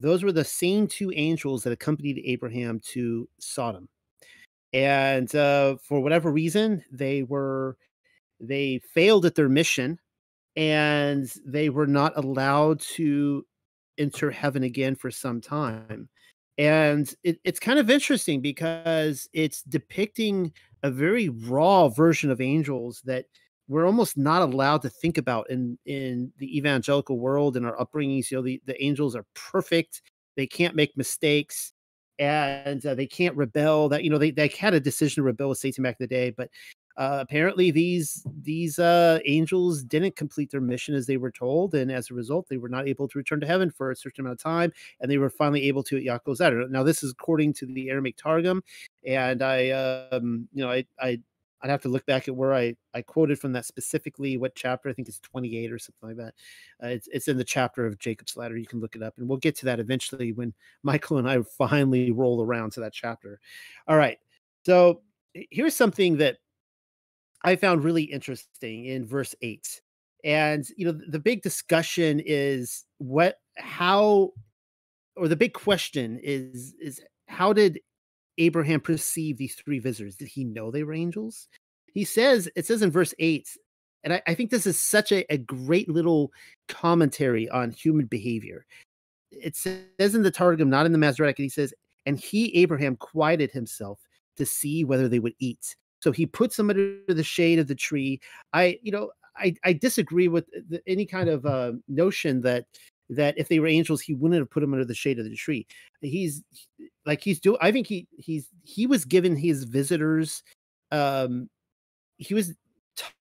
those were the same two angels that accompanied Abraham to Sodom. And uh, for whatever reason, they were they failed at their mission and they were not allowed to enter heaven again for some time. And it, it's kind of interesting because it's depicting a very raw version of angels that we're almost not allowed to think about in in the evangelical world and our upbringings. You know, the, the angels are perfect; they can't make mistakes, and uh, they can't rebel. That you know, they they had a decision to rebel with Satan back in the day, but uh, apparently these these uh, angels didn't complete their mission as they were told, and as a result, they were not able to return to heaven for a certain amount of time, and they were finally able to at Yaakov's ladder. Now, this is according to the Aramaic Targum, and I, um, you know, I, I, I'd have to look back at where I I quoted from that specifically. What chapter? I think it's 28 or something like that. Uh, it's it's in the chapter of Jacob's ladder. You can look it up, and we'll get to that eventually when Michael and I finally roll around to that chapter. All right, so here's something that I found really interesting in verse 8. And you know, the big discussion is what how or the big question is is how did Abraham perceive these three visitors? Did he know they were angels? He says, it says in verse 8, and I, I think this is such a, a great little commentary on human behavior. It says in the Targum, not in the Masoretic, and he says, and he, Abraham, quieted himself to see whether they would eat. So he puts them under the shade of the tree. I, you know, I, I disagree with the, any kind of uh, notion that that if they were angels, he wouldn't have put them under the shade of the tree. He's like he's doing. I think he he's he was given his visitors. Um, he was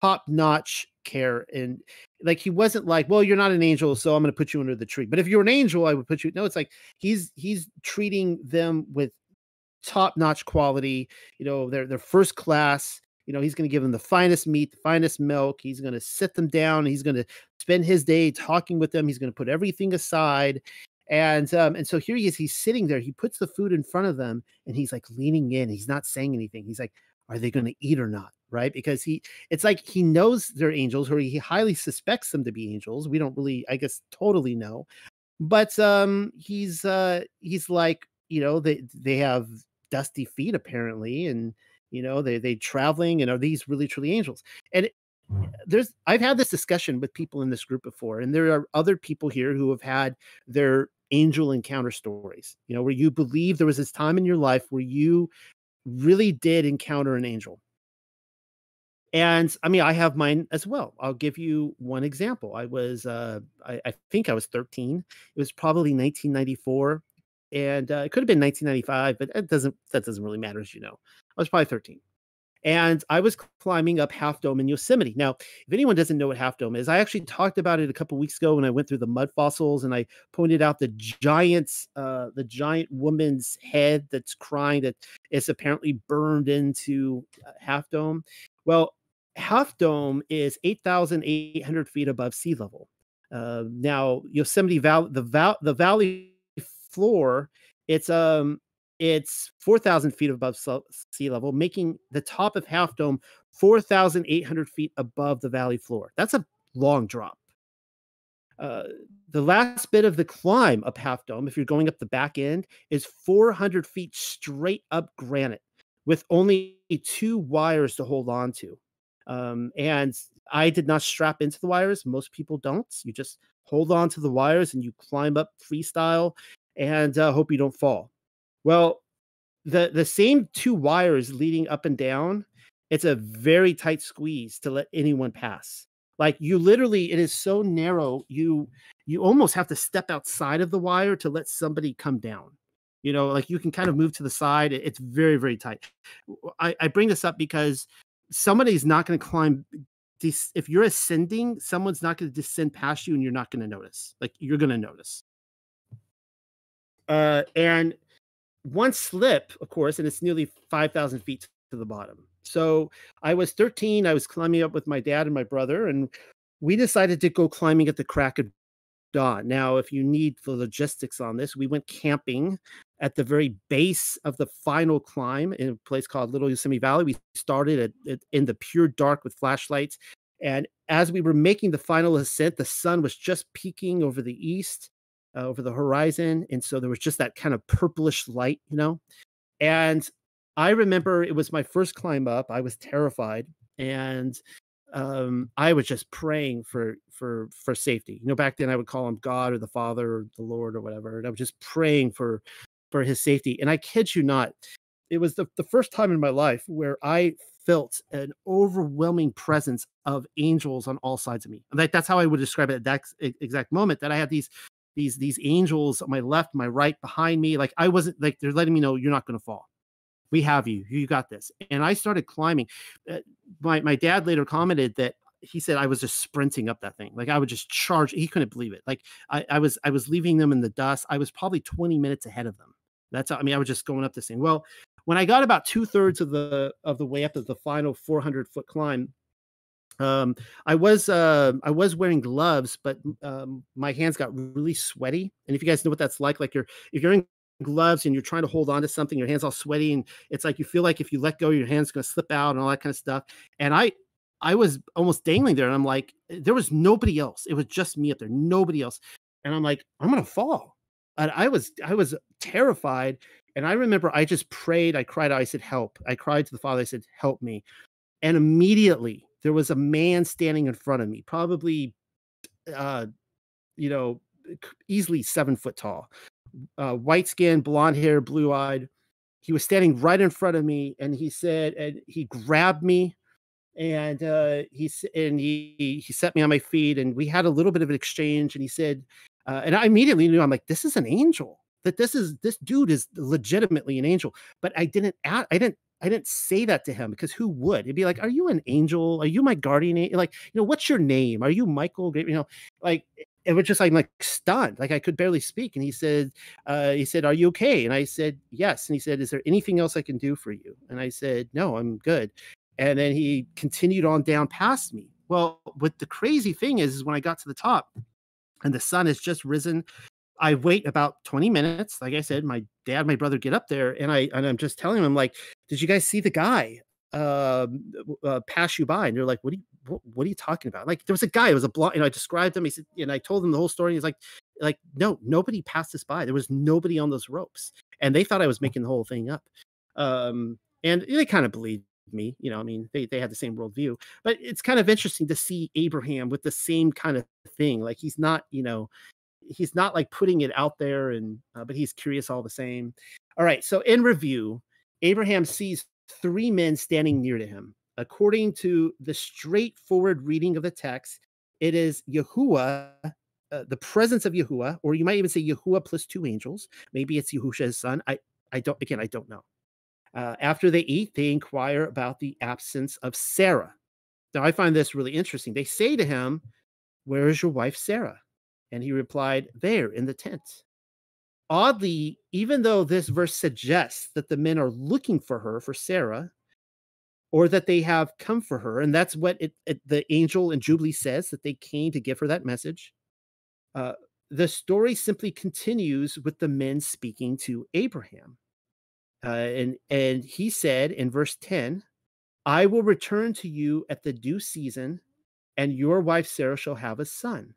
top notch care and like he wasn't like well you're not an angel so i'm going to put you under the tree but if you're an angel i would put you no it's like he's he's treating them with top notch quality. You know, they're they're first class. You know, he's going to give them the finest meat, the finest milk. He's going to sit them down. He's going to spend his day talking with them. He's going to put everything aside. And um, and so here he is. He's sitting there. He puts the food in front of them, and he's like leaning in. He's not saying anything. He's like, "Are they going to eat or not?" Right? Because he, it's like he knows they're angels, or he highly suspects them to be angels. We don't really, I guess, totally know. but um, he's uh, he's like you know they they have dusty feet apparently, and you know they they traveling and are these really truly angels? And there's I've had this discussion with people in this group before, and there are other people here who have had their angel encounter stories, you know, where you believe there was this time in your life where you really did encounter an angel. And I mean, I have mine as well. I'll give you one example. I was, uh, I, I think I was 13. It was probably 1994, and uh, it could have been 1995, but it doesn't. That doesn't really matter, as you know. I was probably 13 and I was climbing up Half Dome in Yosemite. Now, if anyone doesn't know what Half Dome is, I actually talked about it a couple weeks ago when I went through the mud fossils, and I pointed out the giant's, uh, the giant woman's head that's crying that is apparently burned into uh, Half Dome. Well, Half Dome is eight thousand eight hundred feet above sea level. Uh, now, Yosemite Valley, the val- the valley floor, it's um it's 4,000 feet above sea level, making the top of Half Dome 4,800 feet above the valley floor. That's a long drop. Uh, the last bit of the climb up Half Dome, if you're going up the back end, is 400 feet straight up granite with only two wires to hold on to. Um, and I did not strap into the wires. Most people don't. You just hold on to the wires and you climb up freestyle and uh, hope you don't fall. Well, the the same two wires leading up and down, it's a very tight squeeze to let anyone pass. Like you literally, it is so narrow. You you almost have to step outside of the wire to let somebody come down. You know, like you can kind of move to the side. It's very very tight. I, I bring this up because somebody's not going to climb. If you're ascending, someone's not going to descend past you, and you're not going to notice. Like you're going to notice. Uh, and one slip, of course, and it's nearly 5,000 feet to the bottom. So I was 13. I was climbing up with my dad and my brother, and we decided to go climbing at the crack of dawn. Now, if you need the logistics on this, we went camping at the very base of the final climb in a place called Little Yosemite Valley. We started at, at, in the pure dark with flashlights. And as we were making the final ascent, the sun was just peeking over the east uh, over the horizon. And so there was just that kind of purplish light, you know? And I remember it was my first climb up. I was terrified. And um, I was just praying for for for safety. You know, back then I would call him God or the Father or the Lord or whatever, and I was just praying for for his safety. And I kid you not, it was the, the first time in my life where I felt an overwhelming presence of angels on all sides of me. Like that's how I would describe it at that exact moment. That I had these these these angels on my left, my right, behind me. Like I wasn't like they're letting me know you're not going to fall. We have you. You got this. And I started climbing. Uh, my my dad later commented that he said I was just sprinting up that thing. Like I would just charge. He couldn't believe it. Like I, I was I was leaving them in the dust. I was probably 20 minutes ahead of them. That's how, I mean I was just going up this thing. Well, when I got about two thirds of the of the way up to the final 400 foot climb, um, I was uh, I was wearing gloves, but um, my hands got really sweaty. And if you guys know what that's like, like you're if you're in gloves and you're trying to hold on to something, your hands all sweaty, and it's like you feel like if you let go, your hands going to slip out and all that kind of stuff. And I I was almost dangling there, and I'm like, there was nobody else. It was just me up there, nobody else. And I'm like, I'm gonna fall. And I was I was terrified. And I remember I just prayed, I cried, out. I said, help. I cried to the Father, I said, help me. And immediately there was a man standing in front of me, probably, uh, you know, easily seven foot tall, uh, white skin, blonde hair, blue eyed. He was standing right in front of me, and he said, and he grabbed me, and uh, he and he he set me on my feet, and we had a little bit of an exchange. And he said, uh, and I immediately knew I'm like, this is an angel. That this is this dude is legitimately an angel. But I didn't I didn't I didn't say that to him because who would? It'd be like, "Are you an angel? Are you my guardian?" Angel? Like, you know, what's your name? Are you Michael? You know, like it was just like like stunned, like I could barely speak. And he said, uh, "He said, are you okay?" And I said, "Yes." And he said, "Is there anything else I can do for you?" And I said, "No, I'm good." And then he continued on down past me. Well, what the crazy thing is, is when I got to the top, and the sun has just risen I wait about 20 minutes. Like I said, my dad, my brother get up there, and I and I'm just telling them like, did you guys see the guy uh, uh, pass you by? And they're like, what do you what, what are you talking about? Like there was a guy, it was a blonde, you know, I described him. He said, and I told him the whole story. He's like, like, no, nobody passed us by. There was nobody on those ropes. And they thought I was making the whole thing up. Um, and they kind of believed me, you know, I mean, they, they had the same worldview, but it's kind of interesting to see Abraham with the same kind of thing. Like he's not, you know, he's not like putting it out there and, uh, but he's curious all the same. All right. So in review, Abraham sees three men standing near to him. According to the straightforward reading of the text, it is Yahuwah, uh, the presence of Yahuwah, or you might even say Yahuwah plus two angels. Maybe it's Yahusha's son. I, I don't, again, I don't know. Uh, after they eat, they inquire about the absence of Sarah. Now, I find this really interesting. They say to him, Where is your wife Sarah? And he replied, There in the tent. Oddly, even though this verse suggests that the men are looking for her, for Sarah, or that they have come for her. And that's what it, it, the angel in Jubilee says that they came to give her that message. Uh, the story simply continues with the men speaking to Abraham. Uh, and, and he said in verse 10, I will return to you at the due season, and your wife Sarah shall have a son.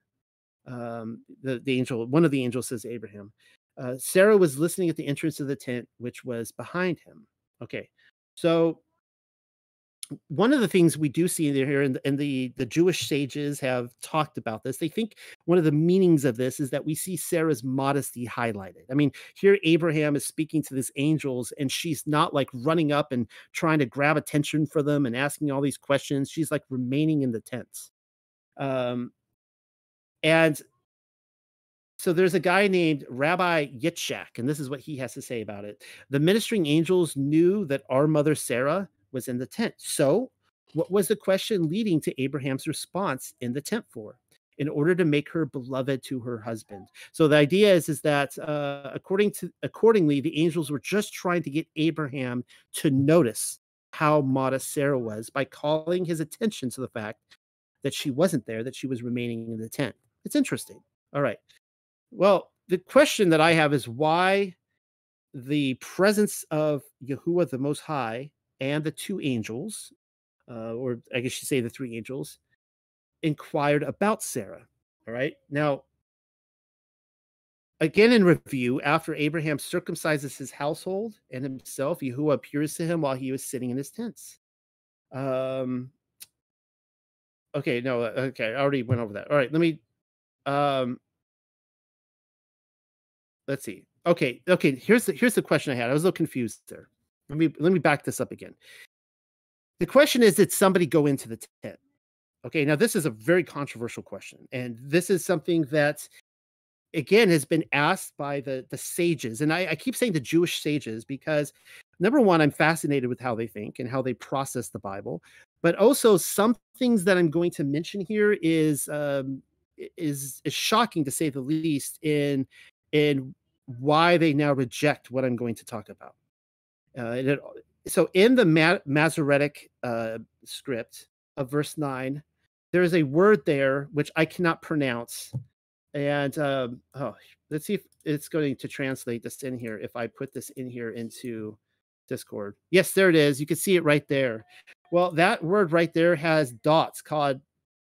Um, the, the angel, one of the angels says Abraham. Uh, Sarah was listening at the entrance of the tent, which was behind him. Okay, so one of the things we do see here, and, and the the Jewish sages have talked about this. They think one of the meanings of this is that we see Sarah's modesty highlighted. I mean, here Abraham is speaking to these angels, and she's not like running up and trying to grab attention for them and asking all these questions. She's like remaining in the tents. Um, and so there's a guy named Rabbi Yitzchak, and this is what he has to say about it. The ministering angels knew that our mother Sarah was in the tent. So, what was the question leading to Abraham's response in the tent for? In order to make her beloved to her husband. So the idea is, is that uh, according to accordingly, the angels were just trying to get Abraham to notice how modest Sarah was by calling his attention to the fact that she wasn't there, that she was remaining in the tent. It's interesting. All right. Well, the question that I have is why the presence of Yahuwah the Most High and the two angels, uh, or I guess you say the three angels, inquired about Sarah. All right. Now, again in review, after Abraham circumcises his household and himself, Yahuwah appears to him while he was sitting in his tents. Um, okay, no, uh, okay, I already went over that. All right, let me um let's see. Okay, okay, here's the here's the question I had. I was a little confused there. Let me let me back this up again. The question is, did somebody go into the tent? Okay, now this is a very controversial question, and this is something that again has been asked by the the sages and I, I, keep saying the jewish sages because number one i'm fascinated with how they think and how they process the bible but also some things that i'm going to mention here is um, is is shocking to say the least in in why they now reject what i'm going to talk about uh, it, so in the Ma- Masoretic uh, script of verse 9, there is a word there which I cannot pronounce. And um, oh, let's see if it's going to translate this in here. If I put this in here into Discord. Yes, there it is. You can see it right there. Well, that word right there has dots called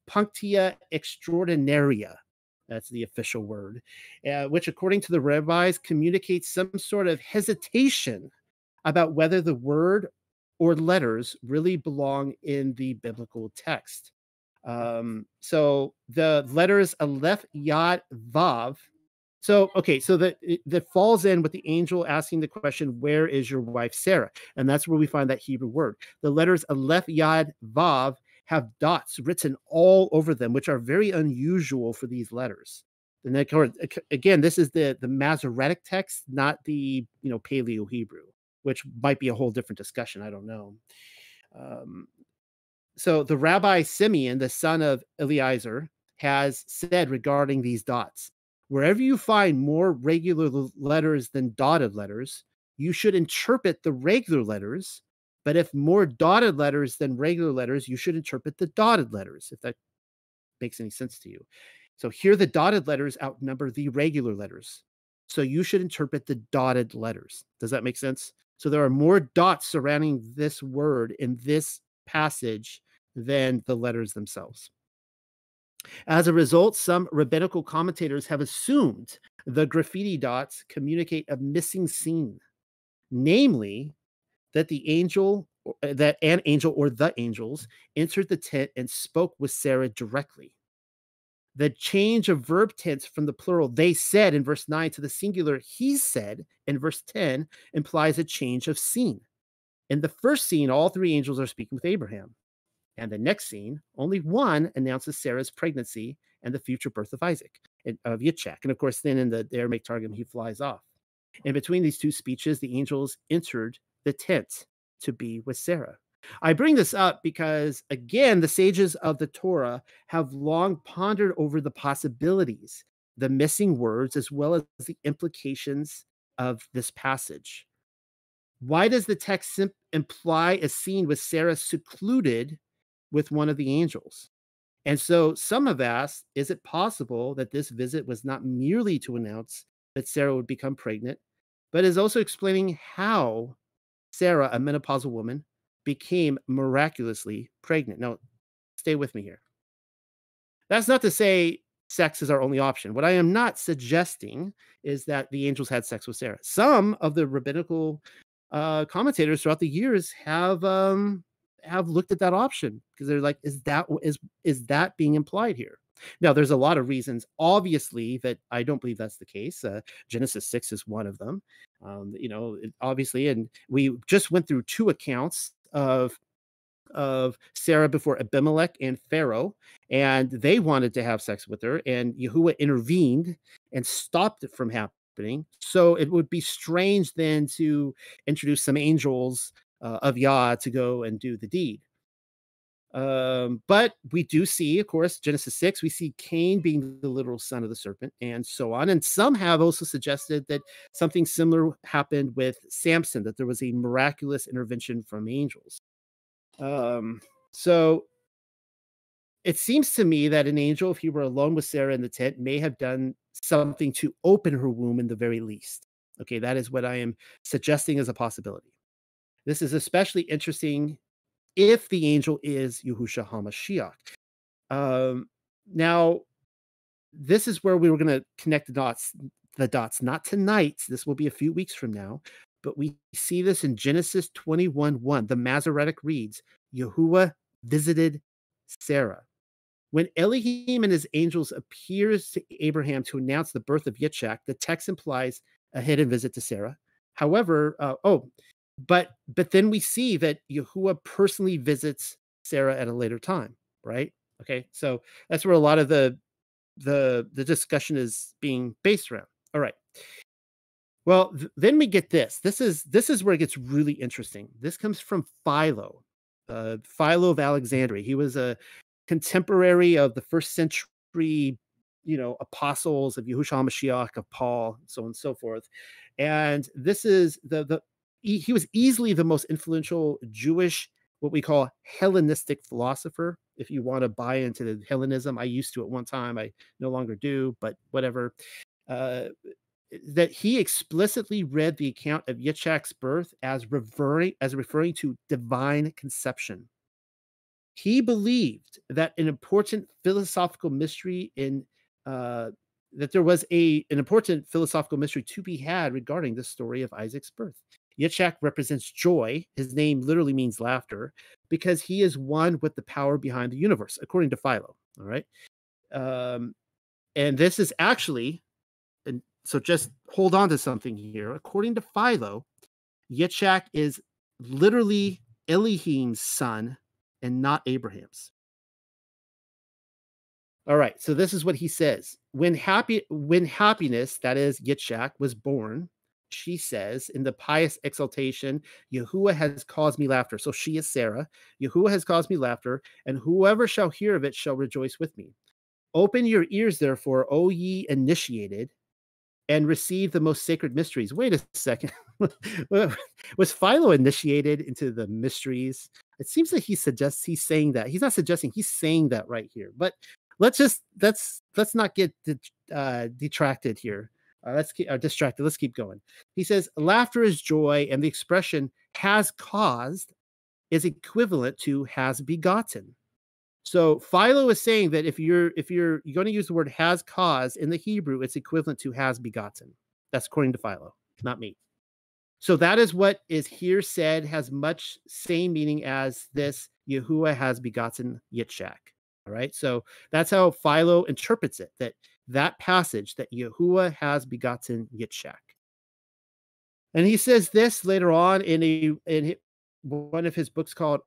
punctia extraordinaria. That's the official word, uh, which, according to the rabbis, communicates some sort of hesitation about whether the word or letters really belong in the biblical text. Um, so the letters Aleph, Yad, Vav. So okay, so that that falls in with the angel asking the question, "Where is your wife Sarah?" And that's where we find that Hebrew word. The letters Aleph, Yad, Vav have dots written all over them, which are very unusual for these letters. And again, this is the the Masoretic text, not the you know Paleo Hebrew which might be a whole different discussion. I don't know. Um, so the Rabbi Simeon, the son of Eliezer, has said regarding these dots wherever you find more regular letters than dotted letters, you should interpret the regular letters. But if more dotted letters than regular letters, you should interpret the dotted letters, if that makes any sense to you. So here the dotted letters outnumber the regular letters. So you should interpret the dotted letters. Does that make sense? So there are more dots surrounding this word in this passage than the letters themselves. As a result, some rabbinical commentators have assumed the graffiti dots communicate a missing scene, namely that the angel uh, that an angel or the angels entered the tent and spoke with Sarah directly. The change of verb tense from the plural they said in verse 9 to the singular he said in verse 10 implies a change of scene. In the first scene, all three angels are speaking with Abraham. And the next scene, only one announces Sarah's pregnancy and the future birth of Isaac, of Yitzchak. And of course, then in the Aramaic Targum, he flies off. In between these two speeches, the angels entered the tent to be with Sarah. I bring this up because, again, the sages of the Torah have long pondered over the possibilities, the missing words, as well as the implications of this passage. Why does the text imply a scene with Sarah secluded with one of the angels? And so some have asked is it possible that this visit was not merely to announce that Sarah would become pregnant, but is also explaining how Sarah, a menopausal woman, became miraculously pregnant. Now, stay with me here. That's not to say sex is our only option. What I am not suggesting is that the angels had sex with Sarah. Some of the rabbinical uh, commentators throughout the years have um, have looked at that option because they're like, is that is is that being implied here? Now, there's a lot of reasons, obviously, that I don't believe that's the case. Uh, Genesis 6 is one of them. Um, you know, obviously, and we just went through two accounts of of Sarah before Abimelech and Pharaoh, and they wanted to have sex with her, and Yahuwah intervened and stopped it from happening. So it would be strange then to introduce some angels uh, of Yah to go and do the deed. Um, but we do see, of course, Genesis 6, we see Cain being the literal son of the serpent and so on. And some have also suggested that something similar happened with Samson, that there was a miraculous intervention from angels. Um, so it seems to me that an angel, if he were alone with Sarah in the tent, may have done something to open her womb in the very least. Okay, that is what I am suggesting as a possibility. This is especially interesting if the angel is Yahusha HaMashiach. Um, now, this is where we were going to connect the dots. The dots, not tonight. This will be a few weeks from now, but we see this in Genesis 21 1. The Masoretic reads, Yahuwah visited Sarah. When Elohim and his angels appears to Abraham to announce the birth of Yitzchak, the text implies a hidden visit to Sarah. However, uh, oh, but but then we see that Yahuwah personally visits Sarah at a later time, right? Okay, so that's where a lot of the the the discussion is being based around. All right. Well, th- then we get this. This is this is where it gets really interesting. This comes from Philo, uh, Philo of Alexandria. He was a contemporary of the first century, you know, apostles of Yahushua Mashiach, of Paul, so on and so forth. And this is the the he, was easily the most influential Jewish, what we call Hellenistic philosopher. If you want to buy into the Hellenism, I used to at one time, I no longer do, but whatever. Uh, that he explicitly read the account of Yitzhak's birth as referring as referring to divine conception. He believed that an important philosophical mystery in uh, that there was a an important philosophical mystery to be had regarding the story of Isaac's birth. Yitzchak represents joy. His name literally means laughter because he is one with the power behind the universe, according to Philo. All right. Um, and this is actually, and so just hold on to something here. According to Philo, Yitzchak is literally Elohim's son and not Abraham's. All right, so this is what he says. When happy when happiness, that is Yitzchak, was born, she says in the pious exaltation, Yahuwah has caused me laughter. So she is Sarah. Yahuwah has caused me laughter, and whoever shall hear of it shall rejoice with me. Open your ears, therefore, O ye initiated, and receive the most sacred mysteries. Wait a second. Was Philo initiated into the mysteries? It seems that he suggests he's saying that. He's not suggesting, he's saying that right here. But let's just let's let's not get uh, detracted here uh, let's keep uh, distracted. Let's keep going. He says, laughter is joy, and the expression has caused is equivalent to has begotten. So Philo is saying that if you're if you're you're going to use the word has cause in the Hebrew, it's equivalent to has begotten. That's according to Philo, not me. So that is what is here said has much same meaning as this Yahuwah has begotten Yitzhak. All right. So that's how Philo interprets it that that passage that Yahuwah has begotten Yitzhak. And he says this later on in a in one of his books called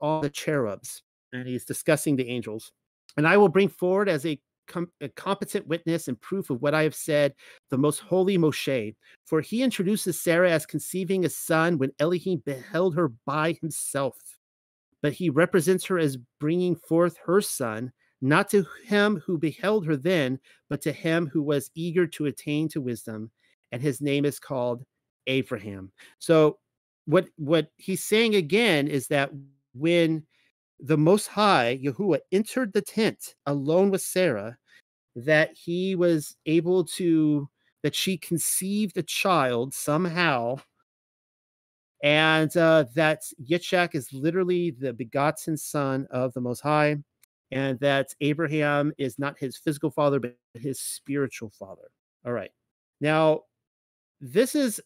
All the Cherubs and he's discussing the angels. And I will bring forward as a, com- a, competent witness and proof of what I have said the most holy Moshe, for he introduces Sarah as conceiving a son when Elohim beheld her by himself. But he represents her as bringing forth her son, not to him who beheld her then, but to him who was eager to attain to wisdom. And his name is called Abraham. So, what what he's saying again is that when the Most High, Yahuwah, entered the tent alone with Sarah, that he was able to, that she conceived a child somehow, and uh, that Yitzhak is literally the begotten son of the Most High, and that Abraham is not his physical father, but his spiritual father. All right. Now, this is,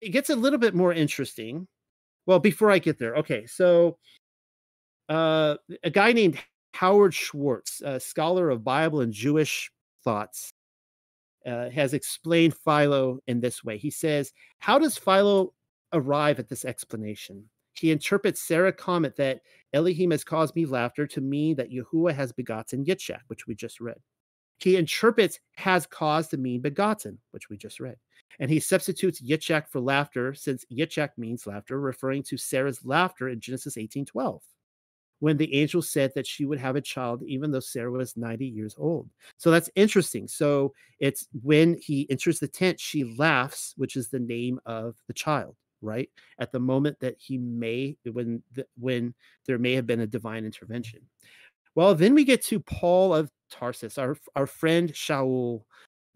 it gets a little bit more interesting. Well, before I get there, okay, so uh, a guy named Howard Schwartz, a scholar of Bible and Jewish thoughts, uh, has explained Philo in this way. He says, How does Philo arrive at this explanation? He interprets Sarah's comment that Elohim has caused me laughter to mean that Yahuwah has begotten Yitzhak, which we just read. He interprets has caused to mean begotten, which we just read. And he substitutes Yitzhak for laughter, since Yitzhak means laughter, referring to Sarah's laughter in Genesis 18 12 when the angel said that she would have a child, even though Sarah was 90 years old. So that's interesting. So it's when he enters the tent, she laughs, which is the name of the child, right? At the moment that he may, when when there may have been a divine intervention. Well, then we get to Paul of Tarsus, our our friend Shaul,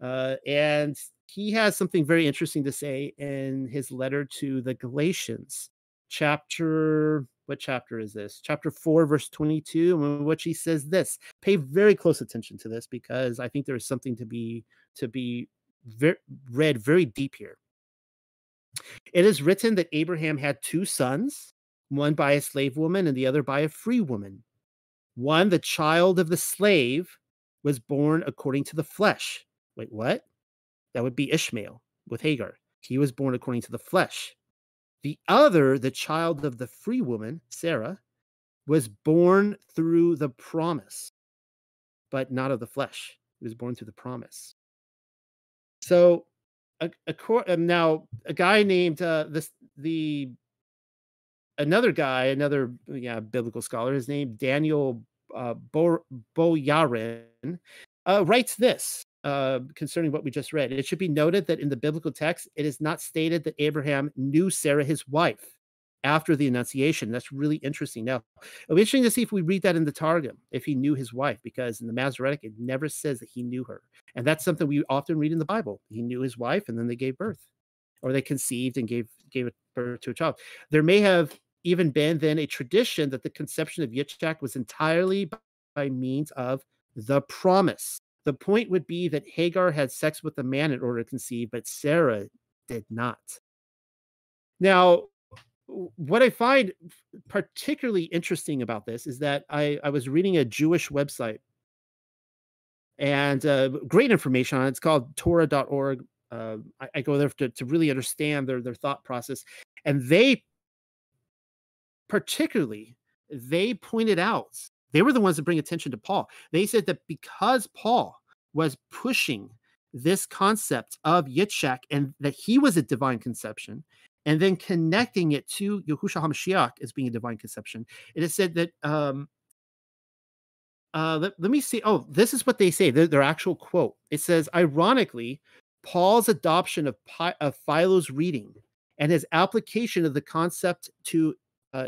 uh, and he has something very interesting to say in his letter to the Galatians, chapter what chapter is this? Chapter 4, verse 22, in which he says this. Pay very close attention to this because I think there is something to be to be ver- read very deep here. It is written that Abraham had two sons, one by a slave woman and the other by a free woman. One, the child of the slave, was born according to the flesh. Wait, what? That would be Ishmael with Hagar. He was born according to the flesh. The other, the child of the free woman, Sarah, was born through the promise, but not of the flesh. He was born through the promise. So, a, a, um, now a guy named uh, this the another guy, another yeah biblical scholar, his name Daniel uh, Bo, Boyarin, uh, writes this uh, concerning what we just read. It should be noted that in the biblical text, it is not stated that Abraham knew Sarah, his wife, after the Annunciation. That's really interesting. Now, it'll be interesting to see if we read that in the Targum, if he knew his wife, because in the Masoretic, it never says that he knew her. And that's something we often read in the Bible. He knew his wife, and then they gave birth, or they conceived and gave gave birth to a child. There may have even been then a tradition that the conception of Yitzhak was entirely by means of the promise the point would be that Hagar had sex with a man in order to conceive, but Sarah did not. Now, what I find particularly interesting about this is that I, I was reading a Jewish website and uh, great information on it. It's called Torah.org. Uh, I, I, go there to, to really understand their, their thought process. And they particularly, they pointed out they were the ones that bring attention to Paul. They said that because Paul was pushing this concept of Yitzhak and that he was a divine conception, and then connecting it to Yahushua HaMashiach as being a divine conception, it is said that um, uh, let, let, me see. Oh, this is what they say. Their, their, actual quote. It says, ironically, Paul's adoption of, of Philo's reading and his application of the concept to uh,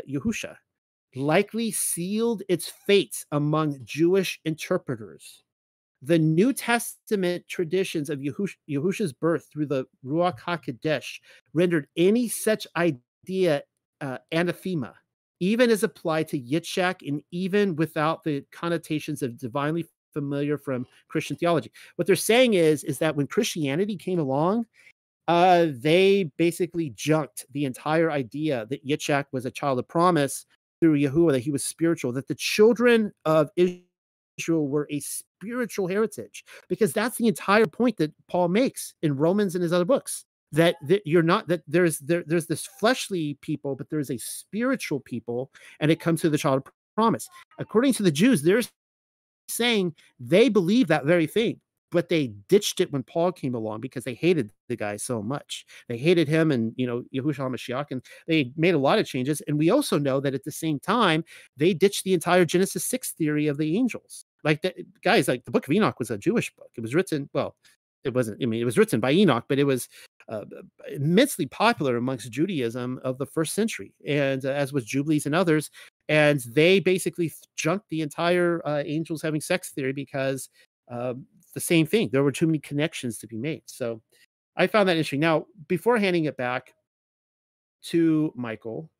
likely sealed its fate among Jewish interpreters. The New Testament traditions of Yahush- Yahusha's birth through the Ruach HaKodesh rendered any such idea uh, anathema. even as applied to Yitzhak and even without the connotations of divinely familiar from Christian theology. What they're saying is, is that when Christianity came along, uh, they basically junked the entire idea that Yitzhak was a child of promise through Yahuwah, that he was spiritual, that the children of Israel were a spiritual heritage, because that's the entire point that Paul makes in Romans and his other books. That, that you're not that there's there, there's this fleshly people, but there's a spiritual people, and it comes to the child of promise. According to the Jews, they're saying they believe that very thing but they ditched it when Paul came along because they hated the guy so much. They hated him and you know Yahushua Mashiach, and they made a lot of changes. And we also know that at the same time they ditched the entire Genesis six theory of the angels. Like guys, like the Book of Enoch was a Jewish book. It was written well. It wasn't. I mean, it was written by Enoch, but it was uh, immensely popular amongst Judaism of the first century, and uh, as was Jubilees and others. And they basically junked the entire uh, angels having sex theory because um, the same thing. There were too many connections to be made. So I found that interesting. Now, before handing it back to Michael,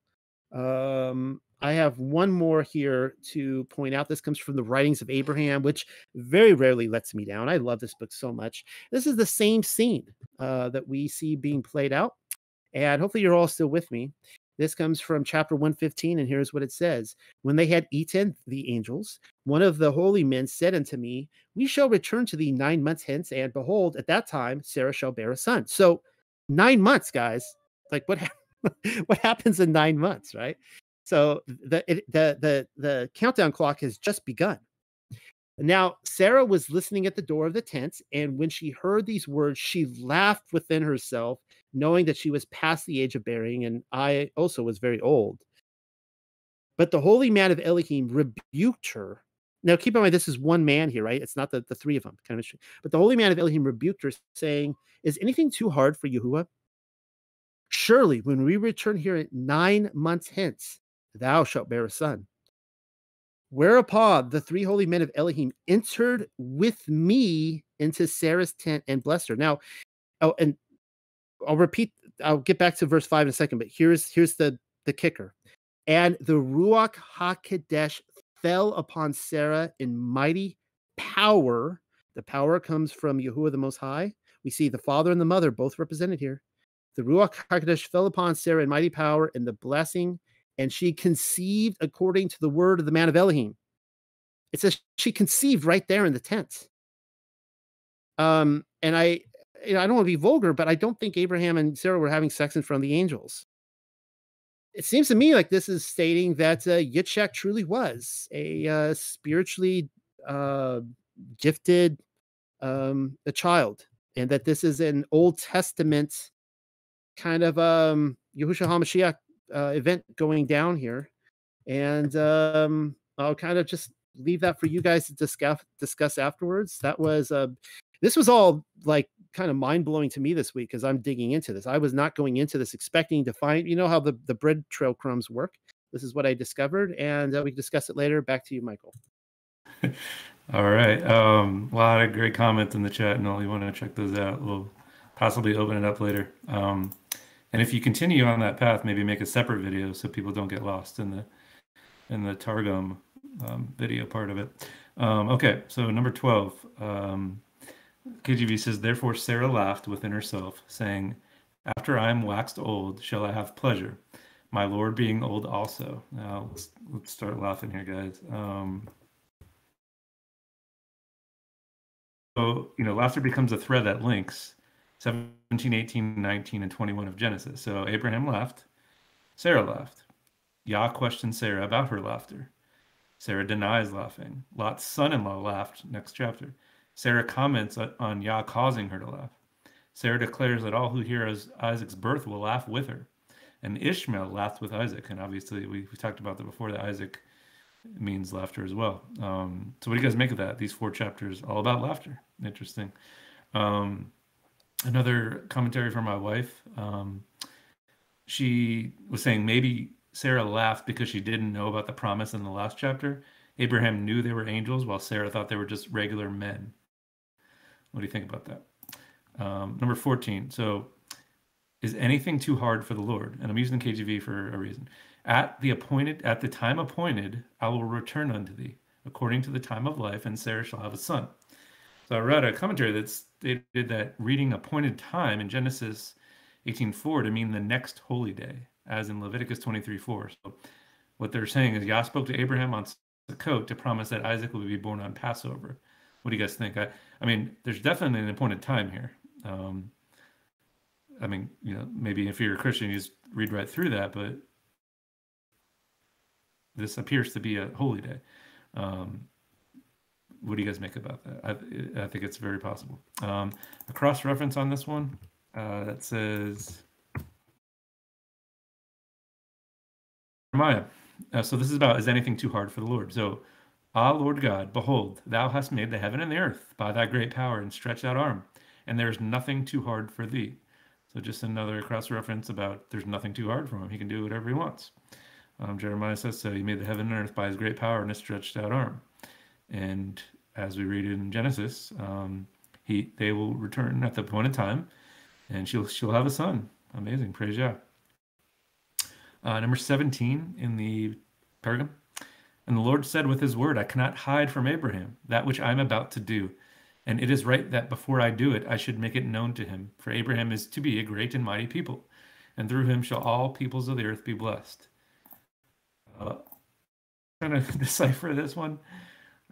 um, I have one more here to point out. This comes from the writings of Abraham, which very rarely lets me down. I love this book so much. This is the same scene uh, that we see being played out. And hopefully, you're all still with me. This comes from chapter 115, and here's what it says When they had eaten the angels, one of the holy men said unto me, We shall return to thee nine months hence, and behold, at that time Sarah shall bear a son. So, nine months, guys. Like, what, what happens in nine months, right? So, the, it, the, the, the countdown clock has just begun. Now, Sarah was listening at the door of the tent, and when she heard these words, she laughed within herself knowing that she was past the age of bearing, and I also was very old. But the holy man of Elohim rebuked her. Now, keep in mind, this is one man here, right? It's not the, the three of them, kind of. But the holy man of Elohim rebuked her, saying, Is anything too hard for Yahuwah? Surely, when we return here at nine months hence, thou shalt bear a son. Whereupon the three holy men of Elohim entered with me into Sarah's tent and blessed her. Now, oh, and I'll repeat. I'll get back to verse five in a second, but here's here's the the kicker. And the Ruach Hakodesh fell upon Sarah in mighty power. The power comes from Yahuwah the Most High. We see the father and the mother both represented here. The Ruach Hakodesh fell upon Sarah in mighty power and the blessing, and she conceived according to the word of the man of Elohim. It says she conceived right there in the tent. Um, and I you know, I don't want to be vulgar, but I don't think Abraham and Sarah were having sex in front of the angels. It seems to me like this is stating that uh, Yitzhak truly was a uh, spiritually uh, gifted um, a child, and that this is an Old Testament kind of um, Yahushua HaMashiach uh, event going down here. And um, I'll kind of just leave that for you guys to discuss discuss afterwards. That was uh, this was all like kind of mind blowing to me this week because I'm digging into this. I was not going into this expecting to find, you know, how the, the bread trail crumbs work. This is what I discovered, and uh, we can discuss it later. Back to you, Michael. all right. Um, a lot of great comments in the chat, and all you want to check those out. We'll possibly open it up later. Um, and if you continue on that path, maybe make a separate video so people don't get lost in the in the Targum um, video part of it. Um, okay, so number twelve. Um, KJV says, Therefore Sarah laughed within herself, saying, After I am waxed old, shall I have pleasure, my Lord being old also. Now let's, let's start laughing here, guys. Um, so, you know, laughter becomes a thread that links 17, 18, 19, and 21 of Genesis. So Abraham left, Sarah left. Yah questioned Sarah about her laughter. Sarah denies laughing. Lot's son in law laughed, next chapter. Sarah comments on Yah causing her to laugh. Sarah declares that all who hear Isaac's birth will laugh with her. And Ishmael laughed with Isaac. And obviously, we, we talked about that before that Isaac means laughter as well. Um, so, what do you guys make of that? These four chapters, all about laughter. Interesting. Um, another commentary from my wife. Um, she was saying maybe Sarah laughed because she didn't know about the promise in the last chapter. Abraham knew they were angels, while Sarah thought they were just regular men. What do you think about that? Um, number 14. So Is anything too hard for the Lord? And I'm using the KJV for a reason. At the appointed, at the time appointed, I will return unto thee, according to the time of life, and Sarah shall have a son. So I read a commentary that stated that reading appointed time in Genesis 18:4 to mean the next holy day, as in Leviticus 23:4. So what they're saying is Yah spoke to Abraham on Sukkot to promise that Isaac would be born on Passover. What do you guys think? I, I mean, there's definitely an appointed time here. Um, I mean, you know, maybe if you're a Christian, you just read right through that, but this appears to be a holy day. Um, what do you guys make about that? I, I think it's very possible. Um, a cross reference on this one uh, that says Jeremiah. Uh, so this is about is anything too hard for the Lord? So, ah, Lord God, behold, thou hast made the heaven and the earth by thy great power and stretched out arm, and there is nothing too hard for thee. So just another cross reference about there's nothing too hard for him. He can do whatever he wants. Um, Jeremiah says so. He made the heaven and earth by his great power and his stretched out arm. And as we read in Genesis, um, he they will return at the appointed time, and she'll she'll have a son. Amazing, praise Yah. Uh, number seventeen in the Targum, and the Lord said with His word, I cannot hide from Abraham that which I am about to do, and it is right that before I do it, I should make it known to him. For Abraham is to be a great and mighty people, and through him shall all peoples of the earth be blessed. Uh, trying to decipher this one.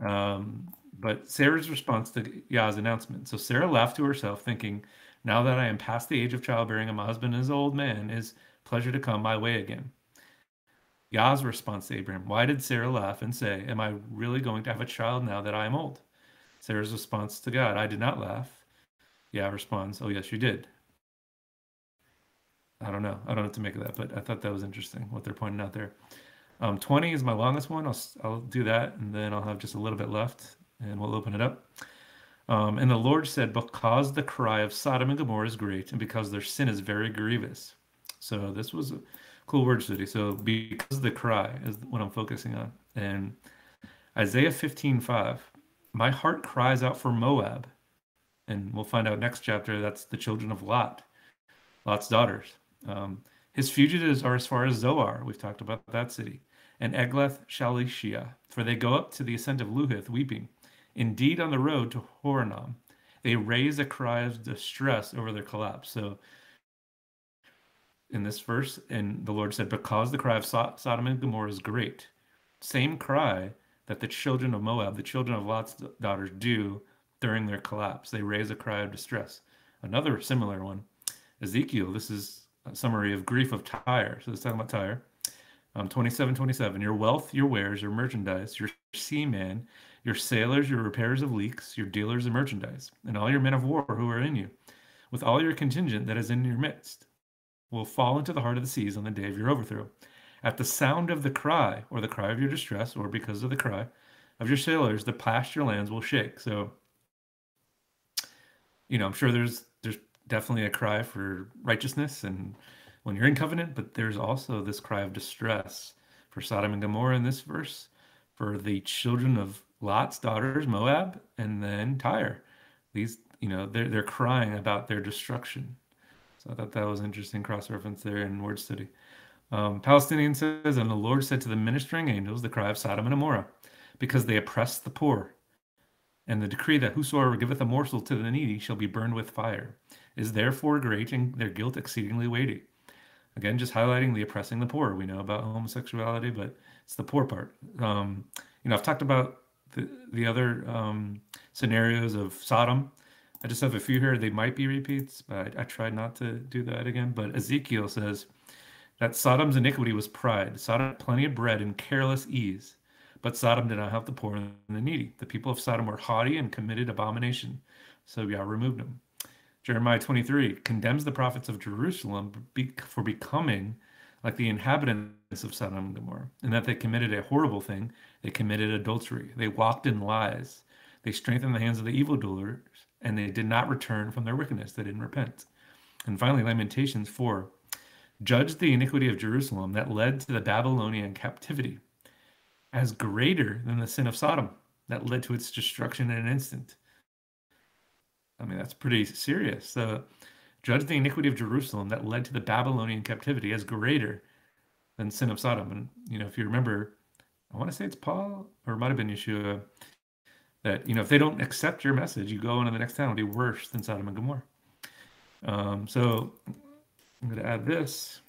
Um, but Sarah's response to Yah's announcement. So Sarah laughed to herself, thinking, Now that I am past the age of childbearing and my husband is an old man, is pleasure to come my way again. Yah's response to Abraham, Why did Sarah laugh and say, Am I really going to have a child now that I am old? Sarah's response to God, I did not laugh. Yah responds, Oh, yes, you did. I don't know. I don't know what to make of that, but I thought that was interesting what they're pointing out there. Um, 20 is my longest one. I'll, I'll do that and then I'll have just a little bit left and we'll open it up. Um, and the Lord said, Because the cry of Sodom and Gomorrah is great, and because their sin is very grievous. So this was a cool word study. So because the cry is what I'm focusing on. And Isaiah 15, 5, my heart cries out for Moab. And we'll find out next chapter that's the children of Lot, Lot's daughters. Um, his fugitives are as far as Zoar. We've talked about that city. And Eglath Shalishia, for they go up to the ascent of Luhith weeping. Indeed, on the road to Horonaim, they raise a cry of distress over their collapse. So, in this verse, and the Lord said, Because the cry of Sodom and Gomorrah is great, same cry that the children of Moab, the children of Lot's daughters, do during their collapse. They raise a cry of distress. Another similar one, Ezekiel, this is a summary of grief of Tyre. So, let's talk about Tyre. Um, 27 27 your wealth your wares your merchandise your seamen your sailors, your repairers of leaks, your dealers of merchandise, and all your men of war who are in you, with all your contingent that is in your midst, will fall into the heart of the seas on the day of your overthrow. At the sound of the cry, or the cry of your distress, or because of the cry of your sailors, the pasture lands will shake. So, you know, I'm sure there's there's definitely a cry for righteousness and when you're in covenant, but there's also this cry of distress for Sodom and Gomorrah in this verse, for the children of Lot's daughters, Moab, and then Tyre. These, you know, they're they're crying about their destruction. So I thought that was interesting cross reference there in word study. Um, Palestinian says, and the Lord said to the ministering angels, the cry of Sodom and Gomorrah, because they oppress the poor, and the decree that whosoever giveth a morsel to the needy shall be burned with fire, is therefore great and their guilt exceedingly weighty. Again, just highlighting the oppressing the poor. We know about homosexuality, but it's the poor part. Um, you know, I've talked about the, the other um, scenarios of Sodom. I just have a few here. They might be repeats, but I, I tried not to do that again. But Ezekiel says that Sodom's iniquity was pride. Sodom had plenty of bread and careless ease, but Sodom did not help the poor and the needy. The people of Sodom were haughty and committed abomination, so Yah removed them. Jeremiah 23 condemns the prophets of Jerusalem for becoming like the inhabitants of Sodom and Gomorrah, and that they committed a horrible thing. They committed adultery. They walked in lies. They strengthened the hands of the evildoers, and they did not return from their wickedness. They didn't repent. And finally, Lamentations 4 judge the iniquity of Jerusalem that led to the Babylonian captivity as greater than the sin of Sodom that led to its destruction in an instant. I mean, that's pretty serious. The judge the iniquity of Jerusalem that led to the Babylonian captivity as greater than sin of Sodom. And you know, if you remember, I want to say it's Paul or it might have been Yeshua that you know if they don't accept your message, you go into the next town will be worse than Sodom and Gomorrah. Um, so I'm going to add this.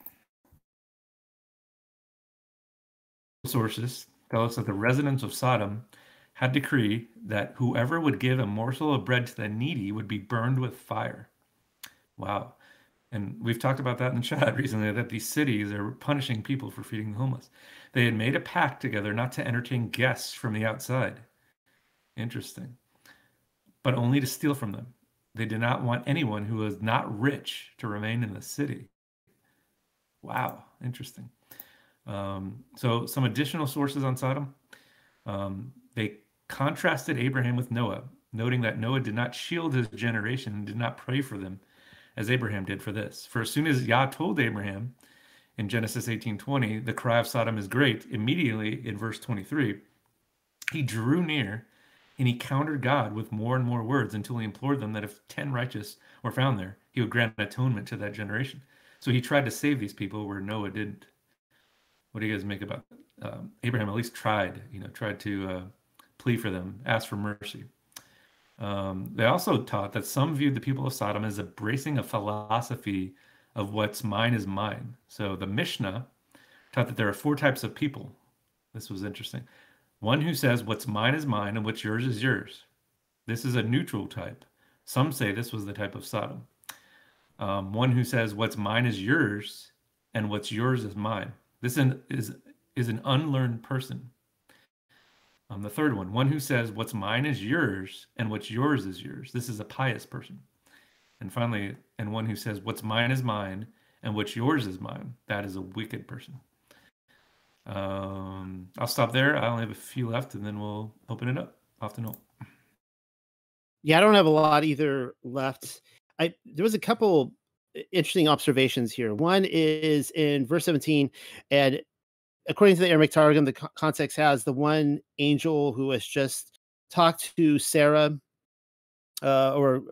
Sources tell us that the residents of Sodom had decreed that whoever would give a morsel of bread to the needy would be burned with fire. Wow. And we've talked about that in the chat recently that these cities are punishing people for feeding the homeless. They had made a pact together not to entertain guests from the outside. Interesting. But only to steal from them. They did not want anyone who was not rich to remain in the city. Wow, interesting. Um, so, some additional sources on Sodom. Um, they contrasted Abraham with Noah, noting that Noah did not shield his generation and did not pray for them as Abraham did for this. For as soon as Yah told Abraham in Genesis 18:20, the cry of Sodom is great, immediately in verse 23, he drew near and he countered God with more and more words until he implored them that if 10 righteous were found there, he would grant atonement to that generation. So he tried to save these people where Noah didn't. What do you guys make about um, Abraham? At least tried, you know, tried to uh, plead for them, ask for mercy. Um, they also taught that some viewed the people of Sodom as embracing a philosophy of what's mine is mine. So the Mishnah taught that there are four types of people. This was interesting. One who says what's mine is mine and what's yours is yours. This is a neutral type. Some say this was the type of Sodom. Um, one who says what's mine is yours and what's yours is mine. This is, is an unlearned person. Um, the third one, one who says what's mine is yours and what's yours is yours. This is a pious person. And finally, and one who says what's mine is mine and what's yours is mine. That is a wicked person. Um, I'll stop there. I only have a few left, and then we'll open it up. Off the note. Yeah, I don't have a lot either left. I there was a couple interesting observations here. One is in verse 17, and according to the Aramaic Targum, the context has the one angel who has just talked to Sarah uh, or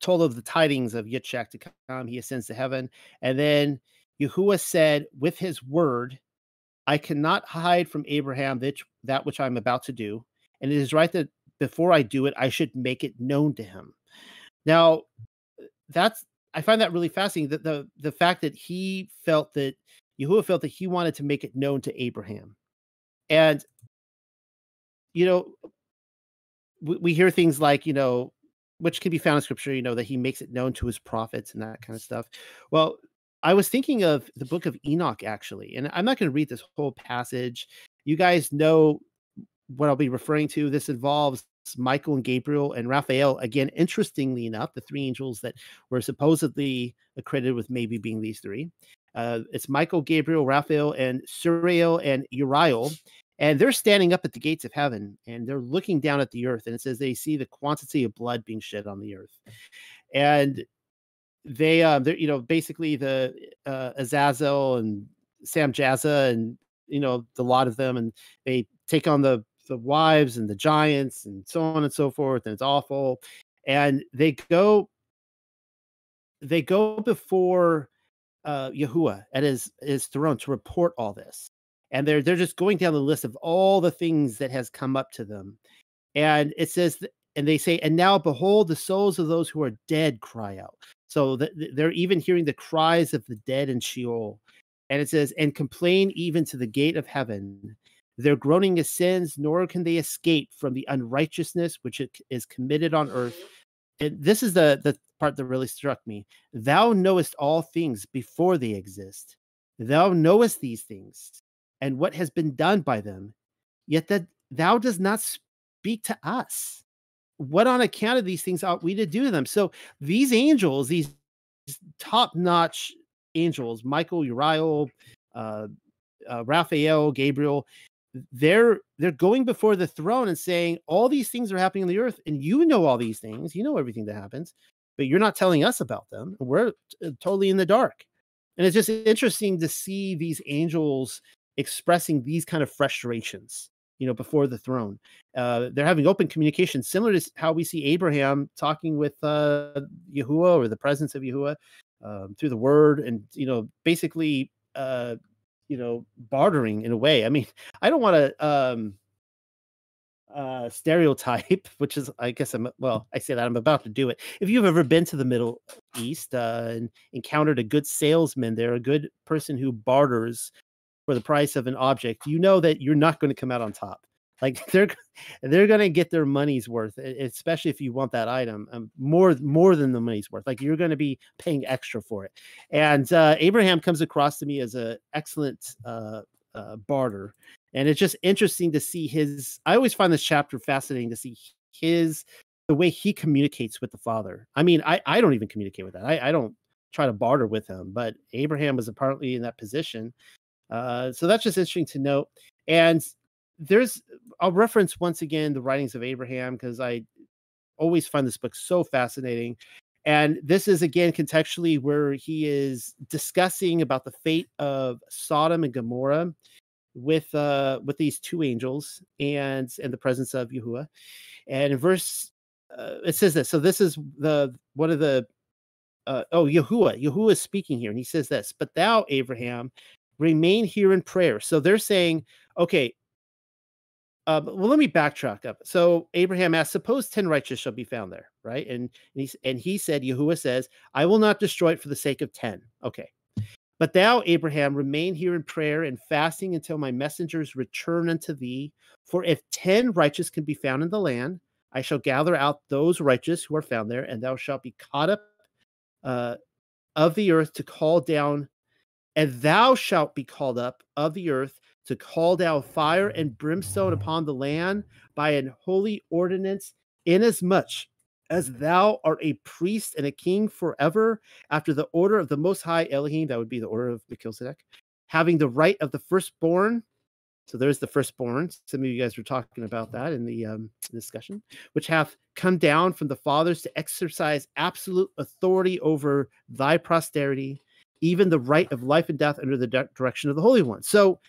told of the tidings of Yitzchak to come. He ascends to heaven. And then Yahuwah said, with his word, I cannot hide from Abraham that, that which I'm about to do. And it is right that before I do it, I should make it known to him. Now, that's I find that really fascinating. That the the fact that he felt that Yahuwah felt that he wanted to make it known to Abraham. And, you know, we, we hear things like, you know, which can be found in scripture, you know, that he makes it known to his prophets and that kind of stuff. Well, I was thinking of the book of Enoch, actually, and I'm not going to read this whole passage. You guys know what I'll be referring to. This involves Michael and Gabriel and Raphael. Again, interestingly enough, the three angels that were supposedly accredited with maybe being these three. Uh, it's Michael, Gabriel, Raphael, and Suriel and Uriel. And they're standing up at the gates of heaven and they're looking down at the earth. And it says they see the quantity of blood being shed on the earth. And they, uh, they're, you know, basically the uh, Azazel and Sam Samjaza and, you know, the lot of them. And they take on the, the wives and the giants and so on and so forth. And it's awful. And they go, they go before uh, Yahuwah at his his throne to report all this, and they're they're just going down the list of all the things that has come up to them, and it says, and they say, and now behold, the souls of those who are dead cry out. So they're even hearing the cries of the dead in Sheol, and it says, and complain even to the gate of heaven. Their groaning ascends, nor can they escape from the unrighteousness which is committed on earth and this is the the part that really struck me. Thou knowest all things before they exist. Thou knowest these things and what has been done by them, yet that thou does not speak to us. What on account of these things ought we to do to them? So these angels, these top-notch angels, Michael, Uriel, uh, uh, Raphael, Gabriel, they're they're going before the throne and saying all these things are happening on the earth and you know all these things you know everything that happens but you're not telling us about them we're t- uh, totally in the dark and it's just interesting to see these angels expressing these kind of frustrations you know, before the throne. Uh, they're having open communication, similar to how we see Abraham talking with uh, Yahuwah or the presence of Yahuwah um, through the word, and you know, basically, uh, you know, bartering in a way. I mean, I don't want to um, uh, stereotype, which is, I guess, I'm well. I say that I'm about to do it. If you've ever been to the Middle East uh, and encountered a good salesman, there, a good person who barters for the price of an object, you know that you're not going to come out on top. Like they're they're going to get their money's worth, especially if you want that item um, more more than the money's worth. Like you're going to be paying extra for it. And uh, Abraham comes across to me as an excellent uh, uh, barter, and it's just interesting to see his. I always find this chapter fascinating to see his the way he communicates with the father. I mean, I I don't even communicate with that. I I don't try to barter with him, but Abraham was apparently in that position uh, so that's just interesting to note. And there's, I'll reference once again the writings of Abraham because I always find this book so fascinating. And this is again contextually where he is discussing about the fate of Sodom and Gomorrah with uh with these two angels and and the presence of Yahuwah. And in verse uh, it says this. So this is the one of the uh, oh Yahuwah. Yahuwah is speaking here, and he says this. But thou, Abraham, remain here in prayer. So they're saying, okay, uh, well, let me backtrack up. So Abraham asked, "Suppose ten righteous shall be found there, right?" And and he and he said, Yahuwah says, "I will not destroy it for the sake of ten. Okay, but thou, Abraham, remain here in prayer and fasting until my messengers return unto thee. For if ten righteous can be found in the land, I shall gather out those righteous who are found there, and thou shalt be caught up uh, of the earth to call down and thou shalt be called up of the earth to call down fire and brimstone upon the land by an holy ordinance, inasmuch as thou art a priest and a king forever, after the order of the Most High Elohim, that would be the order of Melchizedek, having the right of the firstborn. So there's the firstborn. Some of you guys were talking about that in the um, discussion, which hath come down from the fathers to exercise absolute authority over thy posterity even the right of life and death under the direction of the Holy One. So,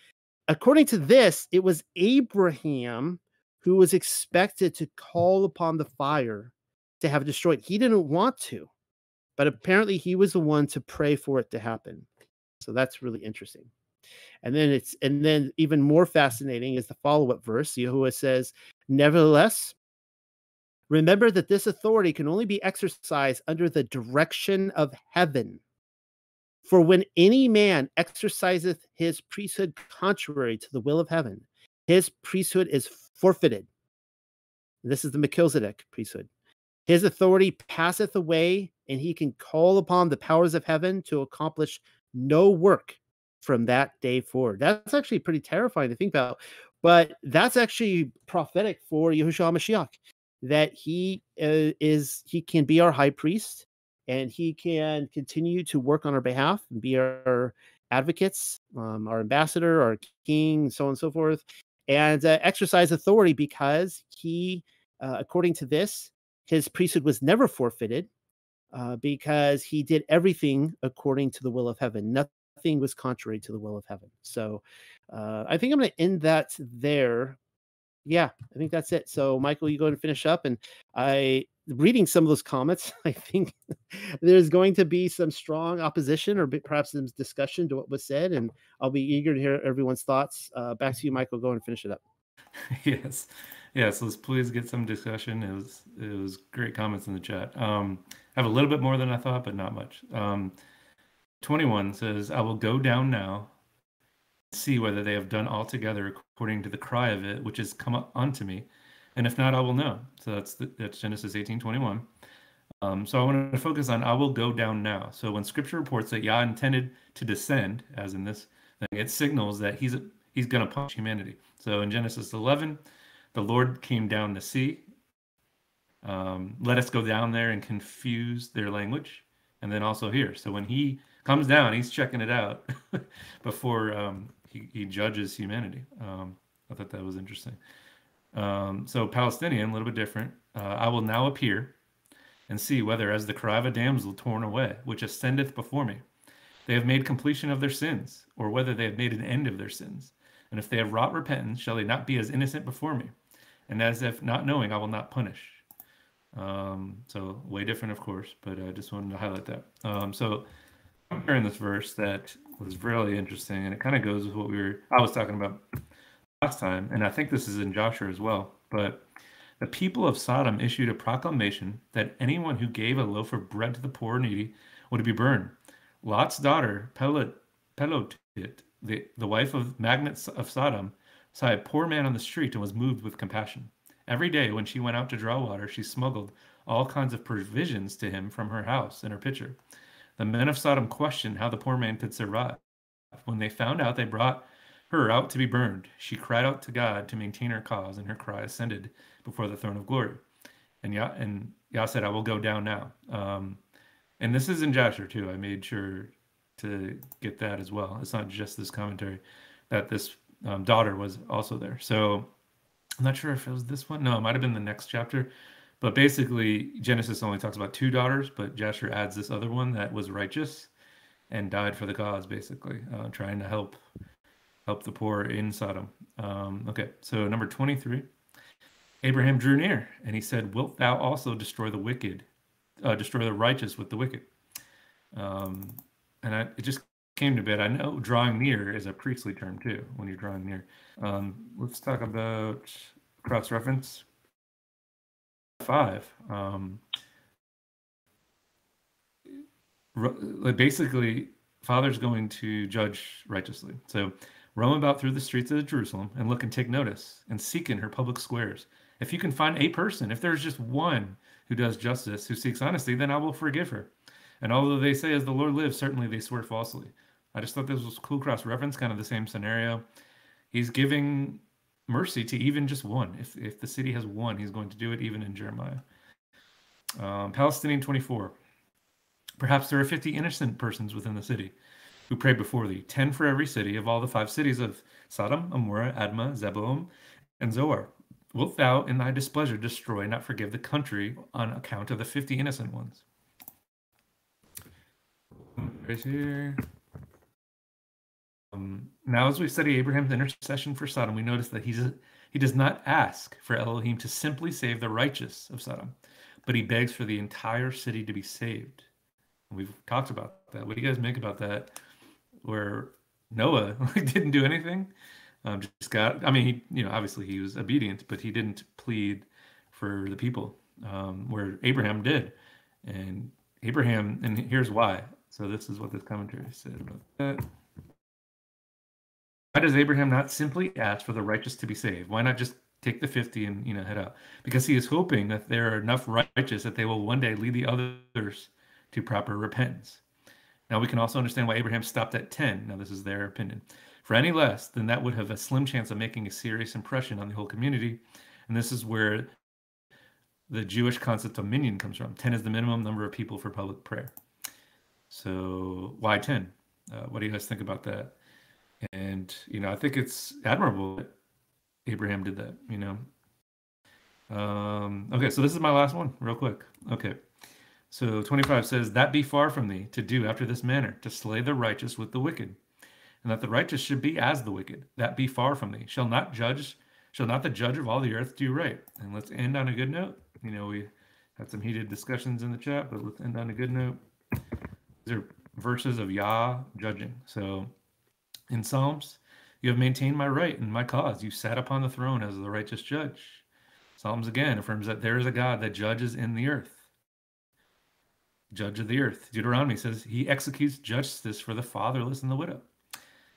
according to this, it was Abraham who was expected to call upon the fire to have destroyed. He didn't want to, but apparently he was the one to pray for it to happen. So that's really interesting. And then it's and then even more fascinating is the follow-up verse. Yahuwah says, Nevertheless, remember that this authority can only be exercised under the direction of heaven. For when any man exerciseth his priesthood contrary to the will of heaven, his priesthood is forfeited. This is the Melchizedek priesthood. His authority passeth away, and he can call upon the powers of heaven to accomplish no work from that day forward. That's actually pretty terrifying to think about, but that's actually prophetic for Yahushua Mashiach that he uh, is he can be our high priest and he can continue to work on our behalf and be our advocates, um, our ambassador, our king, so on and so forth, and uh, exercise authority because he, uh, according to this, his priesthood was never forfeited uh, because he did everything according to the will of heaven. Nothing was contrary to the will of heaven. So uh, I think I'm going to end that there. Yeah, I think that's it. So, Michael, you go and finish up. And I reading some of those comments, I think there's going to be some strong opposition or perhaps some discussion to what was said, and I'll be eager to hear everyone's thoughts. Uh, back to you, Michael. Go and finish it up. yes, yes. Let's please get some discussion. It was it was great comments in the chat. Um, I have a little bit more than I thought, but not much. Um, Twenty one says, "I will go down now." See whether they have done altogether according to the cry of it, which has come unto me, and if not, I will know. So that's the, that's Genesis eighteen twenty one. Um, so I want to focus on I will go down now. So when Scripture reports that Yah intended to descend, as in this thing, it signals that he's he's going to punish humanity. So in Genesis eleven, the Lord came down to see. Um, let us go down there and confuse their language, and then also here. So when he comes down, he's checking it out before um, he, he judges humanity. Um, I thought that was interesting. Um, so Palestinian, a little bit different. Uh, I will now appear and see whether, as the cry of a damsel torn away, which ascendeth before me, they have made completion of their sins, or whether they have made an end of their sins. And if they have wrought repentance, shall they not be as innocent before me? And as if not knowing, I will not punish. Um, so way different, of course, but I just wanted to highlight that. Um, so I'm hearing this verse that was really interesting, and it kind of goes with what we were I was talking about last time, and I think this is in Jasher as well. But the people of Sodom issued a proclamation that anyone who gave a loaf of bread to the poor needy would be burned. Lot's daughter, Pelot, Pelotit, the, the wife of Magnate of Sodom, saw a poor man on the street and was moved with compassion. Every day when she went out to draw water, she smuggled all kinds of provisions to him from her house in her pitcher. The men of Sodom questioned how the poor man could survive. When they found out, they brought her out to be burned. She cried out to God to maintain her cause, and her cry ascended before the throne of glory. And Yah, and Yah said, I will go down now. Um, and this is in Jasher too. I made sure to get that as well. It's not just this commentary that this um, daughter was also there. So I'm not sure if it was this one. No, it might have been the next chapter. But basically, Genesis only talks about two daughters, but Jasher adds this other one that was righteous and died for the cause, basically, uh, trying to help help the poor in Sodom. Um, okay, so number 23. Abraham drew near and he said, Wilt thou also destroy the wicked, uh, destroy the righteous with the wicked? Um, and I, it just came to bed. I know drawing near is a priestly term too, when you're drawing near. Um, let's talk about cross reference. Five. Um, basically, Father's going to judge righteously. So roam about through the streets of Jerusalem and look and take notice and seek in her public squares. If you can find a person, if there's just one who does justice, who seeks honesty, then I will forgive her. And although they say, as the Lord lives, certainly they swear falsely. I just thought this was cool cross reference, kind of the same scenario. He's giving mercy to even just one. If, if the city has one, he's going to do it even in Jeremiah. Um, Palestinian 24. Perhaps there are 50 innocent persons within the city who pray before thee, 10 for every city of all the five cities of Sodom, Amorah, Admah, Zeboim, and Zoar. Wilt thou in thy displeasure destroy, not forgive the country on account of the 50 innocent ones? Right here. Um, now, as we study Abraham's intercession for Sodom, we notice that he's a, he does not ask for Elohim to simply save the righteous of Sodom, but he begs for the entire city to be saved. We've talked about that. What do you guys make about that? Where Noah didn't do anything, um, just got. I mean, he, you know, obviously he was obedient, but he didn't plead for the people. Um, where Abraham did, and Abraham, and here's why. So this is what this commentary said about that. Why does Abraham not simply ask for the righteous to be saved? Why not just take the 50 and you know head out? Because he is hoping that there are enough righteous that they will one day lead the others to proper repentance. Now we can also understand why Abraham stopped at 10. Now this is their opinion. For any less, then that would have a slim chance of making a serious impression on the whole community. And this is where the Jewish concept of minyan comes from. 10 is the minimum number of people for public prayer. So why 10? Uh, what do you guys think about that? And, you know, I think it's admirable that Abraham did that, you know. Um, okay, so this is my last one, real quick. Okay. So 25 says, That be far from thee to do after this manner, to slay the righteous with the wicked, and that the righteous should be as the wicked. That be far from thee. Shall not judge, shall not the judge of all the earth do right? And let's end on a good note. You know, we had some heated discussions in the chat, but let's end on a good note. These are verses of Yah judging. So in Psalms, you have maintained my right and my cause. You sat upon the throne as the righteous judge. Psalms again affirms that there is a God that judges in the earth. Judge of the earth. Deuteronomy says he executes justice for the fatherless and the widow.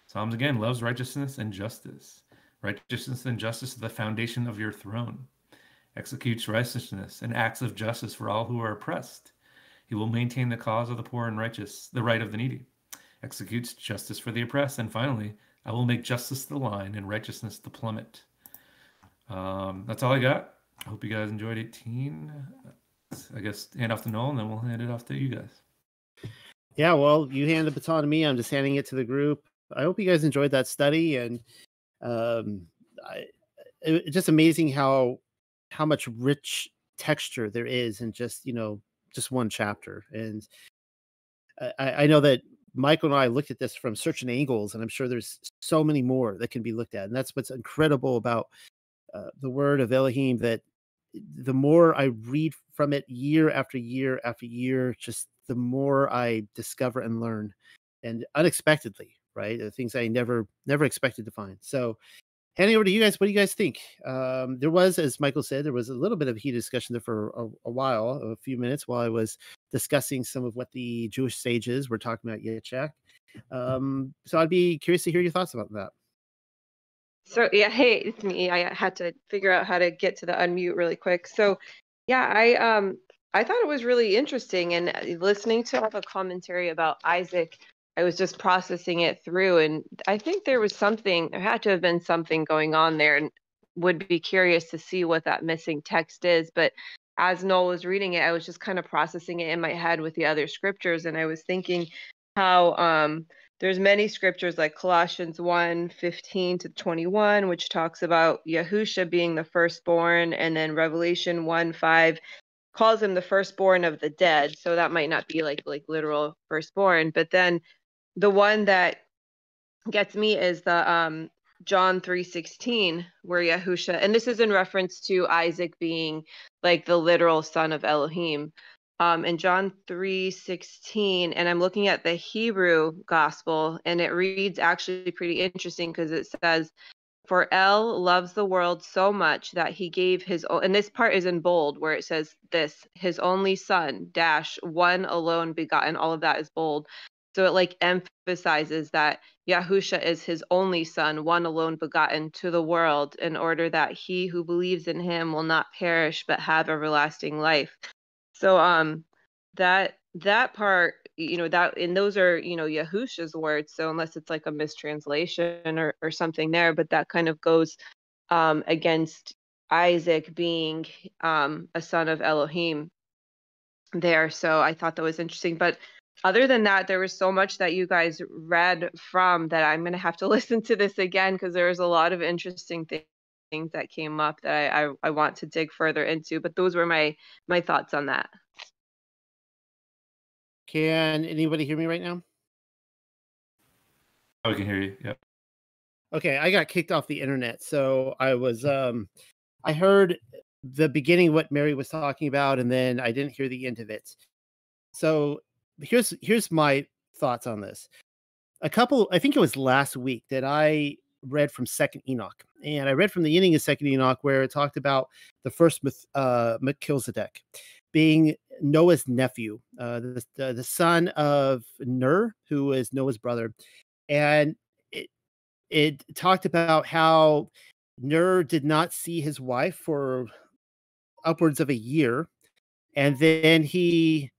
Psalms again loves righteousness and justice. Righteousness and justice are the foundation of your throne. Executes righteousness and acts of justice for all who are oppressed. He will maintain the cause of the poor and righteous, the right of the needy executes justice for the oppressed. And finally, I will make justice the line and righteousness the plummet. Um, that's all I got. I hope you guys enjoyed 18. I guess hand off to Noel, and then we'll hand it off to you guys. Yeah, well, you hand the baton to me. I'm just handing it to the group. I hope you guys enjoyed that study, and um, I, it, it's just amazing how how much rich texture there is in just you know just one chapter. And I, I know that Michael and I looked at this from certain angles, and I'm sure there's so many more that can be looked at. And that's what's incredible about uh, the word of Elohim that the more I read from it year after year after year, just the more I discover and learn, and unexpectedly, right? The things I never never expected to find. So, handing over to you guys, what do you guys think? Um, there was, as Michael said, there was a little bit of heated discussion there for a, a, while, a few minutes, while I was discussing some of what the Jewish sages were talking about Yitzhak. Um, so I'd be curious to hear your thoughts about that. So yeah, hey, it's me. I had to figure out how to get to the unmute really quick. So yeah, I um I thought it was really interesting and uh, listening to all the commentary about Isaac, I was just processing it through and I think there was something there had to have been something going on there and would be curious to see what that missing text is, but as Noel was reading it, I was just kind of processing it in my head with the other scriptures and I was thinking how um there's many scriptures like Colossians 1 15 to 21, which talks about Yahusha being the firstborn, and then Revelation 1 5 calls him the firstborn of the dead. So that might not be like like literal firstborn, but then the one that gets me is the um John 3:16 where Yahusha and this is in reference to Isaac being like the literal son of Elohim um, in John 3 16, and I'm looking at the Hebrew gospel, and it reads actually pretty interesting because it says, For El loves the world so much that he gave his, and this part is in bold where it says this, his only son, dash, one alone begotten, all of that is bold. So it like emphasizes that Yahusha is his only son, one alone begotten to the world, in order that he who believes in him will not perish but have everlasting life. So um that that part, you know, that and those are, you know, Yahusha's words. So unless it's like a mistranslation or, or something there, but that kind of goes um against Isaac being um a son of Elohim there. So I thought that was interesting. But other than that, there was so much that you guys read from that I'm going to have to listen to this again because there was a lot of interesting things things that came up that I, I, I want to dig further into. But those were my my thoughts on that. Can anybody hear me right now? Oh, I can hear you. Yep. Okay, I got kicked off the internet, so I was um I heard the beginning what Mary was talking about, and then I didn't hear the end of it. So here's here's my thoughts on this. A couple, I think it was last week that I read from Second Enoch, and I read from the ending of Second Enoch where it talked about the first uh, Melchizedek being Noah's nephew, uh, the, the, the son of Ner, who is Noah's brother, and it it talked about how Ner did not see his wife for upwards of a year, and then he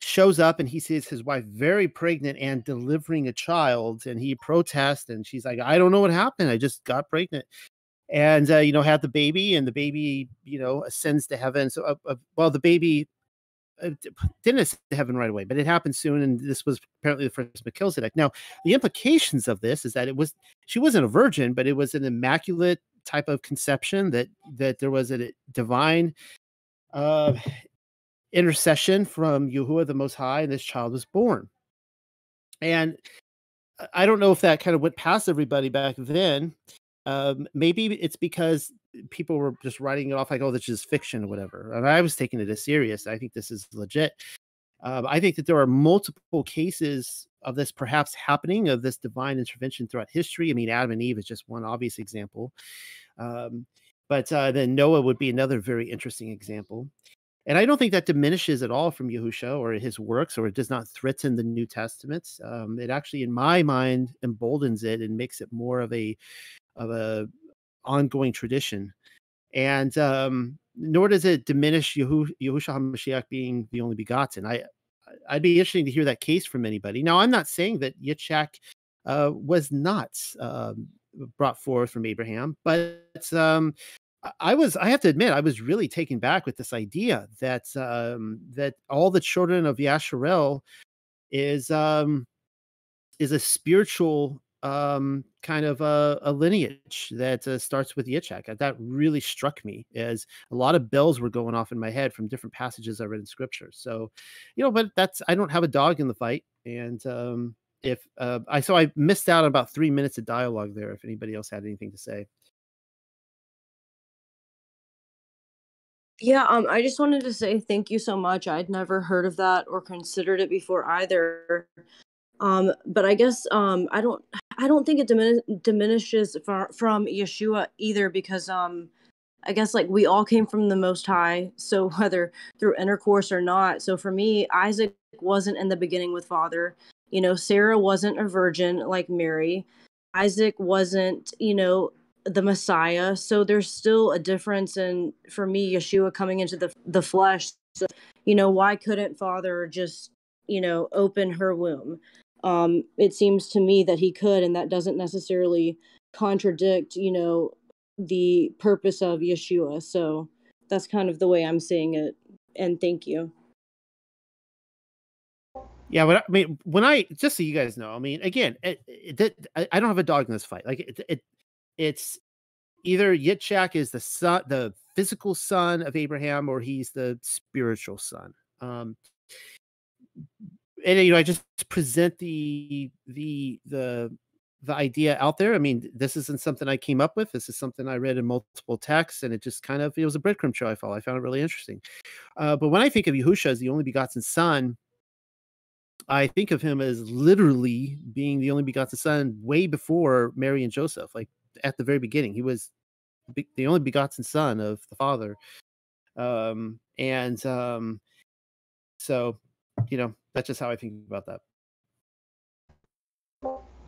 shows up and he sees his wife very pregnant and delivering a child and he protests and she's like i don't know what happened i just got pregnant. And uh, you know had the baby and the baby you know ascends to heaven so uh, uh, well the baby uh, didn't ascend to heaven right away but it happened soon and this was apparently the first melchizedek. Now the implications of this is that it was she wasn't a virgin but it was an immaculate type of conception that that there was a divine uh intercession from Yahuwah the Most High, and this child was born. And I don't know if that kind of went past everybody back then. Um, maybe it's because people were just writing it off like, oh, this is fiction or whatever. And I was taking it as serious. I think this is legit. Um, I think that there are multiple cases of this perhaps happening, of this divine intervention throughout history. I mean, Adam and Eve is just one obvious example. Um, but uh, then Noah would be another very interesting example. And I don't think that diminishes at all from Yahusha or his works, or it does not threaten the New Testament. Um, it actually, in my mind, emboldens it and makes it more of a of a ongoing tradition. And um, nor does it diminish Yahushua HaMashiach being the only begotten. I I'd be interesting to hear that case from anybody. Now, I'm not saying that Yitzhak uh, was not um, brought forth from Abraham, but um, I was I have to admit I was really taken back with this idea that um that all the children of Yasharel is um is a spiritual um kind of a, a lineage that uh, starts with Yitzhak. That really struck me as a lot of bells were going off in my head from different passages I read in scripture. So, you know, but that's I don't have a dog in the fight and um if uh, I so I missed out on about three minutes of dialogue there. If anybody else had anything to say. Yeah, um, I just wanted to say thank you so much. I'd never heard of that or considered it before either. Um, but I guess um, I don't, I don't think it dimin- diminishes far, from Yeshua either because um, I guess like we all came from the Most High, so whether through intercourse or not. So for me, Isaac wasn't in the beginning with Father. You know, Sarah wasn't a virgin like Mary. Isaac wasn't, you know, the Messiah. So there's still a difference in for me Yeshua coming into the the flesh. So, you know, why couldn't Father just, you know, open her womb? Um it seems to me that he could and that doesn't necessarily contradict, you know, the purpose of Yeshua. So that's kind of the way I'm seeing it. And thank you. Yeah, but I mean, when I just so you guys know, I mean, again, it, it, I, I don't have a dog in this fight. Like it, it it's either Yitzhak is the son, the physical son of Abraham, or he's the spiritual son. Um, and you know, I just present the the the the idea out there. I mean, this isn't something I came up with. This is something I read in multiple texts, and it just kind of it was a breadcrumb trail I followed. I found it really interesting. Uh, but when I think of Yahusha as the only begotten son, I think of him as literally being the only begotten son way before Mary and Joseph. Like at the very beginning. He was the only begotten son of the Father. Um, and um, so, you know, that's just how I think about that.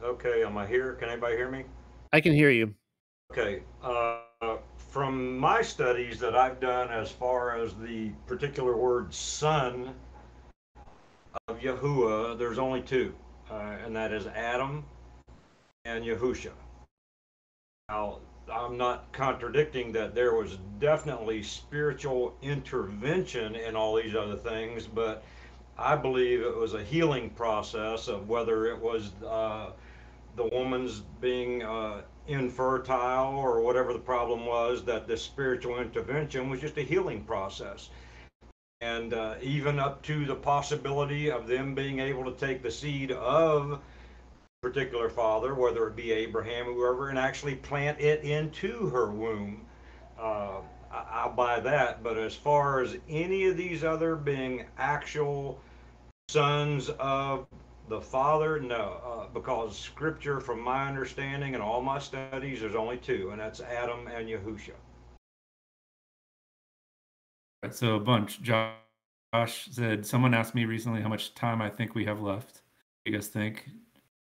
Okay, am I here? Can anybody hear me? I can hear you. Okay. Uh, from my studies that I've done as far as the particular word son of Yahuwah, there's only two, uh, and that is Adam and Yahusha. Now, I'm not contradicting that there was definitely spiritual intervention in all these other things, but I believe it was a healing process of whether it was uh, the woman's being uh, infertile or whatever the problem was, that this spiritual intervention was just a healing process. And uh, even up to the possibility of them being able to take the seed of particular father, whether it be Abraham or whoever, and actually plant it into her womb. Uh, I, will buy that. But as far as any of these other being actual sons of the Father, no, uh, because Scripture, from my understanding and all my studies, there's only two, and that's Adam and Yahusha. So a bunch. Josh said, someone asked me recently how much time I think we have left. You guys think?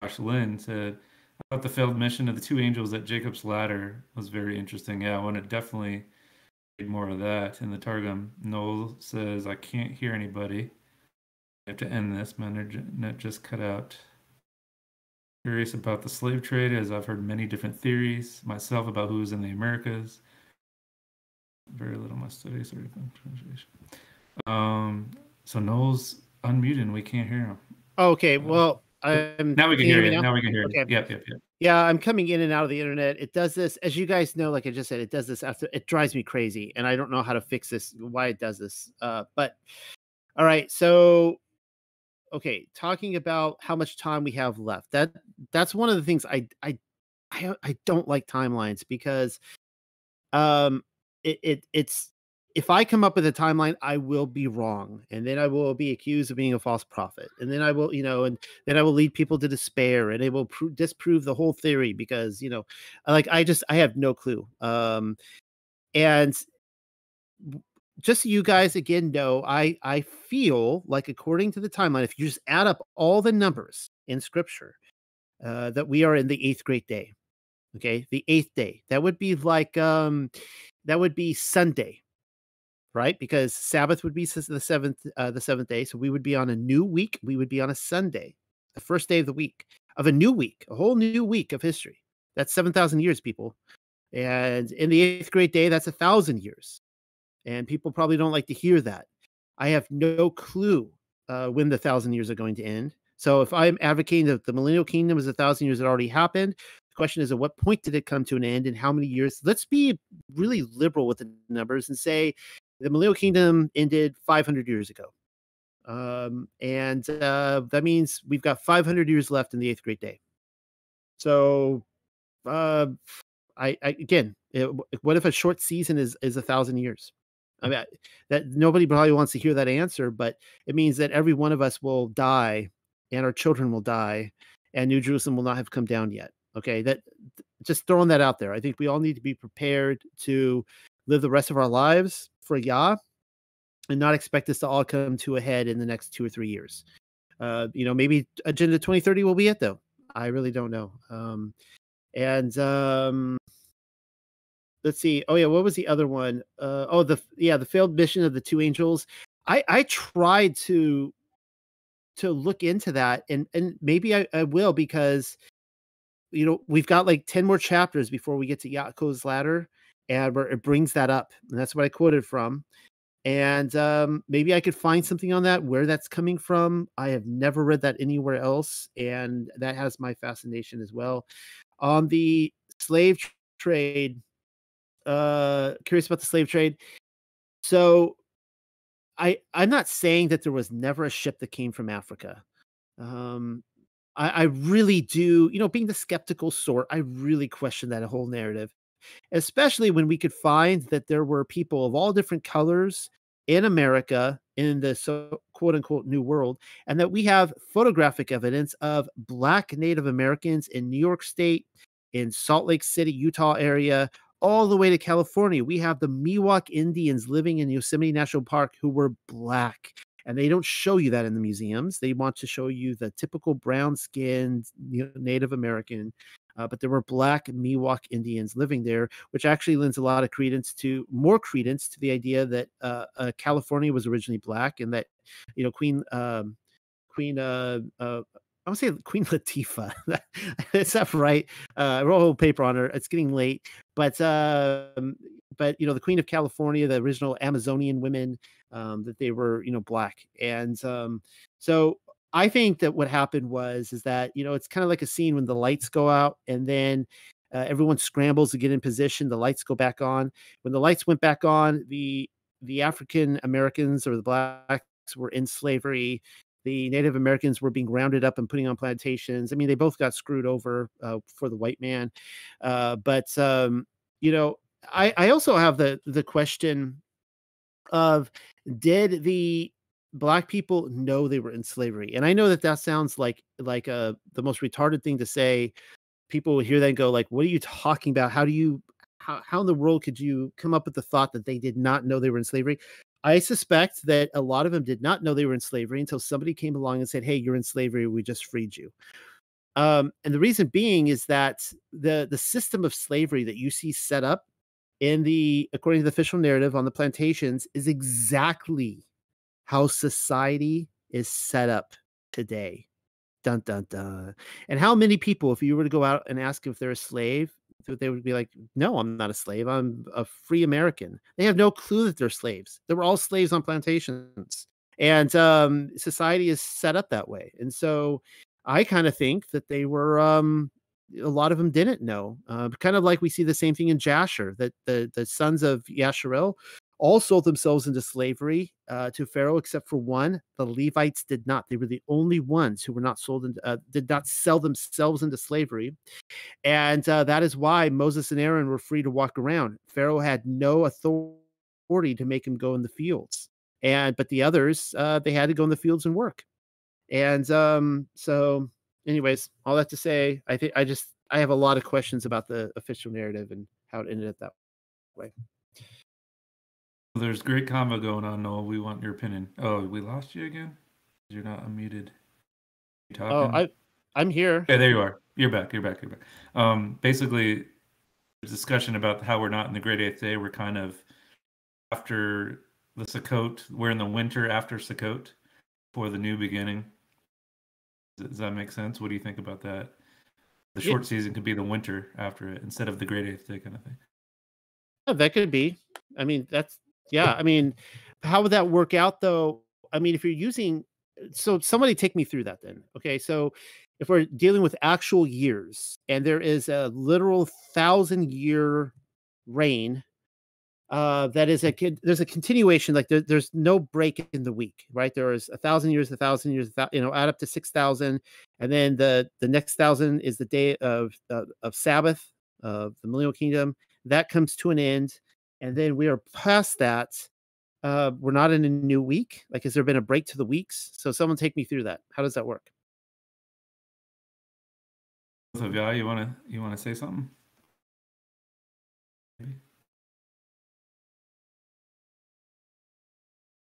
Josh Lynn said, I thought the failed mission of the two angels at Jacob's ladder was very interesting. Yeah, I want to definitely read more of that in the Targum. Noel says, I can't hear anybody. I have to end this. My internet just cut out. Curious about the slave trade, as I've heard many different theories myself about who's in the Americas. Very little my studies. Translation. Um, so Noel's unmuted and we can't hear him. Okay, well, I'm now we can hear you. Now? now? we can hear okay. you. Yep, yep, yep. Yeah, I'm coming in and out of the internet. It does this, as you guys know, like I just said, it does this after it drives me crazy, and I don't know how to fix this, why it does this. Uh, but all right, so okay, talking about how much time we have left. That that's one of the things I I I, I don't like timelines because um it, it it's if I come up with a timeline, I will be wrong, and then I will be accused of being a false prophet, and then I will, you know, and then I will lead people to despair, and it will pro- disprove the whole theory because, you know, like I just I have no clue. Um, and just so you guys again know, I I feel like according to the timeline, if you just add up all the numbers in Scripture, uh, that we are in the eighth great day. Okay, the eighth day. That would be like um, that would be Sunday right? Because Sabbath would be the seventh, uh, the seventh day, so we would be on a new week. We would be on a Sunday, the first day of the week of a new week, a whole new week of history. That's seven thousand years, people. And in the eighth great day, that's a thousand years. And people probably don't like to hear that. I have no clue uh, when the thousand years are going to end. So if I'm advocating that the millennial kingdom is a thousand years that already happened, the question is at what point did it come to an end and how many years? Let's be really liberal with the numbers and say the millennial kingdom ended 500 years ago Um, and uh, that means we've got 500 years left in the eighth great day. So, uh, I, I again, it, what if a short season is is a thousand years? I mean, that nobody probably wants to hear that answer, but it means that every one of us will die, and our children will die, and New Jerusalem will not have come down yet. Okay, that just throwing that out there. I think we all need to be prepared to live the rest of our lives for Yah, and not expect this to all come to a head in the next two or three years. Uh, you know, maybe Agenda 2030 will be it though. I really don't know. Um, and um, let's see. Oh yeah, what was the other one? Uh, oh the yeah the failed mission of the two angels. I I tried to to look into that, and and maybe I, I will because you know we've got like ten more chapters before we get to Yaakov's ladder, and it brings that up, and that's what I quoted from. And um, maybe I could find something on that where that's coming from. I have never read that anywhere else, and that has my fascination as well. On the slave trade, uh curious about the slave trade. So I I'm not saying that there was never a ship that came from Africa. Um I, I really do, you know, being the skeptical sort, I really question that whole narrative, especially when we could find that there were people of all different colors in America in the so quote unquote new world, and that we have photographic evidence of black Native Americans in New York State, in Salt Lake City, Utah area, all the way to California. We have the Miwok Indians living in Yosemite National Park who were black. And they don't show you that in the museums. They want to show you the typical brown skinned Native American. Uh, but there were black Miwok Indians living there, which actually lends a lot of credence to more credence to the idea that uh, uh, California was originally black and that, you know, Queen um, Queen uh, uh, I to say Queen Latifah. Is that right? Uh, wrote a whole paper on her. It's getting late, but um, but you know the Queen of California, the original Amazonian women, um, that they were you know black, and um, so I think that what happened was is that you know it's kind of like a scene when the lights go out and then uh, everyone scrambles to get in position. The lights go back on. When the lights went back on, the the African Americans or the blacks were in slavery the Native Americans were being rounded up and putting on plantations. I mean, they both got screwed over uh, for the white man. Uh, but um, you know, I, I also have the the question of did the black people know they were in slavery? And I know that that sounds like like uh, the most retarded thing to say. People will hear that and go like, "What are you talking about? How do you how, how in the world could you come up with the thought that they did not know they were in slavery? I suspect that a lot of them did not know they were in slavery until somebody came along and said, "Hey, you're in slavery. We just freed you." Um, and the reason being is that the the system of slavery that you see set up in the according to the official narrative on the plantations is exactly how society is set up today. Dun dun dun. And how many people, if you were to go out and ask if they're a slave, they would be like, "No, I'm not a slave. I'm a free American." They have no clue that they're slaves. They were all slaves on plantations, and um, society is set up that way. And so, I kind of think that they were. Um, a lot of them didn't know. Uh, kind of like we see the same thing in Jasher, that the the sons of Yasharel all sold themselves into slavery uh, to Pharaoh, except for one. The Levites did not. They were the only ones who were not sold into, uh, did not sell themselves into slavery, and uh, that is why Moses and Aaron were free to walk around. Pharaoh had no authority to make him go in the fields, and but the others, uh, they had to go in the fields and work. And um, so, anyways, all that to say, I think I just I have a lot of questions about the official narrative and how it ended up that way. There's great combo going on, Noel. We want your opinion. Oh, we lost you again? You're not unmuted. You oh, I I'm here. Okay, there you are. You're back. You're back. You're back. Um, basically, the discussion about how we're not in the Great Eighth Day. We're kind of after the Sukkot. We're in the winter after Sukkot for the new beginning. Does that make sense? What do you think about that? The short season could be the winter after it instead of the Great Eighth Day kind of thing. Yeah, that could be. I mean, that's yeah, I mean, how would that work out though? I mean, if you're using so somebody take me through that then. Okay, so if we're dealing with actual years and there is a literal thousand year reign uh, that is a. There's a continuation. Like there, there's no break in the week, right? There is a thousand years, a thousand years, you know, add up to six thousand, and then the the next thousand is the day of uh, of Sabbath of the Millennial Kingdom. That comes to an end, and then we are past that. Uh, we're not in a new week. Like, has there been a break to the weeks? So, someone take me through that. How does that work? So, yeah, you wanna you wanna say something?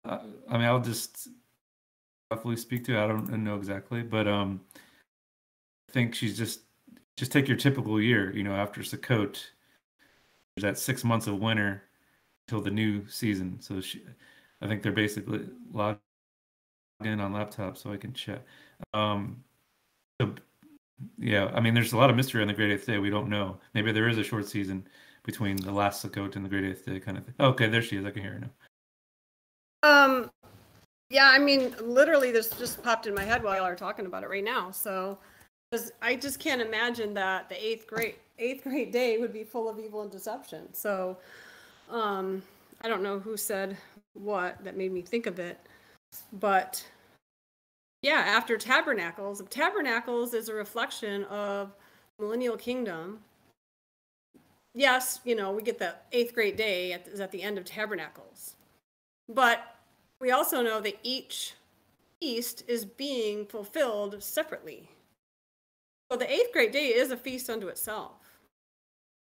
Uh, I mean, I'll just roughly speak to. It. I don't know exactly, but um, I think she's just just take your typical year. You know, after Sukkot, that six months of winter until the new season. So she, I think they're basically logged in on laptop, so I can check. Um, so yeah, I mean, there's a lot of mystery on the Great Eighth Day. We don't know. Maybe there is a short season between the last Sukkot and the Great Eighth Day, kind of thing. Okay, there she is. I can hear her now. Um, yeah, I mean, literally, this just popped in my head while you are talking about it right now. So, because I just can't imagine that the eighth grade eighth grade day would be full of evil and deception. So, um, I don't know who said what that made me think of it, but yeah, after tabernacles, tabernacles is a reflection of millennial kingdom. Yes, you know, we get the eighth grade day at, is at the end of tabernacles. But we also know that each feast is being fulfilled separately. So the eighth great day is a feast unto itself.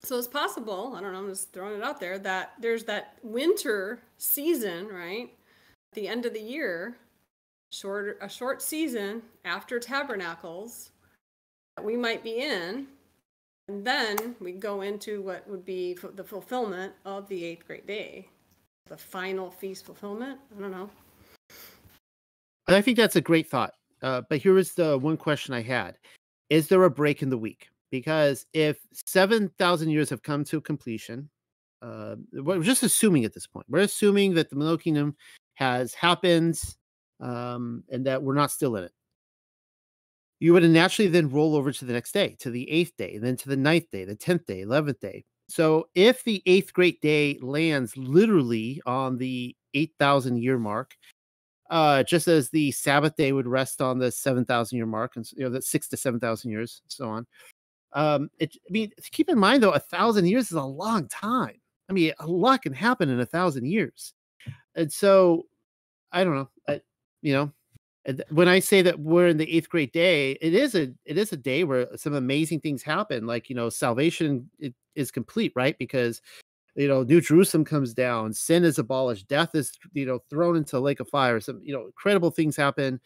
So it's possible, I don't know, I'm just throwing it out there, that there's that winter season, right? At the end of the year, short a short season after tabernacles that we might be in. And then we go into what would be the fulfillment of the eighth great day the final feast fulfillment. I don't know. I think that's a great thought. Uh, but here is the one question I had: Is there a break in the week? Because if seven thousand years have come to completion, uh, we're just assuming at this point. We're assuming that the Millennial Kingdom has happened, um, and that we're not still in it. You would naturally then roll over to the next day, to the eighth day, then to the ninth day, the tenth day, eleventh day, so if the eighth great day lands literally on the 8,000 year mark, uh, just as the Sabbath day would rest on the 7,000 year mark, and you know, that six to 7,000 years, and so on. Um, it, I mean, keep in mind though, a thousand years is a long time. I mean, a lot can happen in a thousand years. And so I don't know, I, you know, when I say that we're in the eighth grade day, it is a it is a day where some amazing things happen. Like you know, salvation is complete, right? Because you know, New Jerusalem comes down, sin is abolished, death is you know thrown into a lake of fire. Some you know incredible things happen.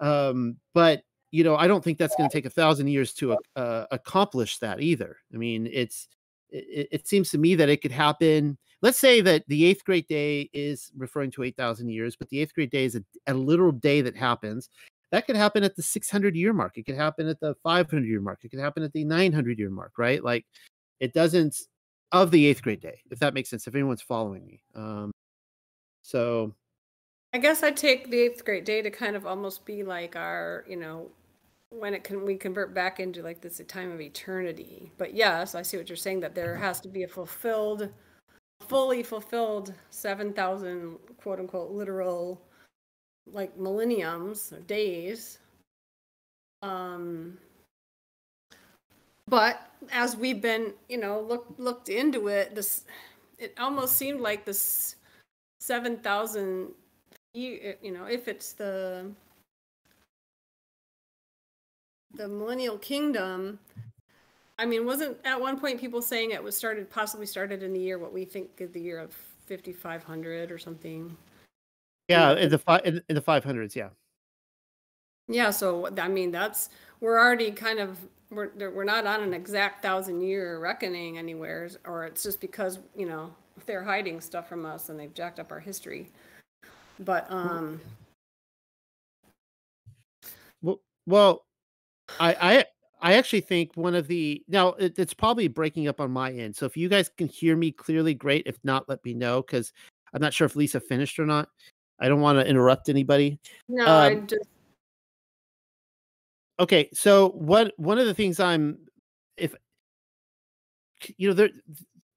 Um, but you know, I don't think that's going to take a thousand years to uh, accomplish that either. I mean, it's it, it seems to me that it could happen let's say that the eighth great day is referring to 8,000 years, but the eighth great day is a, a literal day that happens. That could happen at the 600 year mark. It could happen at the 500 year mark. It could happen at the 900 year mark, right? Like it doesn't of the eighth grade day, if that makes sense, if anyone's following me. Um, so I guess I take the eighth grade day to kind of almost be like our, you know, when it can we convert back into like this a time of eternity. But yes, I see what you're saying that there has to be a fulfilled fully fulfilled 7,000 quote unquote literal like millenniums or days. Um, but as we've been, you know, look, looked into it, this, it almost seemed like this 7,000, you, you know, if it's the, the millennial kingdom, I mean, wasn't at one point people saying it was started, possibly started in the year what we think is the year of 5500 or something? Yeah, in the in, in the 500s, yeah. Yeah, so I mean, that's we're already kind of we're we're not on an exact thousand year reckoning anywhere, or it's just because you know they're hiding stuff from us and they've jacked up our history. But um, well, well, I I I actually think one of the now it, it's probably breaking up on my end. So if you guys can hear me clearly, great. If not, let me know because I'm not sure if Lisa finished or not. I don't want to interrupt anybody. No, um, I just. Okay, so what one of the things I'm if you know there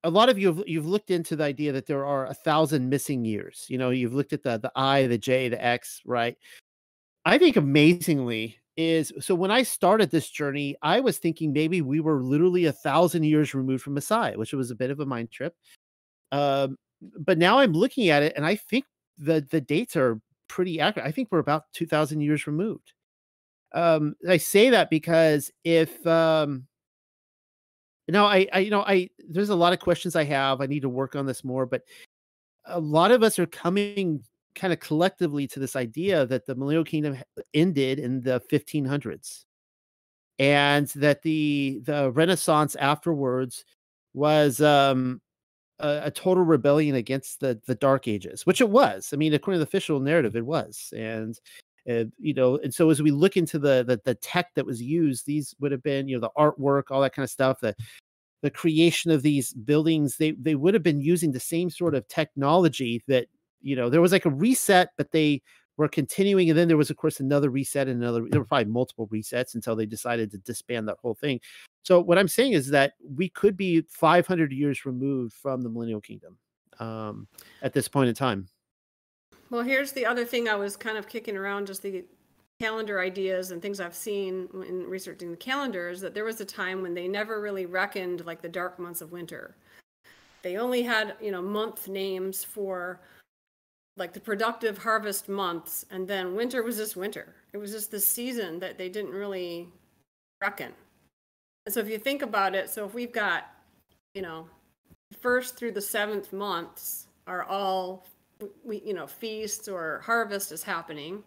a lot of you have you've looked into the idea that there are a thousand missing years. You know, you've looked at the the I, the J, the X, right? I think amazingly is so when I started this journey, I was thinking maybe we were literally a thousand years removed from Messiah, which was a bit of a mind trip. Um, but now I'm looking at it and I think the the dates are pretty accurate. I think we're about two thousand years removed. Um, I say that because if um, now I, I you know I there's a lot of questions I have. I need to work on this more, but a lot of us are coming kind of collectively to this idea that the millennial kingdom ended in the 1500s and that the the renaissance afterwards was um a, a, total rebellion against the the dark ages which it was i mean according to the official narrative it was and uh, you know and so as we look into the, the the tech that was used these would have been you know the artwork all that kind of stuff the the creation of these buildings they they would have been using the same sort of technology that you know there was like a reset but they were continuing and then there was of course another reset and another there were probably multiple resets until they decided to disband that whole thing. So what i'm saying is that we could be 500 years removed from the millennial kingdom um, at this point in time well here's the other thing i was kind of kicking around just the calendar ideas and things i've seen in researching the calendar is that there was a time when they never really reckoned like the dark months of winter. They only had you know month names for like the productive harvest months and then winter was just winter. It was just the season that they didn't really reckon. And so if you think about it so if we've got you know first through the seventh months are all we you know feast or harvest is happening.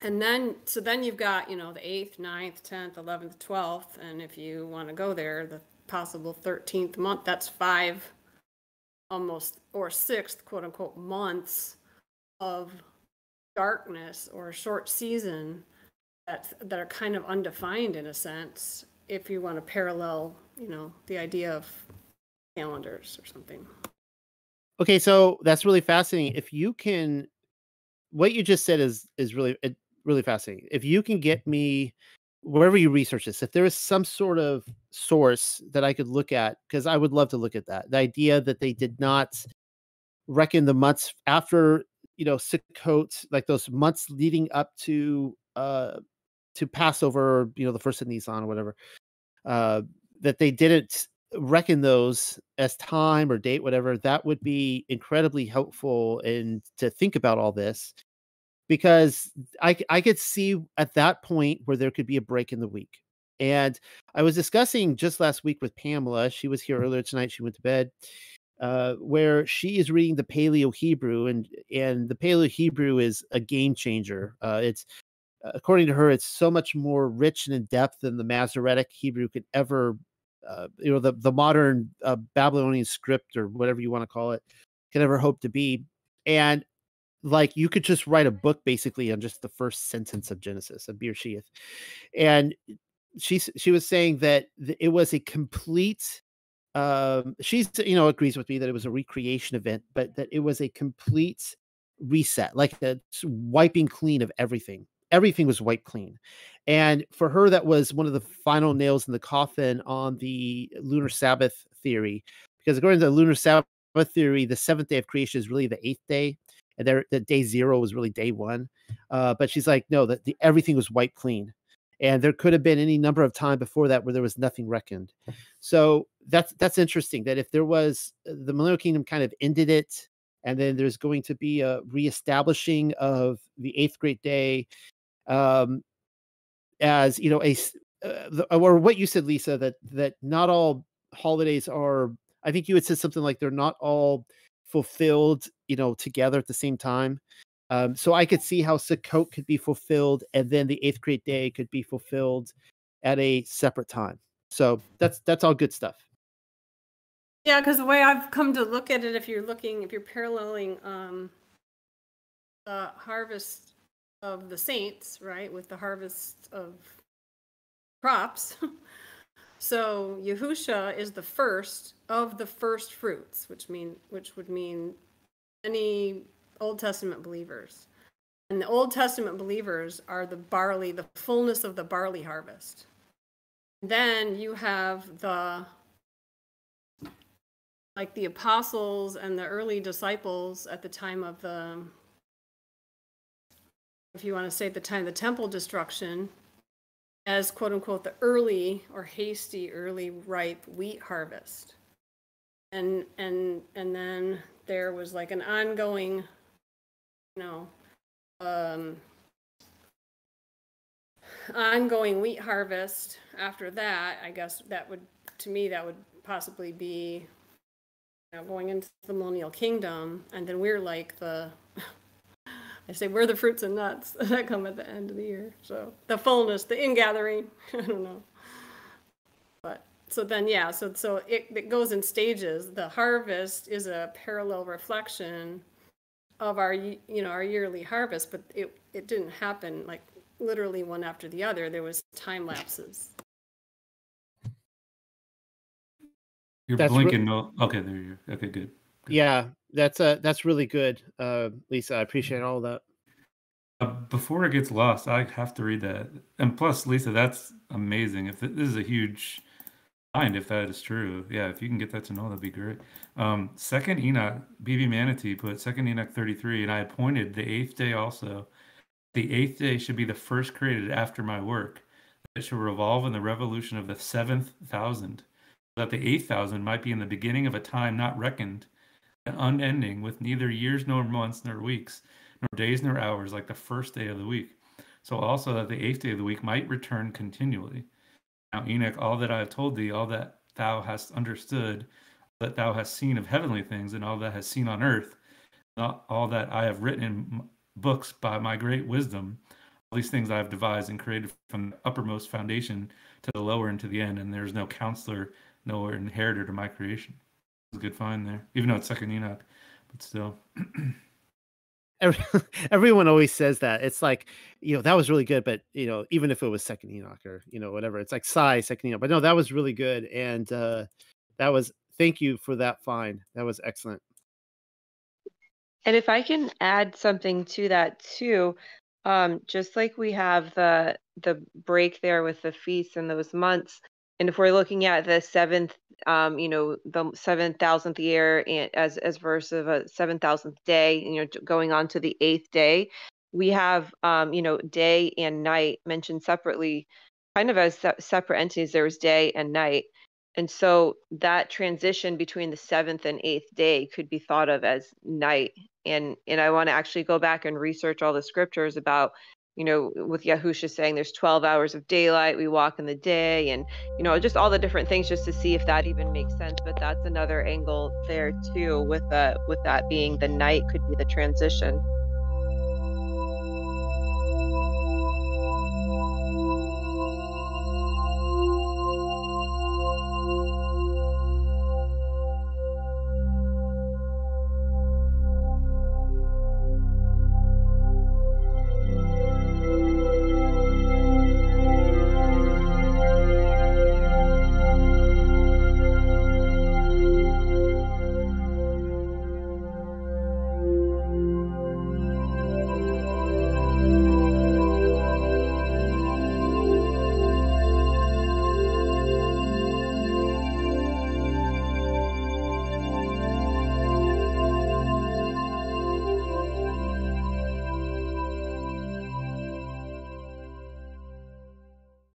And then so then you've got you know the 8th 9th 10th 11th 12th and if you want to go there the possible 13th month that's five almost or sixth quote unquote months of darkness or short season that that are kind of undefined in a sense if you want to parallel you know the idea of calendars or something okay so that's really fascinating if you can what you just said is is really really fascinating if you can get me wherever you research this, if there is some sort of source that I could look at, because I would love to look at that. The idea that they did not reckon the months after, you know, Sukkot, like those months leading up to uh to Passover, you know, the first of Nisan or whatever, uh, that they didn't reckon those as time or date, whatever, that would be incredibly helpful and to think about all this because I I could see at that point where there could be a break in the week. And I was discussing just last week with Pamela. She was here earlier tonight. She went to bed. Uh, where she is reading the Paleo Hebrew, and and the Paleo Hebrew is a game changer. Uh, it's according to her, it's so much more rich and in depth than the Masoretic Hebrew could ever, uh, you know, the the modern uh, Babylonian script or whatever you want to call it, can ever hope to be. And like you could just write a book basically on just the first sentence of Genesis of Bereshith. And she she was saying that it was a complete um she's you know agrees with me that it was a recreation event but that it was a complete reset like a wiping clean of everything everything was wiped clean and for her that was one of the final nails in the coffin on the lunar sabbath theory because according to the lunar sabbath theory the seventh day of creation is really the eighth day and there the day zero was really day one. Uh, but she's like, no, that everything was wiped clean. And there could have been any number of time before that where there was nothing reckoned. So that's that's interesting. That if there was uh, the Millennial Kingdom kind of ended it, and then there's going to be a reestablishing of the eighth great day, um, as you know, a uh, the, or what you said, Lisa, that that not all holidays are. I think you had said something like they're not all fulfilled, you know, together at the same time. Um, so I could see how Sukkot could be fulfilled, and then the eighth great day could be fulfilled at a separate time. So that's that's all good stuff. Yeah, because the way I've come to look at it, if you're looking, if you're paralleling um, the harvest of the saints, right, with the harvest of crops, So Yahusha is the first of the first fruits, which mean which would mean any Old Testament believers. And the Old Testament believers are the barley, the fullness of the barley harvest. Then you have the like the apostles and the early disciples at the time of the if you want to say at the time of the temple destruction as quote unquote the early or hasty early ripe wheat harvest. And and and then there was like an ongoing you know um ongoing wheat harvest after that i guess that would to me that would possibly be you know, going into the millennial kingdom. And then we're like the I say we're the fruits and nuts that come at the end of the year. So the fullness, the ingathering, I don't know. But so then yeah, so so it, it goes in stages. The harvest is a parallel reflection of our you know our yearly harvest, but it it didn't happen like literally one after the other. There was time lapses. You're That's re- blinking. no, okay, there you are. Okay, good. Yeah, that's uh that's really good, uh, Lisa. I appreciate all that. Uh, before it gets lost, I have to read that. And plus, Lisa, that's amazing. If th- this is a huge find, if that is true, yeah, if you can get that to know, that'd be great. Um, second Enoch, BB Manatee put Second Enoch 33, and I appointed the eighth day also. The eighth day should be the first created after my work. It should revolve in the revolution of the seventh thousand, that the eighth thousand might be in the beginning of a time not reckoned, unending, with neither years nor months nor weeks nor days nor hours like the first day of the week. So also that the eighth day of the week might return continually. Now, Enoch, all that I have told thee, all that thou hast understood, that thou hast seen of heavenly things, and all that hast seen on earth, all that I have written in books by my great wisdom, all these things I have devised and created from the uppermost foundation to the lower and to the end, and there's no counselor, no inheritor to my creation. It's a good find there, even though it's second Enoch, but still. Everyone always says that. It's like, you know, that was really good, but you know, even if it was second Enoch or you know whatever, it's like Psy second Enoch. But no, that was really good, and uh that was thank you for that find. That was excellent. And if I can add something to that too, um, just like we have the the break there with the feasts and those months, and if we're looking at the seventh, um, you know, the seven thousandth year and as as verse of a seven thousandth day, you know, going on to the eighth day, we have, um, you know, day and night mentioned separately, kind of as se- separate entities. There was day and night, and so that transition between the seventh and eighth day could be thought of as night. And and I want to actually go back and research all the scriptures about you know, with Yahusha saying there's 12 hours of daylight, we walk in the day, and, you know, just all the different things just to see if that even makes sense. But that's another angle there too, with the with that being the night could be the transition.